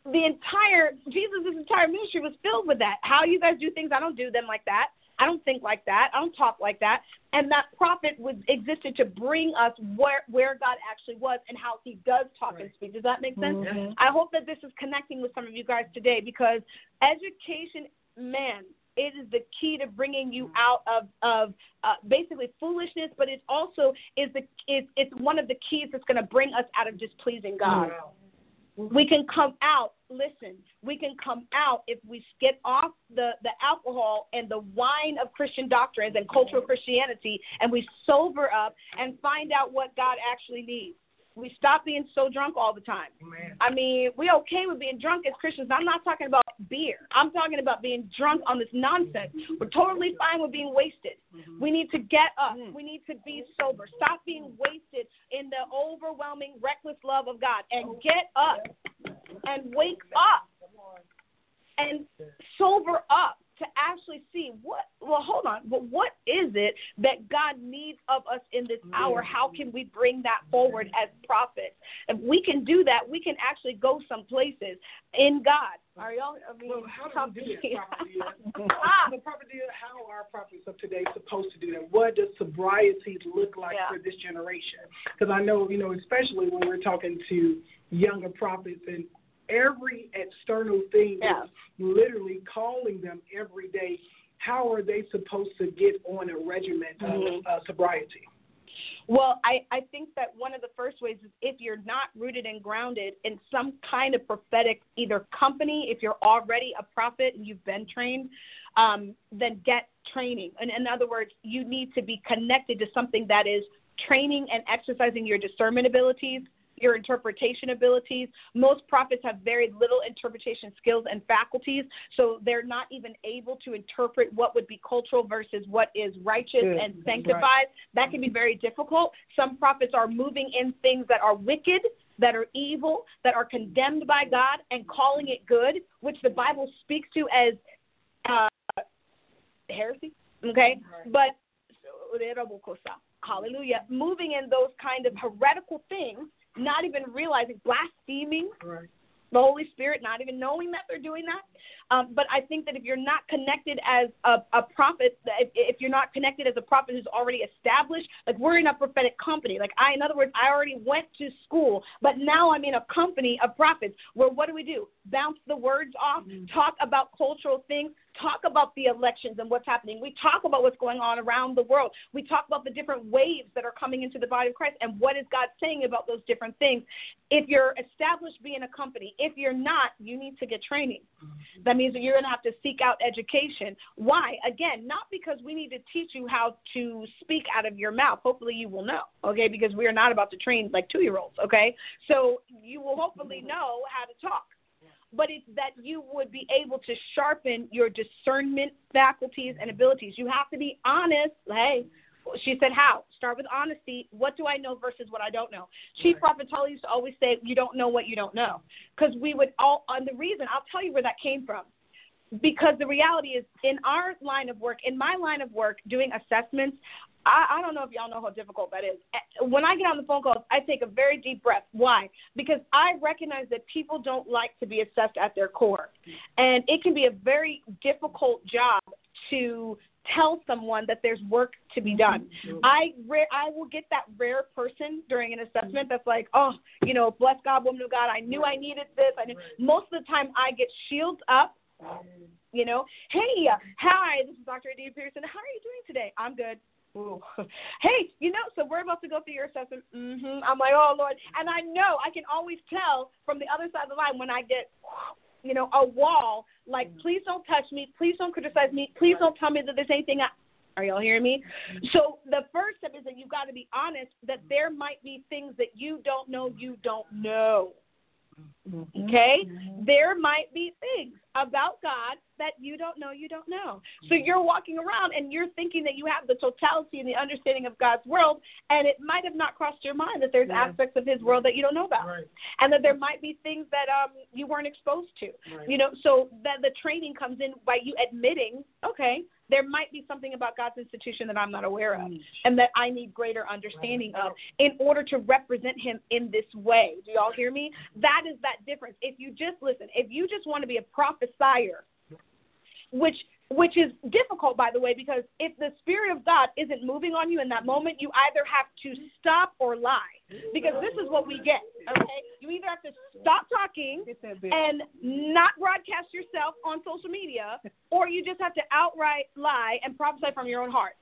the entire Jesus' entire ministry was filled with that. How you guys do things, I don't do them like that. I don't think like that. I don't talk like that. And that prophet was existed to bring us where where God actually was and how He does talk and speak. Does that make sense? Mhm. I hope that this is connecting with some of you guys today because education, man, it is the key to bringing you out of of uh, basically foolishness, but it also is the it's it's one of the keys that's going to bring us out of displeasing God. We can come out. Listen, we can come out if we get off the the alcohol and the wine of Christian doctrines and cultural Christianity, and we sober up and find out what God actually needs. We stop being so drunk all the time. Man. I mean, we okay with being drunk as Christians. I'm not talking about beer. I'm talking about being drunk on this nonsense. Mm-hmm. We're totally fine with being wasted. Mm-hmm. We need to get up. Mm. We need to be sober. Stop being wasted in the overwhelming, reckless love of God and oh, get up and wake up and sober up to actually see what well hold on but what is it that god needs of us in this hour how can we bring that forward as prophets if we can do that we can actually go some places in god are y'all i mean Well, how do we do me. that, Prophet Ah. The Prophet how are prophets of today supposed to do that? What does sobriety look like Yeah. for this generation? Because I know, you know, especially when we're talking to younger prophets and every external thing Yeah. is literally calling them every day. How are they supposed to get on a regimen of Mhm. uh, sobriety? Well, I, I think that one of the first ways is if you're not rooted and grounded in some kind of prophetic either company, if you're already a prophet and you've been trained, um, then get training. And in other words, you need to be connected to something that is training and exercising your discernment abilities, your interpretation abilities. Most prophets have very little interpretation skills and faculties, so they're not even able to interpret what would be cultural versus what is righteous Good. and Right. sanctified. That can be very difficult. Some prophets are moving in things that are wicked, that are evil, that are condemned by God, and calling it good, which the Bible speaks to as uh, heresy. Okay, but hallelujah, moving in those kind of heretical things, not even realizing blaspheming Right. the Holy Spirit, not even knowing that they're doing that. Um, but I think that if you're not connected as a, a prophet, if, if you're not connected as a prophet who's already established, like we're in a prophetic company. Like I, in other words, I already went to school, but now I'm in a company of prophets where what do we do? Bounce the words off, mm-hmm. talk about cultural things, talk about the elections and what's happening. We talk about what's going on around the world. We talk about the different waves that are coming into the body of Christ and what is God saying about those different things. If you're established being a company, if you're not, you need to get training. Mm-hmm. That means that you're going to have to seek out education. Why? Again, not because we need to teach you how to speak out of your mouth. Hopefully, you will know, okay? Because we are not about to train like two year olds, okay? So you will hopefully mm-hmm. know how to talk but it's that you would be able to sharpen your discernment faculties and abilities. You have to be honest. Hey, she said, How? Start with honesty. What do I know versus what I don't know? Chief right. Prophet Tully used to always say, You don't know what you don't know. Because we would all, and the reason, I'll tell you where that came from. Because the reality is, in our line of work, in my line of work, doing assessments, I, I don't know if y'all know how difficult that is. When I get on the phone calls, I take a very deep breath. Why? Because I recognize that people don't like to be assessed at their core. And it can be a very difficult job to tell someone that there's work to be done. I ra- I will get that rare person during an assessment that's like, oh, you know, bless God, woman of God, I knew I needed this. I knew. Most of the time, I get shielded up. You know, hey, hi, this is Dr. Adina Pearson. How are you doing today? I'm good. Ooh. Hey, you know, so we're about to go through your assessment. Mm-hmm. I'm like, oh Lord, and I know I can always tell from the other side of the line when I get, you know, a wall. Like, mm. please don't touch me. Please don't criticize me. Please don't tell me that there's anything. I, are y'all hearing me? Mm-hmm. So the first step is that you've got to be honest that there might be things that you don't know you don't know. Mm-hmm. Okay? Mm-hmm. There might be things about God that you don't know you don't know. So mm-hmm. you're walking around and you're thinking that you have the totality and the understanding of God's world, and it might have not crossed your mind that there's yeah. aspects of His world that you don't know about, right. and that there might be things that um you weren't exposed to. Right. You know, so that the training comes in by you admitting, okay, there might be something about God's institution that I'm not aware of mm. and that I need greater understanding of in order to represent Him in this way. Do y'all hear me? That is that difference. If you just listen, if you just want to be a prophesier, which which is difficult by the way because if the spirit of god isn't moving on you in that moment you either have to stop or lie because this is what we get okay? You either have to stop talking and not broadcast yourself on social media or you just have to outright lie and prophesy from your own heart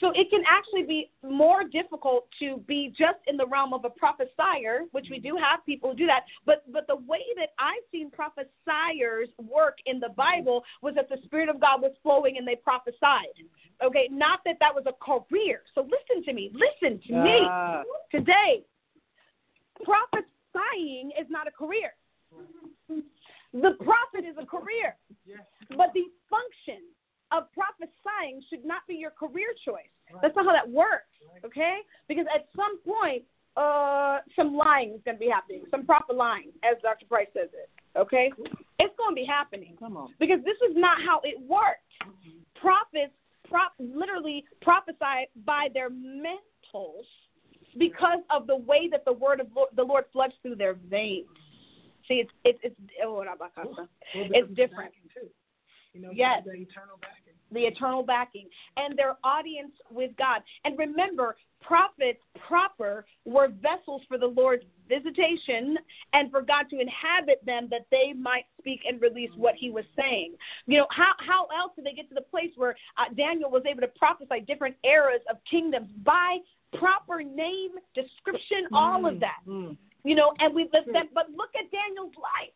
so it can actually be more difficult to be just in the realm of a prophesier, which we do have people who do that. But but the way that I've seen prophesiers work in the Bible was that the Spirit of God was flowing and they prophesied. Okay, not that that was a career. So listen to me. Listen to me ah. today. Prophesying is not a career. The prophet is a career, but the function of prophesying should not be your career choice. That's not how that works, okay? Because at some point, uh, some lying is going to be happening, some prophet lying, as Dr. Price says it, okay? It's going to be happening. Come on. Because this is not how it worked. Mm-hmm. Prophets prop, literally prophesy by their mantles because of the way that the word of the Lord floods through their veins. See, it's it's it's oh, it's different. You know, yes. the eternal backing. The eternal backing. And their audience with God. And remember, prophets proper were vessels for the Lord's visitation and for God to inhabit them that they might speak and release what he was saying. You know, how, how else did they get to the place where uh, Daniel was able to prophesy different eras of kingdoms by proper name, description, all of that? Mm-hmm. You know, and we've but look at Daniel's life.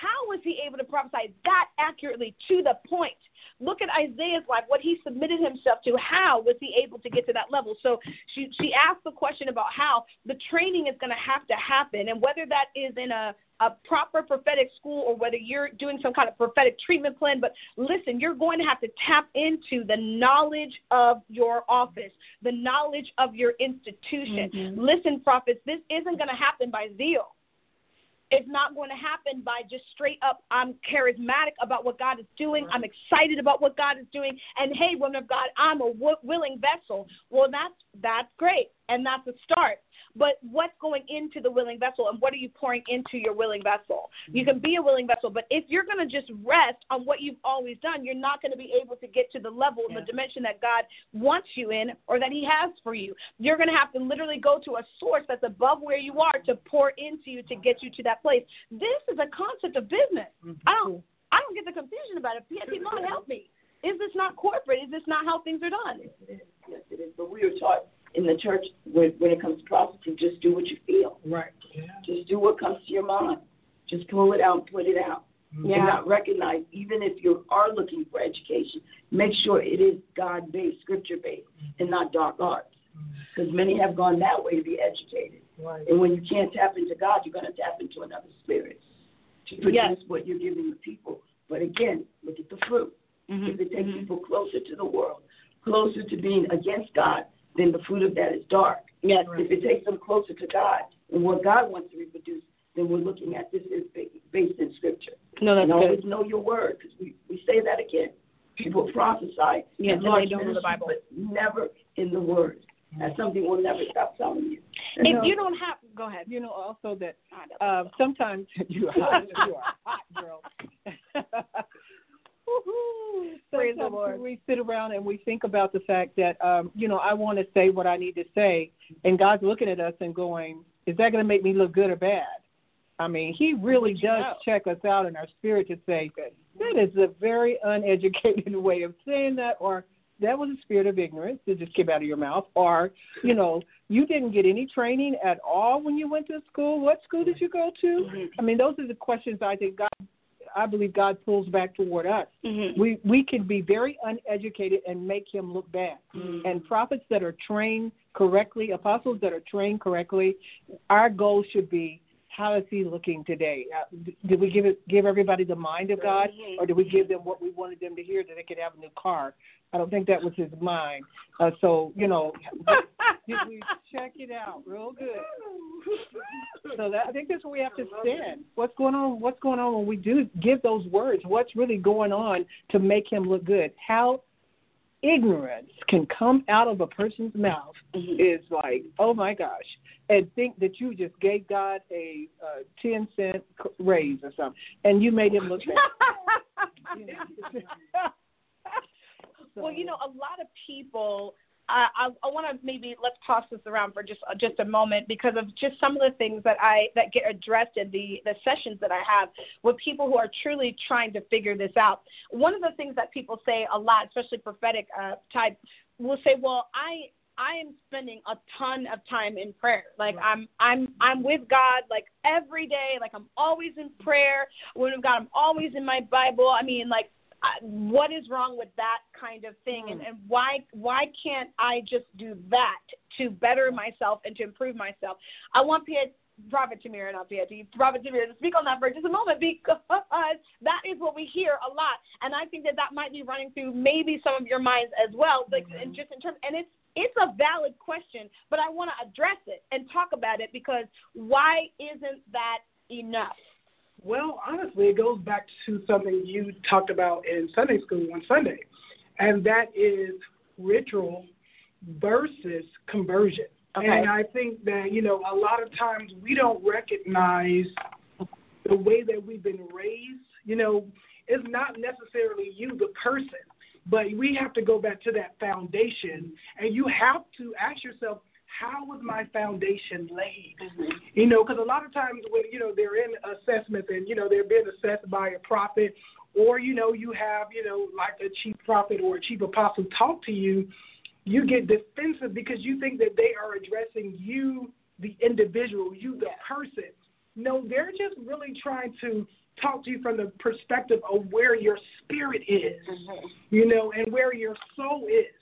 How was he able to prophesy that accurately to the point? Look at Isaiah's life, what he submitted himself to. How was he able to get to that level? So she she asked the question about how the training is going to have to happen, and whether that is in a a proper prophetic school or whether you're doing some kind of prophetic treatment plan. But listen, you're going to have to tap into the knowledge of your office, the knowledge of your institution. Mm-hmm. Listen, prophets, this isn't going to happen by zeal. It's not going to happen by just straight up, I'm charismatic about what God is doing. I'm excited about what God is doing. And hey, woman of God, I'm a w- willing vessel. Well, that's, that's great. And that's a start. But what's going into the willing vessel and what are you pouring into your willing vessel? You can be a willing vessel, but if you're going to just rest on what you've always done, you're not going to be able to get to the level and the dimension that God wants you in or that He has for you. You're going to have to literally go to a source that's above where you are to pour into you to get you to that place. This is a concept of business. Mm-hmm. I don't I don't get the confusion about it. PSC, Lord, help me. Is this not corporate? Is this not how things are done? Yes, it is. Yes, it is. But we are taught in the church when, when it comes to prophecy, just do what you feel. Right. Yeah. Just do what comes to your mind. Just pull it out and put it out. Mm-hmm. Yeah. And not recognize, even if you are looking for education, make sure it is God based, scripture based, mm-hmm. and not dark arts. Because mm-hmm. many have gone that way to be educated. Right. And when you can't tap into God, you're going to tap into another spirit to produce yes. what you're giving the people. But again, look at the fruit. Mm-hmm. If it takes mm-hmm. people closer to the world, closer to being against God, then the fruit of that is dark. Yes. Right. If it takes them closer to God and what God wants to reproduce, then we're looking at this is based in Scripture. No, that's and good. always know your word because we, we say that again. People prophesy yes, and they don't know the Bible, but never in the Word. That's something we'll never stop telling you. And if you don't have, go ahead. You know also that uh, sometimes you are you are hot girl. Praise the Lord. We sit around and we think about the fact that, um, you know, I want to say what I need to say, and God's looking at us and going, "Is that going to make me look good or bad?" I mean, He really does know? check us out in our spirit to say that is a very uneducated way of saying that, or that was a spirit of ignorance that just came out of your mouth, or you know, you didn't get any training at all when you went to school. What school did you go to? Mm-hmm. I mean, those are the questions I think God I believe God pulls back toward us. Mm-hmm. We we can be very uneducated and make Him look bad. Mm-hmm. And prophets that are trained correctly, apostles that are trained correctly, our goal should be how is he looking today? Uh, did we give it give everybody the mind of God, or did we give them what we wanted them to hear that they could have a new car? I don't think that was his mind. Uh, so you know, did we check it out real good? So that I think that's where we have to stand. What's going on? What's going on when we do give those words? What's really going on to make him look good? How ignorance can come out of a person's mouth is like, oh my gosh, and think that you just gave God a uh, ten cent raise or something, and you made him look bad. Well, you know, a lot of people. Uh, I, I want to maybe let's toss this around for just uh, just a moment because of just some of the things that I that get addressed in the the sessions that I have with people who are truly trying to figure this out. One of the things that people say a lot, especially prophetic uh, type, will say, "Well, I I am spending a ton of time in prayer. Like right. I'm I'm I'm with God like every day. Like I'm always in prayer. When God, I'm always in my Bible. I mean, like what is wrong with that kind of thing and, and why why can't i just do that to better myself and to improve myself i want Piet, Prophet Tamir, not Piet, Prophet Tamir, to speak on that for just a moment because that is what we hear a lot, and I think that that might be running through maybe some of your minds as well, like mm-hmm. just in terms, and it's a valid question, but I want to address it and talk about it because why isn't that enough? Well, honestly, it goes back to something you talked about in Sunday school on Sunday, and that is ritual versus conversion. Okay. And I think that, you know, a lot of times we don't recognize the way that we've been raised. You know, it's not necessarily you, the person, but we have to go back to that foundation, and you have to ask yourself, how was my foundation laid? Mm-hmm. You know, because a lot of times when you know they're in assessment and you know they're being assessed by a prophet, or you know you have you know like a chief prophet or a chief apostle talk to you, you get defensive because you think that they are addressing you, the individual, you, the person. No, they're just really trying to talk to you from the perspective of where your spirit is, mm-hmm. you know, and where your soul is.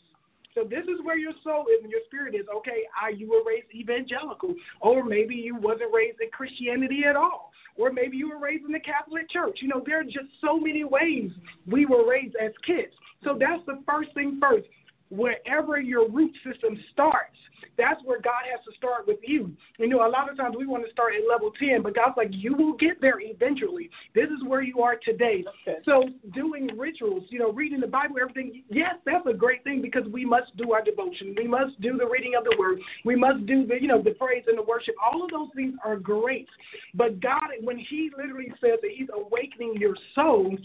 So this is where your soul is and your spirit is. Okay, are you were raised evangelical, or maybe you wasn't raised in Christianity at all, or maybe you were raised in the Catholic Church. You know, there are just so many ways we were raised as kids. So that's the first thing first. Wherever your root system starts, that's where God has to start with you. You know, a lot of times we want to start at level 10, but God's like, you will get there eventually. This is where you are today. Okay. So, doing rituals, you know, reading the Bible, everything, yes, that's a great thing because we must do our devotion. We must do the reading of the word. We must do the, you know, the praise and the worship. All of those things are great. But God, when He literally says that He's awakening your soul,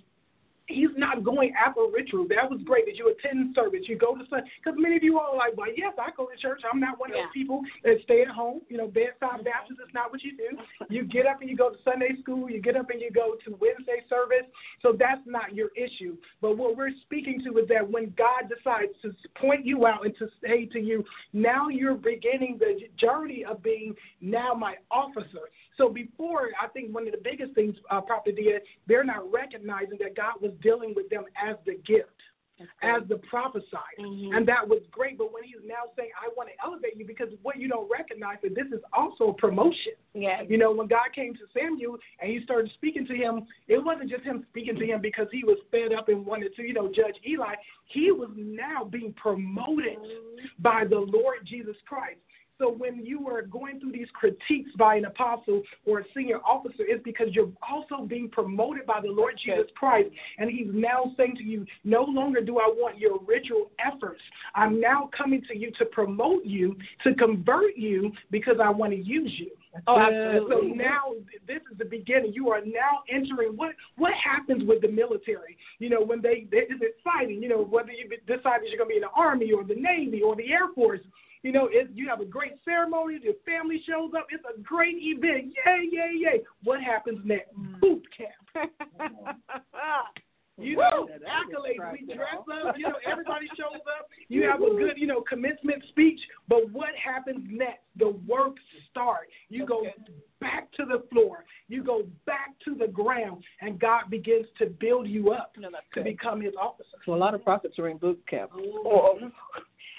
He's not going after ritual. That was great that you attend service, you go to Sunday. Because many of you all are like, well, yes, I go to church. I'm not one of Yeah. those people that stay at home. You know, bedside mm-hmm. Baptist is not what you do. You get up and you go to Sunday school. You get up and you go to Wednesday service. So that's not your issue. But what we're speaking to is that when God decides to point you out and to say to you, now you're beginning the journey of being now my officer. So before, I think one of the biggest things, uh, Prophet Dia, they're not recognizing that God was dealing with them as the gift, as the prophesied. And that was great. But when he's now saying, I want to elevate you, because what you don't recognize that this is also promotion. Yeah. You know, when God came to Samuel and he started speaking to him, it wasn't just him speaking to him because he was fed up and wanted to, you know, judge Eli. He was now being promoted by the Lord Jesus Christ. So when you are going through these critiques by an apostle or a senior officer, it's because you're also being promoted by the Lord Jesus Christ. And he's now saying to you, no longer do I want your ritual efforts. I'm now coming to you to promote you, to convert you, because I want to use you. Oh, absolutely. so now this is the beginning. You are now entering what what happens with the military. You know, when they, they it's exciting. You know, whether you decide that you're going to be in the army or the navy or the air force. You know, it, you have a great ceremony. Your family shows up. It's a great event. Yay, yay, yay! What happens next? Boot camp. You know, That accolades. We dress up. You know, everybody shows up. You have a good, you know, commencement speech. But what happens next? The work starts. You go back to the floor. You go back to the ground, and God begins to build you up No, to good. become His officer. So a lot of prophets are in boot camp.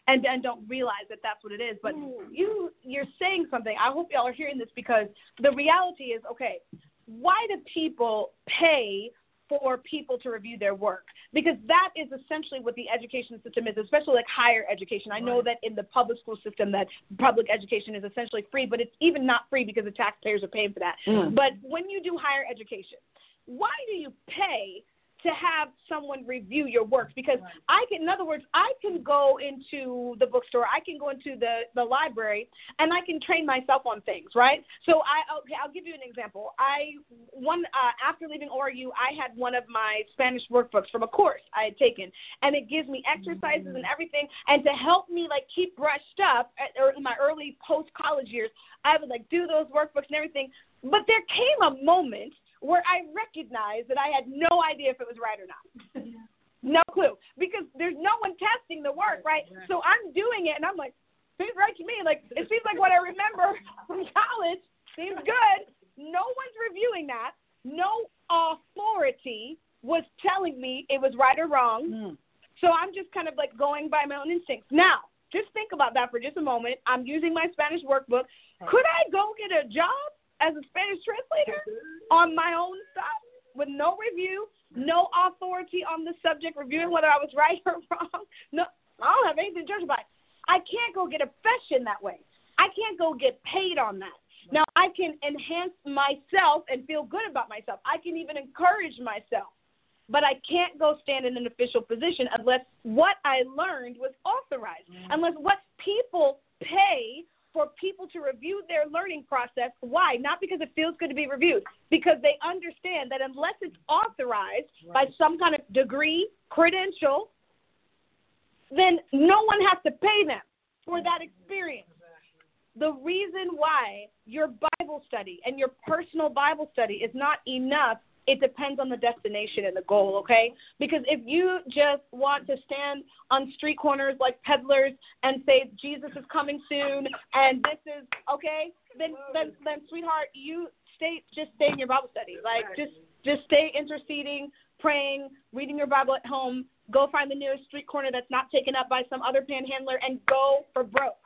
And and don't realize that that's what it is. But you you're saying something. I hope y'all are hearing this because the reality is okay. Why do people pay for people to review their work? Because that is essentially what the education system is, especially like higher education. I know that in the public school system that public education is essentially free, but it's even not free because the taxpayers are paying for that. Mm. But when you do higher education, why do you pay to have someone review your works? Because I can, in other words, I can go into the bookstore, I can go into the the library, and I can train myself on things, right? So I okay, I'll give you an example. I one uh, after leaving ORU, I had one of my Spanish workbooks from a course I had taken, and it gives me exercises and everything, and to help me like keep brushed up at, or in my early post college years, I would like do those workbooks and everything. But there came a moment where I recognized that I had no idea if it was right or not. No clue. Because there's no one testing the work, right? So I'm doing it and I'm like, seems right to me. Like it seems like what I remember from college. Seems good. No one's reviewing that. No authority was telling me it was right or wrong. Mm. So I'm just kind of like going by my own instincts. Now, just think about that for just a moment. I'm using my Spanish workbook. Could I go get a job as a Spanish translator on my own stuff with no review, no authority on the subject, reviewing whether I was right or wrong? No, I don't have anything to judge by. I can't go get a profession that way. I can't go get paid on that. Now I can enhance myself and feel good about myself. I can even encourage myself but I can't go stand in an official position unless what I learned was authorized, mm. unless what people pay for people to review their learning process. Why? Not because it feels good to be reviewed, because they understand that unless it's authorized by some kind of degree, credential, then no one has to pay them for that experience. The reason why your Bible study and your personal Bible study is not enough it depends on the destination and the goal, okay? Because if you just want to stand on street corners like peddlers and say Jesus is coming soon and this is okay, then then then sweetheart, you stay just stay in your Bible study. Like just just stay interceding, praying, reading your Bible at home. Go find the nearest street corner that's not taken up by some other panhandler and go for broke.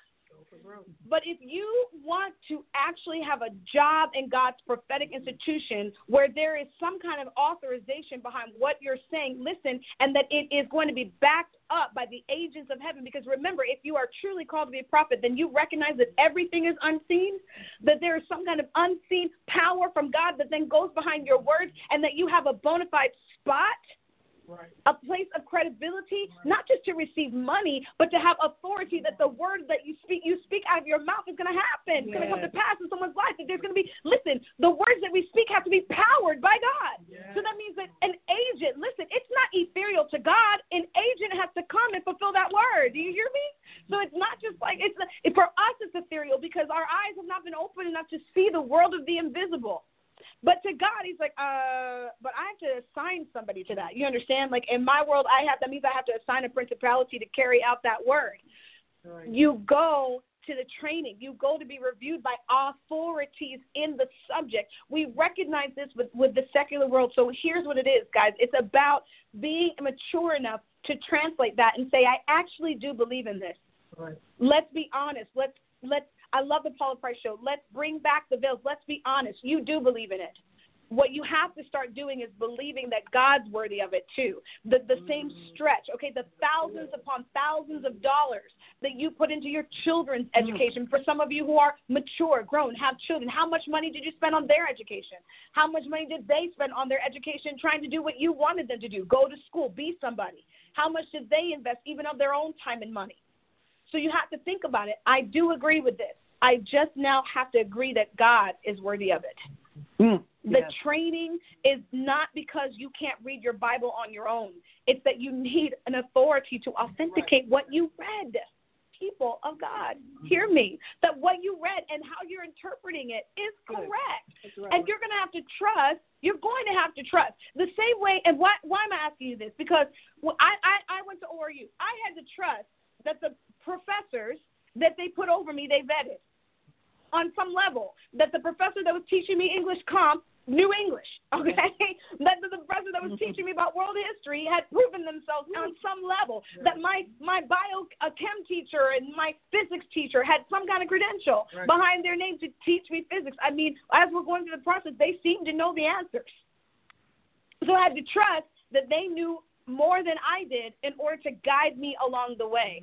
But if you want to actually have a job in God's prophetic institution where there is some kind of authorization behind what you're saying, listen, and that it is going to be backed up by the agents of heaven. Because remember, if you are truly called to be a prophet, then you recognize that everything is unseen, that there is some kind of unseen power from God that then goes behind your words, and that you have a bona fide spot Right. a place of credibility, not just to receive money, but to have authority that the word that you speak you speak out of your mouth is going to happen. It's going to come to pass in someone's life. That there's going to be listen. The words that we speak have to be powered by God. So that means that an agent, listen, it's not ethereal to God. An agent has to come and fulfill that word. Do you hear me? So it's not just like it's for us. It's ethereal because our eyes have not been open enough to see the world of the invisible. But to God, He's like, uh, but I have to assign somebody to that. You understand? Like in my world, I have that means I have to assign a principality to carry out that word. Right. You go to the training. You go to be reviewed by authorities in the subject. We recognize this with, with the secular world. So here's what it is, guys. It's about being mature enough to translate that and say, I actually do believe in this. Right. Let's be honest. Let's let's I love the Paula Price show. Let's bring back the veils. Let's be honest. You do believe in it. What you have to start doing is believing that God's worthy of it too. The the same mm. stretch, okay, the thousands upon thousands of dollars that you put into your children's mm. education. For some of you who are mature, grown, have children, how much money did you spend on their education? How much money did they spend on their education trying to do what you wanted them to do? Go to school, be somebody. How much did they invest even of their own time and money? So you have to think about it. I do agree with this. I just now have to agree that God is worthy of it. Mm, The yes. training is not because you can't read your Bible on your own. It's that you need an authority to authenticate what you read. People of God, hear me. That what you read and how you're interpreting it is correct. And you're going to have to trust. You're going to have to trust. The same way, and why, why am I asking you this? Because I, I, I went to ORU. I had to trust that the professors that they put over me, they vetted on some level. That the professor that was teaching me English comp knew English, okay? that the professor that was teaching me about world history had proven themselves on some level. That my my bio uh, chem teacher and my physics teacher had some kind of credential Right. behind their name to teach me physics. I mean, as we're going through the process, they seemed to know the answers. So I had to trust that they knew more than I did in order to guide me along the way.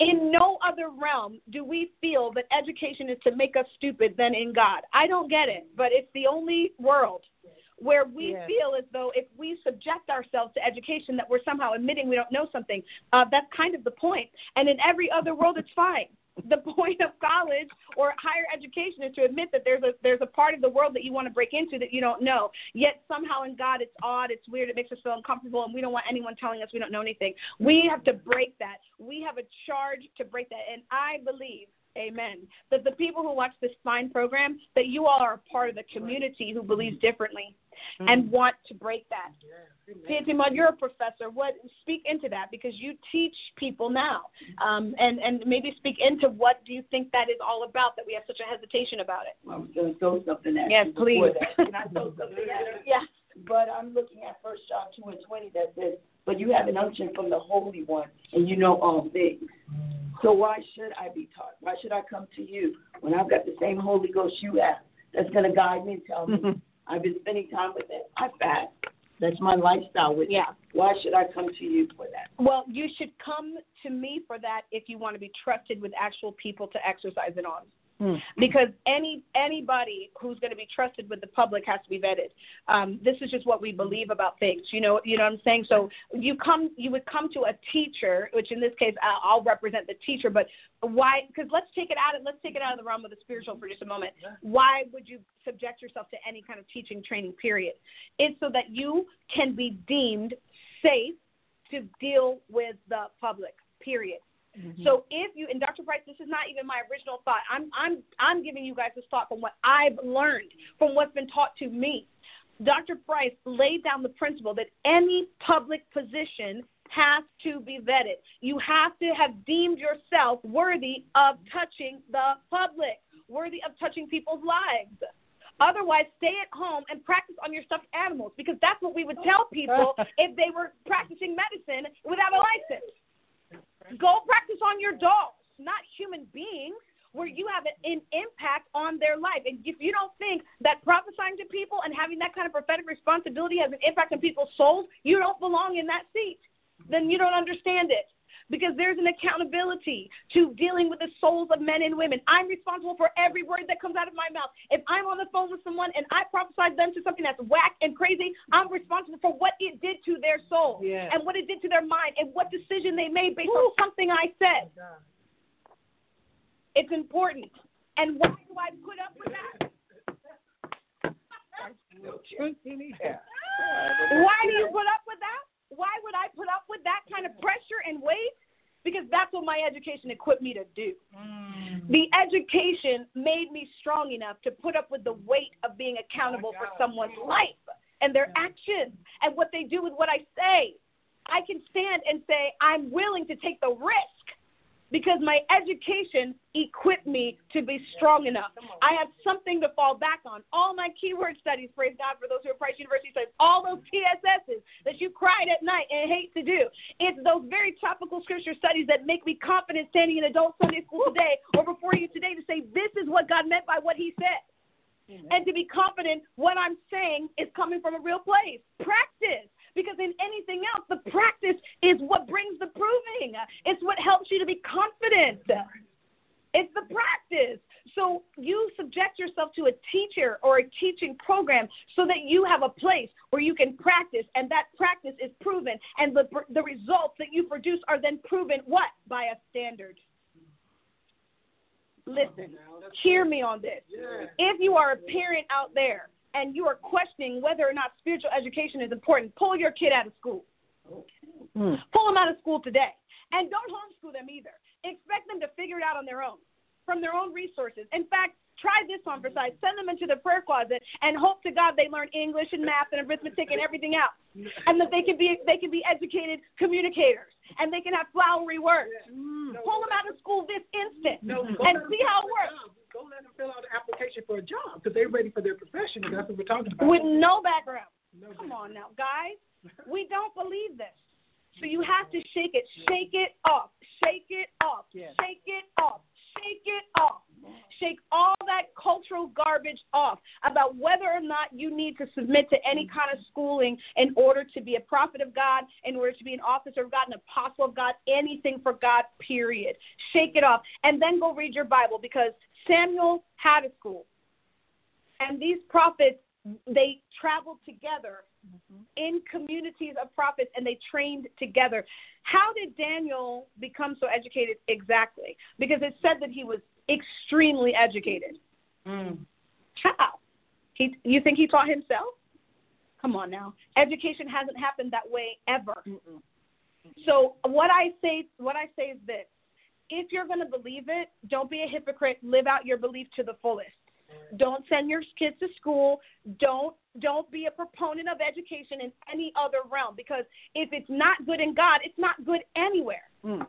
In no other realm do we feel that education is to make us stupid than in God. I don't get it, but it's the only world where we Yes. feel as though if we subject ourselves to education that we're somehow admitting we don't know something. Uh, that's kind of the point. And in every other world, it's fine. The point of college or higher education is to admit that there's a there's a part of the world that you want to break into that you don't know. Yet somehow in God it's odd, it's weird, it makes us feel uncomfortable, and we don't want anyone telling us we don't know anything. We have to break that. We have a charge to break that, and I believe. Amen. That the people who watch this fine program, that you all are a part of the community who believes differently and want to break that. Fatima, you're a professor. What speak into that because you teach people now, um, and and maybe speak into what do you think that is all about? That we have such a hesitation about it. I was going to throw something at Yes, you before please. that. Can I throw something at you? Yeah. But I'm looking at First John 2 and 20 that says, But you have an unction from the Holy One, and you know all things. So why should I be taught? Why should I come to you when I've got the same Holy Ghost you have that's going to guide me and tell me? I've been spending time with it. I fast. That's my lifestyle with Yeah. Why should I come to you for that? Well, you should come to me for that if you want to be trusted with actual people to exercise it on. Because any anybody who's going to be trusted with the public has to be vetted. Um, this is just what we believe about things. You know, you know what I'm saying. So you come, you would come to a teacher, which in this case I'll, I'll represent the teacher. But why? Because let's take it out. Of, let's take it out of the realm of the spiritual for just a moment. Why would you subject yourself to any kind of teaching training? Period. It's so that you can be deemed safe to deal with the public. Period. Mm-hmm. So if you and Dr. Price, this is not even my original thought. I'm I'm I'm giving you guys this thought from what I've learned, from what's been taught to me. Dr. Price laid down the principle that any public position has to be vetted. You have to have deemed yourself worthy of touching the public, worthy of touching people's lives. Otherwise, stay at home and practice on your stuffed animals because that's what we would tell people if they were practicing medicine without a license. Go practice on your dolls, not human beings. where you have an impact on their life. And if you don't think that prophesying to people and having that kind of prophetic responsibility has an impact on people's souls, you don't belong in that seat. Then you don't understand it because there's an accountability to dealing with the souls of men and women. I'm responsible for every word that comes out of my mouth. If I'm on the phone with someone and I prophesy them to something that's whack and crazy, I'm responsible for what it did to their soul Yes. and what it did to their mind and what decision they made based on something I said. It's important. And why do I put up with that? Why do you put up with that? Why would I put up with that kind of pressure and weight? Because that's what my education equipped me to do. Mm. The education made me strong enough to put up with the weight of being oh accountable for someone's life and their actions and what they do with what I say. I can stand and say, I'm willing to take the risk because my education equipped me to be strong enough. I have something to fall back on. All my keyword studies, praise God for those who are Price University studies, all those TSSs that you cried at night and hate to do. It's those very topical scripture studies that make me confident standing in adult Sunday school today or before you today to say, this is what God meant by what he said. And to be confident what I'm saying is coming from a real place. Practice. Because in anything else, the practice is what brings the proving. It's what helps you to be confident. It's the practice. So you subject yourself to a teacher or a teaching program so that you have a place where you can practice, and that practice is proven, and the the results that you produce are then proven what by a standard. Listen, hear me on this. If you are a parent out there and you are questioning whether or not spiritual education is important, pull your kid out of school. Hmm. Pull them out of school today. And don't homeschool them either. Expect them to figure it out on their own, from their own resources. In fact, try this on for size. Send them into the prayer closet and hope to God they learn English and math and arithmetic and everything else. And that they can be they can be educated communicators and they can have flowery words. Hmm. Pull them out of school this instant No, and see how it a works. Go let them fill out an application for a job because they're ready for their profession. And that's what we're talking about. With no background. No Come on now, guys. We don't believe this. So you have to shake it. Shake it off. Shake it off. Yes. Shake it off. Shake it off. Shake all that cultural garbage off about whether or not you need to submit to any mm. kind of schooling in order to be a prophet of God, in order to be an officer of God, an apostle of God, anything for God, period. Shake it off. And then go read your Bible because Samuel had a school. And these prophets, they traveled together mm-hmm. in communities of prophets and they trained together. How did Daniel become so educated exactly? Because it said that he was extremely educated. Mm. How? He, you think he taught himself? Come on now. Education hasn't happened that way ever. So what I say what I say is this. If you're going to believe it, don't be a hypocrite. Live out your belief to the fullest. Mm. Don't send your kids to school. Don't don't be a proponent of education in any other realm because if it's not good in God, it's not good anywhere. Mm.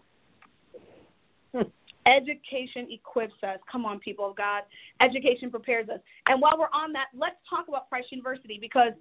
Education equips us. Come on, people of God. Education prepares us. And while we're on that, let's talk about Price University because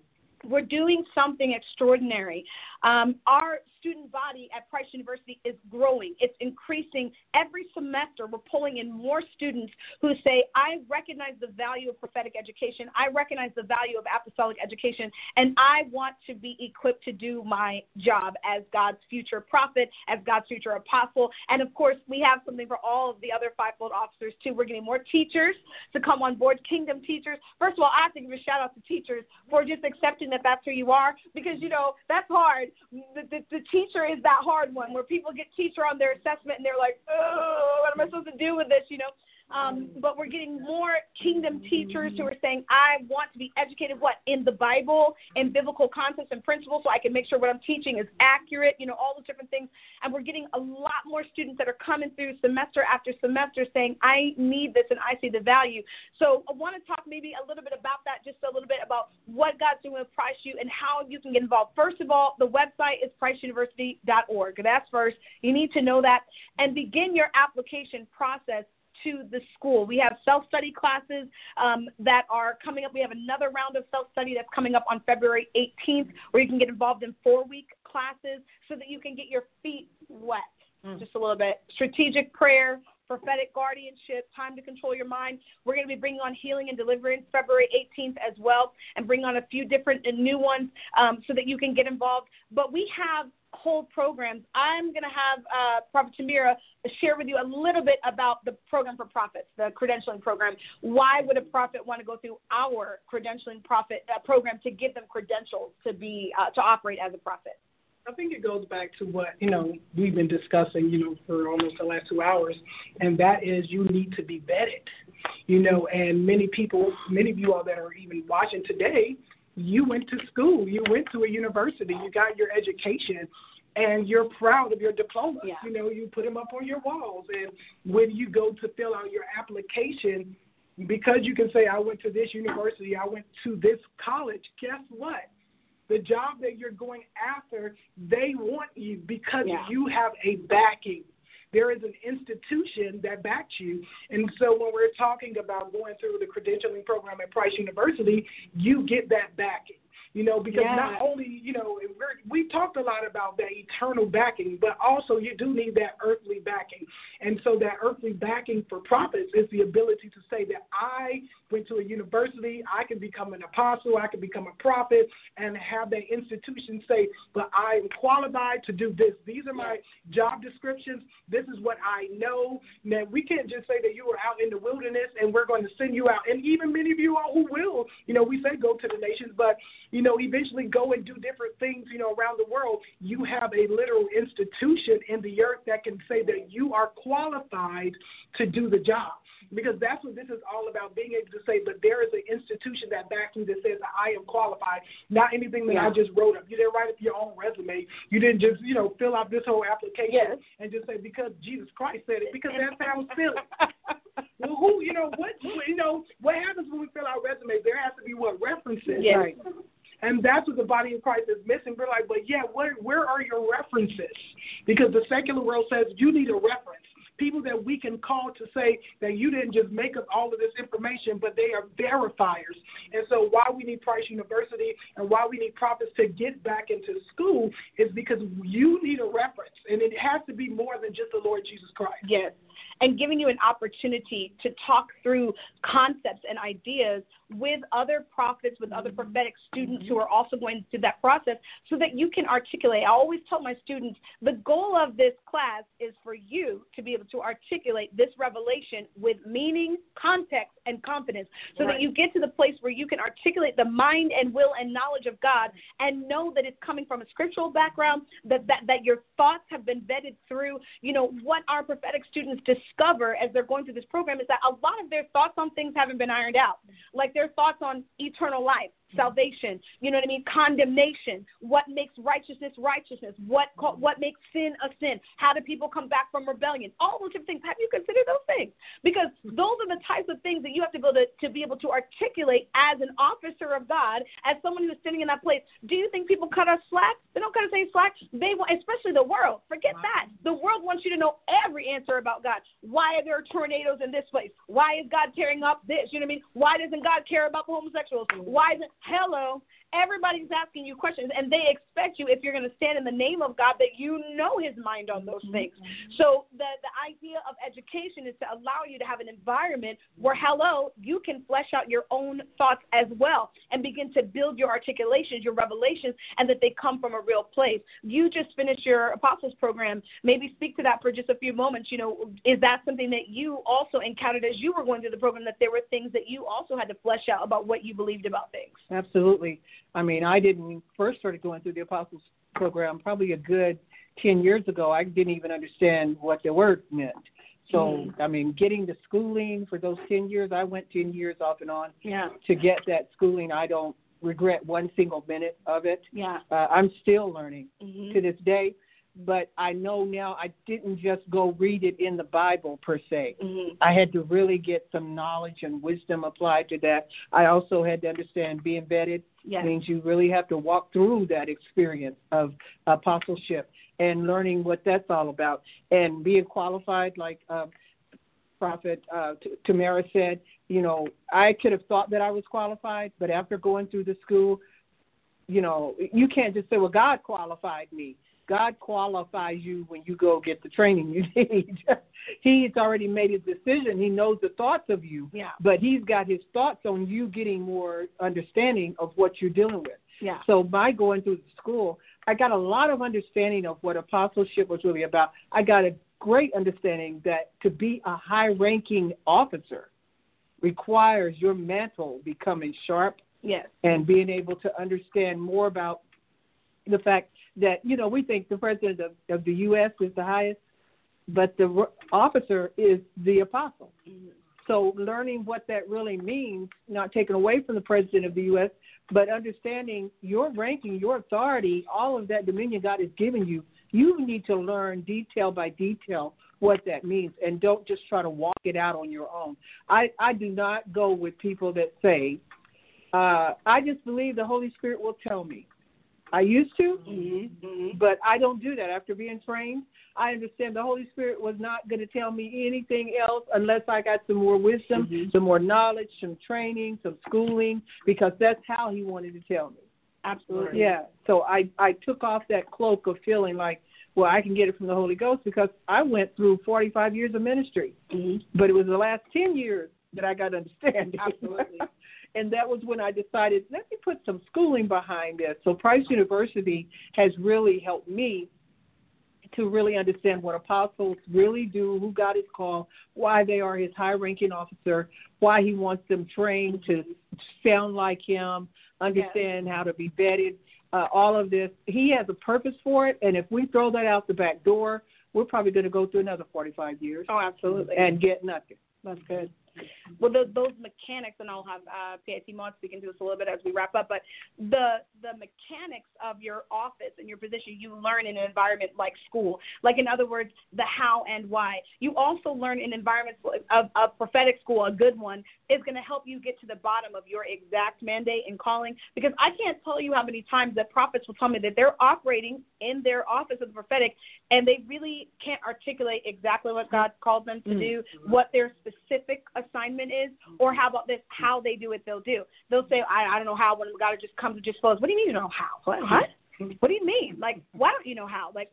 we're doing something extraordinary. Um, our student body at Price University is growing, it's increasing every semester. We're pulling in more students who say, I recognize the value of prophetic education, I recognize the value of apostolic education, and I want to be equipped to do my job as God's future prophet, as God's future apostle. And of course, we have something for all of the other fivefold officers too. We're getting more teachers to come on board, kingdom teachers. First of all, I have to give a shout out to teachers for just accepting that that's who you are because, you know, that's hard. The, the, the teacher is that hard one where people get teacher on their assessment and they're like, oh, what am I supposed to do with this, you know? Um, but we're getting more kingdom teachers who are saying, I want to be educated, what, in the Bible, and biblical concepts and principles, so I can make sure what I'm teaching is accurate, you know, all those different things. And we're getting a lot more students that are coming through semester after semester saying, I need this and I see the value. So I want to talk maybe a little bit about that, just a little bit about what God's doing with Price U and how you can get involved. First of all, the website is priceuniversity.org. That's first. You need to know that and begin your application process to the school. We have self study classes um, that are coming up. We have another round of self study that's coming up on February 18th, where you can get involved in four week classes so that you can get your feet wet just a little bit. Strategic prayer, prophetic guardianship, time to control your mind. We're going to be bringing on healing and deliverance February 18th as well, and bring on a few different and new ones um, so that you can get involved. But we have whole programs. I'm going to have uh, Prophet Tamira share with you a little bit about the program for prophets, the credentialing program. Why would a prophet want to go through our credentialing prophet uh, program to give them credentials to be uh, to operate as a prophet? I think it goes back to what you know we've been discussing, you know, for almost the last two hours, and that is you need to be vetted, you know. And many people, many of you all that are even watching today, you went to school, you went to a university, you got your education, and you're proud of your diploma. Yeah. You know, you put them up on your walls, and when you go to fill out your application, because you can say I went to this university, I went to this college. Guess what? The job that you're going after, they want you because Yeah. you have a backing. There is an institution that backs you. And so when we're talking about going through the credentialing program at Price University, you get that backing. You know, because Yeah. not only, you know, we're, talked a lot about that eternal backing, but also you do need that earthly backing. And so that earthly backing for prophets is the ability to say that I went to a university, I can become an apostle, I can become a prophet, and have that institution say, but I am qualified to do this. These are my job descriptions. This is what I know. Now, we can't just say that you were out in the wilderness and we're going to send you out. And even many of you all who will, you know, we say go to the nations, but, you know, eventually go and do different things, you know, around the world. You have a literal institution in the earth that can say that you are qualified to do the job because that's what this is all about being able to say, but there is an institution that backs you that says I am qualified, not anything that I just wrote up. You didn't write up your own resume. You didn't just, you know, fill out this whole application Yes. and just say because Jesus Christ said it, because that sounds silly. well, who, you know, what, you know, what happens when we fill out resumes? There has to be what references, Yes. right? And that's what the body of Christ is missing. We're like, but yeah, where where are your references? Because the secular world says you need a reference. People that we can call to say that you didn't just make up all of this information, but they are verifiers. And so, why we need Price University and why we need prophets to get back into school is because you need a reference, and it has to be more than just the Lord Jesus Christ. Yes. And giving you an opportunity to talk through concepts and ideas with other prophets, with other mm-hmm. prophetic students who mm-hmm. are also going through that process so that you can articulate. I always tell my students the goal of this class is for you to be able to articulate this revelation with meaning, context, and confidence so that you get to the place where you can articulate the mind and will and knowledge of God and know that it's coming from a scriptural background, that, that, that your thoughts have been vetted through. You know, what our prophetic students discover as they're going through this program is that a lot of their thoughts on things haven't been ironed out. Like their thoughts on eternal life, Mm-hmm. salvation, you know what I mean, condemnation, what makes righteousness righteousness, what what makes sin a sin, how do people come back from rebellion, all those different things. Have you considered those things? Because mm-hmm. those are the types of things that you have to be able to, to be able to articulate as an officer of God, as someone who's sitting in that place. Do you think people cut us slack? They don't cut us any slack. They want, especially the world. Forget that. The world wants you to know every answer about God. Why are there tornadoes in this place? Why is God tearing up this? You know what I mean? Why doesn't God care about the homosexuals? Mm-hmm. Why isn't hello? Everybody's asking you questions, and they expect you, if you're going to stand in the name of God, that you know His mind on those things. Mm-hmm. So the the idea of education is to allow you to have an environment where, hello, you can flesh out your own thoughts as well and begin to build your articulations, your revelations, and that they come from a real place. You just finished your apostles program. Maybe speak to that for just a few moments. You know, is that something that you also encountered as you were going through the program? That there were things that you also had to flesh out about what you believed about things. Absolutely. I mean, I didn't first started going through the Apostles program probably a good 10 years ago. I didn't even understand what the word meant. So, I mean, getting the schooling for those 10 years, I went 10 years off and on Yeah. to get that schooling. I don't regret one single minute of it. Yeah. Uh, I'm still learning Mhm. to this day, but I know now I didn't just go read it in the Bible per se. Mhm. I had to really get some knowledge and wisdom applied to that. I also had to understand being vetted Yes. means you really have to walk through that experience of apostleship and learning what that's all about and being qualified like uh, prophet uh, T- tamara said you know i could have thought that i was qualified but after going through the school you know you can't just say well god qualified me God qualifies you when you go get the training you need. he's already made his decision. He knows the thoughts of you. Yeah. But he's got his thoughts on you getting more understanding of what you're dealing with. Yeah. So by going through the school, I got a lot of understanding of what apostleship was really about. I got a great understanding that to be a high ranking officer requires your mantle becoming sharp Yes. and being able to understand more about the fact that you know we think the president of, of the U.S. is the highest, but the officer is the apostle. So learning what that really means, not taken away from the president of the U.S., but understanding your ranking, your authority, all of that dominion God has given you, you need to learn detail by detail what that means, and don't just try to walk it out on your own. I I do not go with people that say uh, I just believe the Holy Spirit will tell me. I used to, Mm-hmm. but I don't do that. After being trained, I understand the Holy Spirit was not going to tell me anything else unless I got some more wisdom, Mhm. some more knowledge, some training, some schooling, because that's how He wanted to tell me. Absolutely. Yeah. So I I took off that cloak of feeling like, well, I can get it from the Holy Ghost because I went through 45 years of ministry, Mhm. but it was the last 10 years that I got understanding. Absolutely. And that was when I decided, let me put some schooling behind this. So Price University has really helped me to really understand what apostles really do, who God has called, why they are his high ranking officer, why he wants them trained to sound like him, understand how to be vetted, uh, all of this. He has a purpose for it, and if we throw that out the back door, we're probably going to go through another 45 years Oh, absolutely. and get nothing. That's good. Well, those, those mechanics, and I'll have uh, PIT Maud speak into this a little bit as we wrap up. But the the mechanics of your office and your position, you learn in an environment like school. Like in other words, the how and why. You also learn in environments of a prophetic school. A good one is going to help you get to the bottom of your exact mandate and calling. Because I can't tell you how many times that prophets will tell me that they're operating in their office of the prophetic, and they really can't articulate exactly what God called them to mm-hmm. do, what their specific assignment is, or how about this, how they do it, they'll do. They'll say, I, I don't know how, when God just comes and just flows. What do you mean you don't know how? What? what? Mm-hmm. What do you mean? Like, why don't you know how? Like,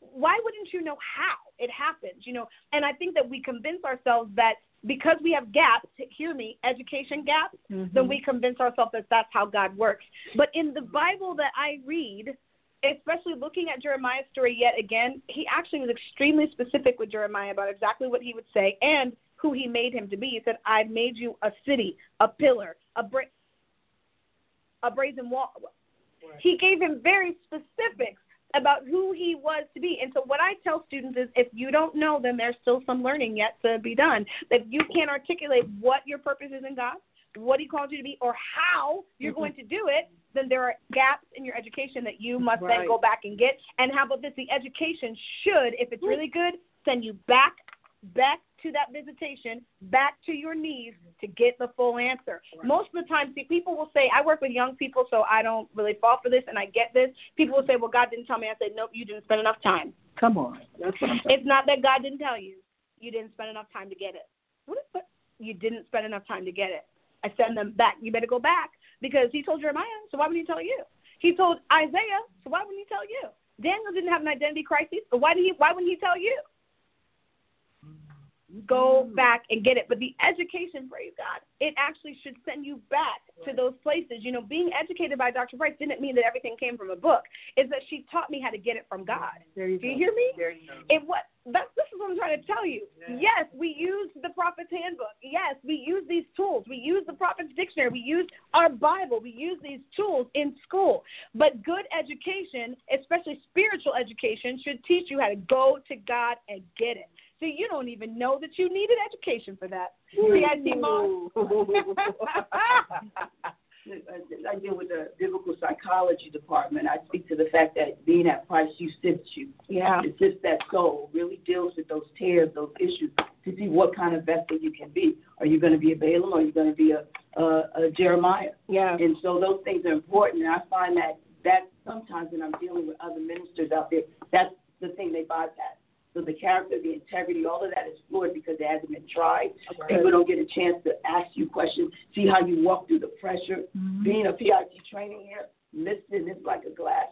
why wouldn't you know how it happens? You know, and I think that we convince ourselves that because we have gaps, hear me, education gaps, then mm-hmm. we convince ourselves that that's how God works. But in the Bible that I read, especially looking at Jeremiah's story yet again, he actually was extremely specific with Jeremiah about exactly what he would say and who he made him to be. He said, "I made you a city, a pillar, a bra- a brazen wall." He gave him very specifics about who he was to be. And so what I tell students is if you don't know, then there's still some learning yet to be done. If you can't articulate what your purpose is in God, what he called you to be, or how you're going to do it, then there are gaps in your education that you must then go back and get. And how about this? The education should, if it's really good, send you back back to that visitation, back to your knees to get the full answer. Most of the time, see, people will say, I work with young people, so I don't really fall for this, and I get this. People will say, Well, God didn't tell me. I said, Nope, you didn't spend enough time. Come on. That's what I'm saying. It's not that God didn't tell you. You didn't spend enough time to get it. What is that? You didn't spend enough time to get it. I send them back. You better go back because he told Jeremiah, so why wouldn't he tell you? He told Isaiah, so why wouldn't he tell you? Daniel didn't have an identity crisis, so why did he why wouldn't he tell you? Go mm. back and get it. But the education, praise God, it actually should send you back to those places. You know, being educated by Dr. Price didn't mean that everything came from a book. Is that she taught me how to get it from God. There you Do you go. hear me? There you go. It what that's this is what I'm trying to tell you. Yes, we use the prophet's handbook. Yes, we use these tools. We use the prophet's dictionary. We use our Bible. We use these tools in school. But good education, especially spiritual education, should teach you how to go to God and get it. So you don't even know that you needed education for that. CIT mom. I deal with the biblical psychology department. I speak to the fact that being at Price, you sift you. Yeah. It sifts that soul, really deals with those tears, those issues, to see what kind of vessel you can be. Are you going to be a Balaam or are you going to be a, a, a Jeremiah? Yeah. And so those things are important. And I find that that sometimes when I'm dealing with other ministers out there, that's the thing they bypass. So the character, the integrity, all of that is flawed because it hasn't been tried. People don't get a chance to ask you questions, see how you walk through the pressure. Being a PIT training here, listening is like a glass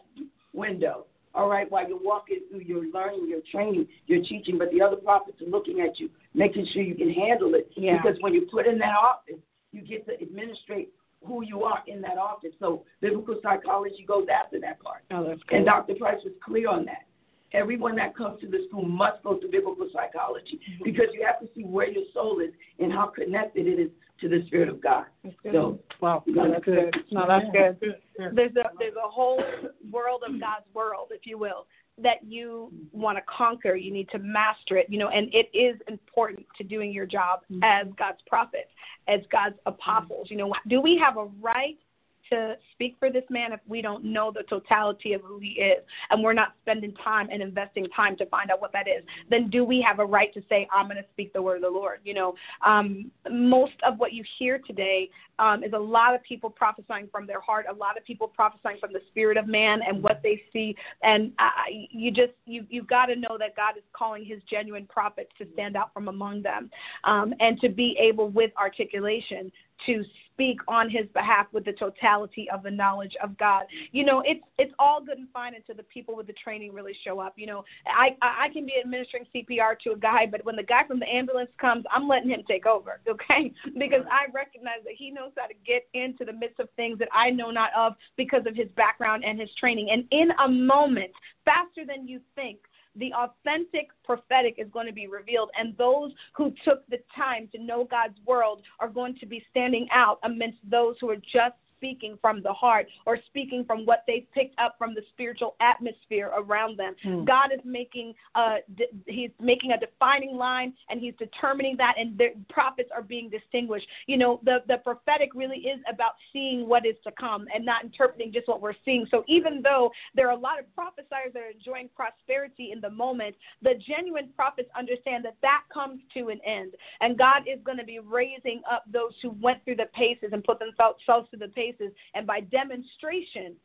window. all right, while you're walking through your learning, your training, your teaching, but the other prophets are looking at you, making sure you can handle it. Yeah. Because when you're put in that office, you get to administrate who you are in that office. So biblical psychology goes after that part. Oh, that's And Dr. Price was clear on that. Everyone that comes to the school must go through biblical psychology Mm-hmm. because you have to see where your soul is and how connected it is to the Spirit of God. So, Wow, No, that's good. No, that's good. Good. Yeah. There's a there's a whole world of God's world, if you will, that you want to conquer. You need to master it, you know, and it is important to doing your job as God's prophets, as God's apostles. You know, do we have a right to speak for this man if we don't know the totality of who he is and we're not spending time and investing time to find out what that is then do we have a right to say i'm going to speak the word of the lord you know? Um, most of what you hear today um, is a lot of people prophesying from their heart a lot of people prophesying from the spirit of man and what they see and you just you you got to know that god is calling his genuine prophets to stand out from among them um, and to be able with articulation to speak on his behalf with the totality of the knowledge of God. You know, it's it's all good and fine until the people with the training really show up. You know, I I can be administering CPR to a guy, but when the guy from the ambulance comes, I'm letting him take over, okay? Because I recognize that he knows how to get into the midst of things that I know not of because of his background and his training. And in a moment, faster than you think, the authentic prophetic is going to be revealed, and those who took the time to know God's world are going to be standing out amidst those who are just speaking from the heart or speaking from what they've picked up from the spiritual atmosphere around them. Hmm. God is making uh he's making a defining line and he's determining that and the prophets are being distinguished. You know, the the prophetic really is about seeing what is to come and not interpreting just what we're seeing. So even though there are a lot of prophesiers that are enjoying prosperity in the moment, the genuine prophets understand that that comes to an end. And God is going to be raising up those who went through the paces and put themselves through the paces and by demonstration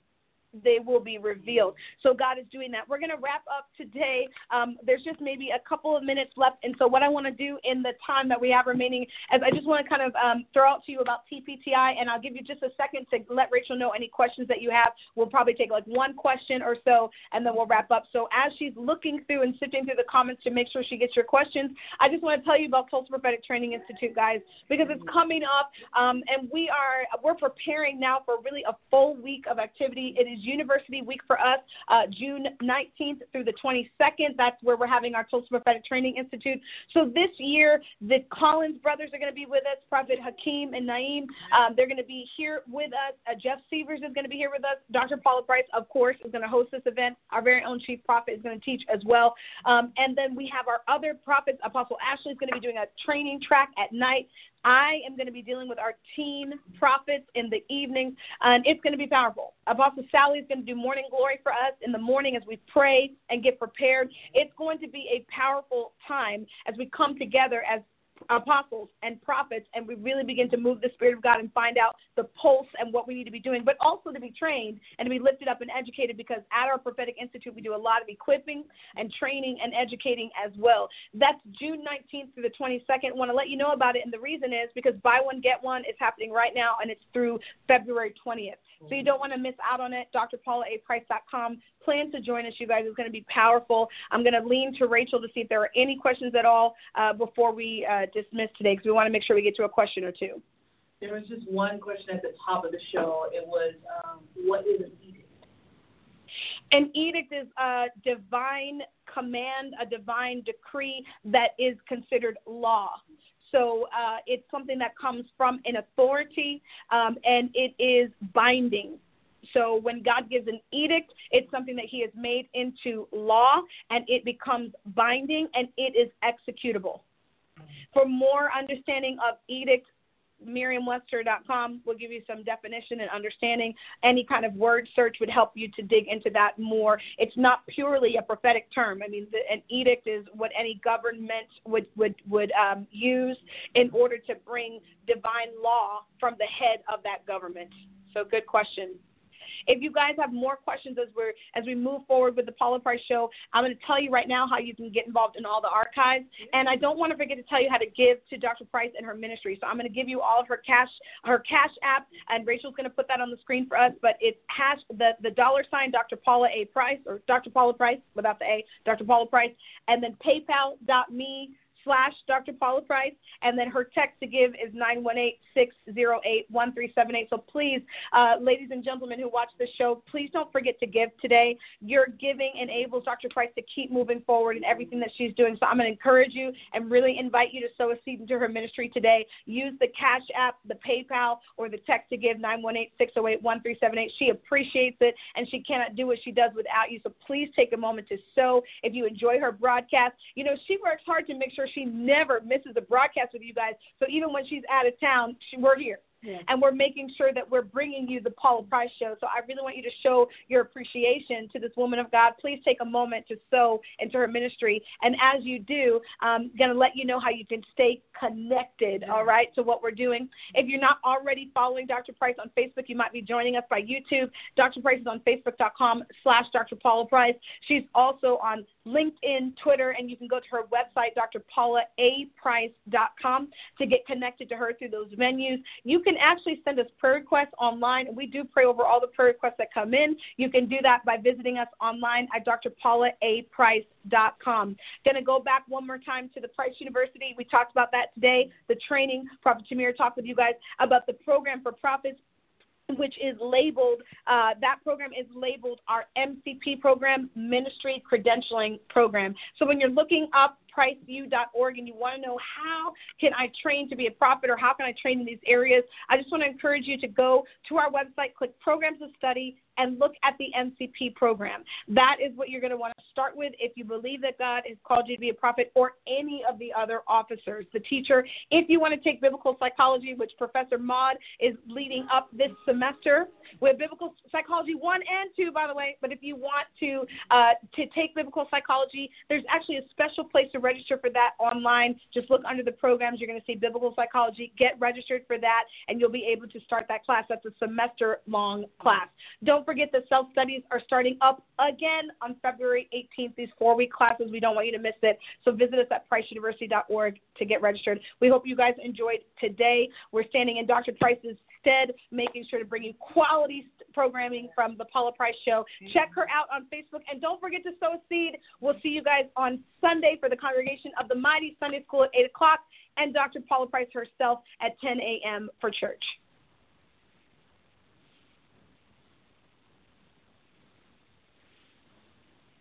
they will be revealed. So God is doing that. We're going to wrap up today. Um, there's just maybe a couple of minutes left, and so what I want to do in the time that we have remaining is I just want to kind of um, throw out to you about TPTI, and I'll give you just a second to let Rachel know any questions that you have. We'll probably take like one question or so, and then we'll wrap up. So as she's looking through and sifting through the comments to make sure she gets your questions, I just want to tell you about Tulsa Prophetic Training Institute, guys, because it's coming up, um, and we are we're preparing now for really a full week of activity. It is University Week for us, uh, June 19th through the 22nd. That's where we're having our Tulsa Prophetic Training Institute. So this year, the Collins brothers are going to be with us, Prophet Hakeem and Naeem. Um, they're going to be here with us. Uh, Jeff Severs is going to be here with us. Dr. Paula Price, of course, is going to host this event. Our very own chief prophet is going to teach as well. Um, and then we have our other prophets. Apostle Ashley is going to be doing a training track at night. I am going to be dealing with our teen prophets in the evenings, and it's going to be powerful. Apostle Sally is going to do morning glory for us in the morning as we pray and get prepared. It's going to be a powerful time as we come together as apostles and prophets and we really begin to move the spirit of god and find out the pulse and what we need to be doing but also to be trained and to be lifted up and educated because at our prophetic institute we do a lot of equipping and training and educating as well. That's june 19th through the 22nd I want to let you know about it and the reason is because buy one get one is happening right now and it's through february 20th so you don't want to miss out on it. Drpaulaaprice.com plan to join us you guys it's going to be powerful i'm going to lean to rachel to see if there are any questions at all uh, before we uh, dismiss today because we want to make sure we get to a question or two There was just one question at the top of the show. It was, um, what is an edict? An edict is a divine command, a divine decree that is considered law. So uh, it's something that comes from an authority um, and it is binding. So when God gives an edict, it's something that He has made into law and it becomes binding and it is executable. For more understanding of edict, Merriam-Webster.com will give you some definition and understanding. Any kind of word search would help you to dig into that more. It's not purely a prophetic term. I mean, the, an edict is what any government would would would um, use in order to bring divine law from the head of that government. So, good question. If you guys have more questions as we're as we move forward with the Paula Price Show, I'm going to tell you right now how you can get involved in all the archives. And I don't want to forget to tell you how to give to Dr. Price and her ministry. So I'm going to give you all of her cash her cash app, and Rachel's going to put that on the screen for us. But it's hash the the dollar sign Dr. Paula A Price or Dr. Paula Price without the A, Dr. Paula Price, and then PayPal.me slash Dr. Paula Price, and then her text to give is 918-608-1378. So please, uh, ladies and gentlemen who watch the show, please don't forget to give today. Your giving enables Dr. Price to keep moving forward in everything that she's doing. So I'm going to encourage you and really invite you to sow a seed into her ministry today. Use the Cash App, the PayPal, or the text to give 918-608-1378. She appreciates it, and she cannot do what she does without you. So please take a moment to sow. If you enjoy her broadcast, you know, she works hard to make sure she never misses a broadcast with you guys. So even when she's out of town, she, we're here. Yeah. And we're making sure that we're bringing you the Paula Price show. So I really want you to show your appreciation to this woman of God. Please take a moment to sow into her ministry. And as you do, I'm going to let you know how you can stay connected, all right, to what we're doing. If you're not already following Dr. Price on Facebook, you might be joining us by YouTube. Dr. Price is on Facebook.com slash Dr. Paula Price. She's also on LinkedIn, Twitter, and you can go to her website, drpaulaaprice.com, to get connected to her through those venues. You can actually send us prayer requests online. We do pray over all the prayer requests that come in. You can do that by visiting us online at drpaulaaprice.com. Going to go back one more time to the Price University. We talked about that today, the training. Prophet Tamir talked with you guys about the program for prophets which is labeled, uh, that program is labeled our MCP program, Ministry Credentialing Program. So when you're looking up priceview.org and you want to know how can I train to be a prophet or how can I train in these areas, I just want to encourage you to go to our website, click Programs of Study, and look at the MCP program. That is what you're going to want to start with if you believe that God has called you to be a prophet or any of the other officers, the teacher. If you want to take biblical psychology, which Professor Maud is leading up this semester with biblical psychology one and two, by the way. But if you want to uh, to take biblical psychology, there's actually a special place to register for that online. Just look under the programs. You're going to see biblical psychology. Get registered for that, and you'll be able to start that class. That's a semester long class. Don't forget the self studies are starting up again on February 18th. These four week classes, we don't want you to miss it. So visit us at priceuniversity.org to get registered. We hope you guys enjoyed today. We're standing in Dr. Price's stead, making sure to bring you quality programming from the Paula Price Show. Mm-hmm. Check her out on Facebook and don't forget to sow a seed. We'll see you guys on Sunday for the congregation of the Mighty Sunday School at 8 o'clock and Dr. Paula Price herself at 10 a.m. for church.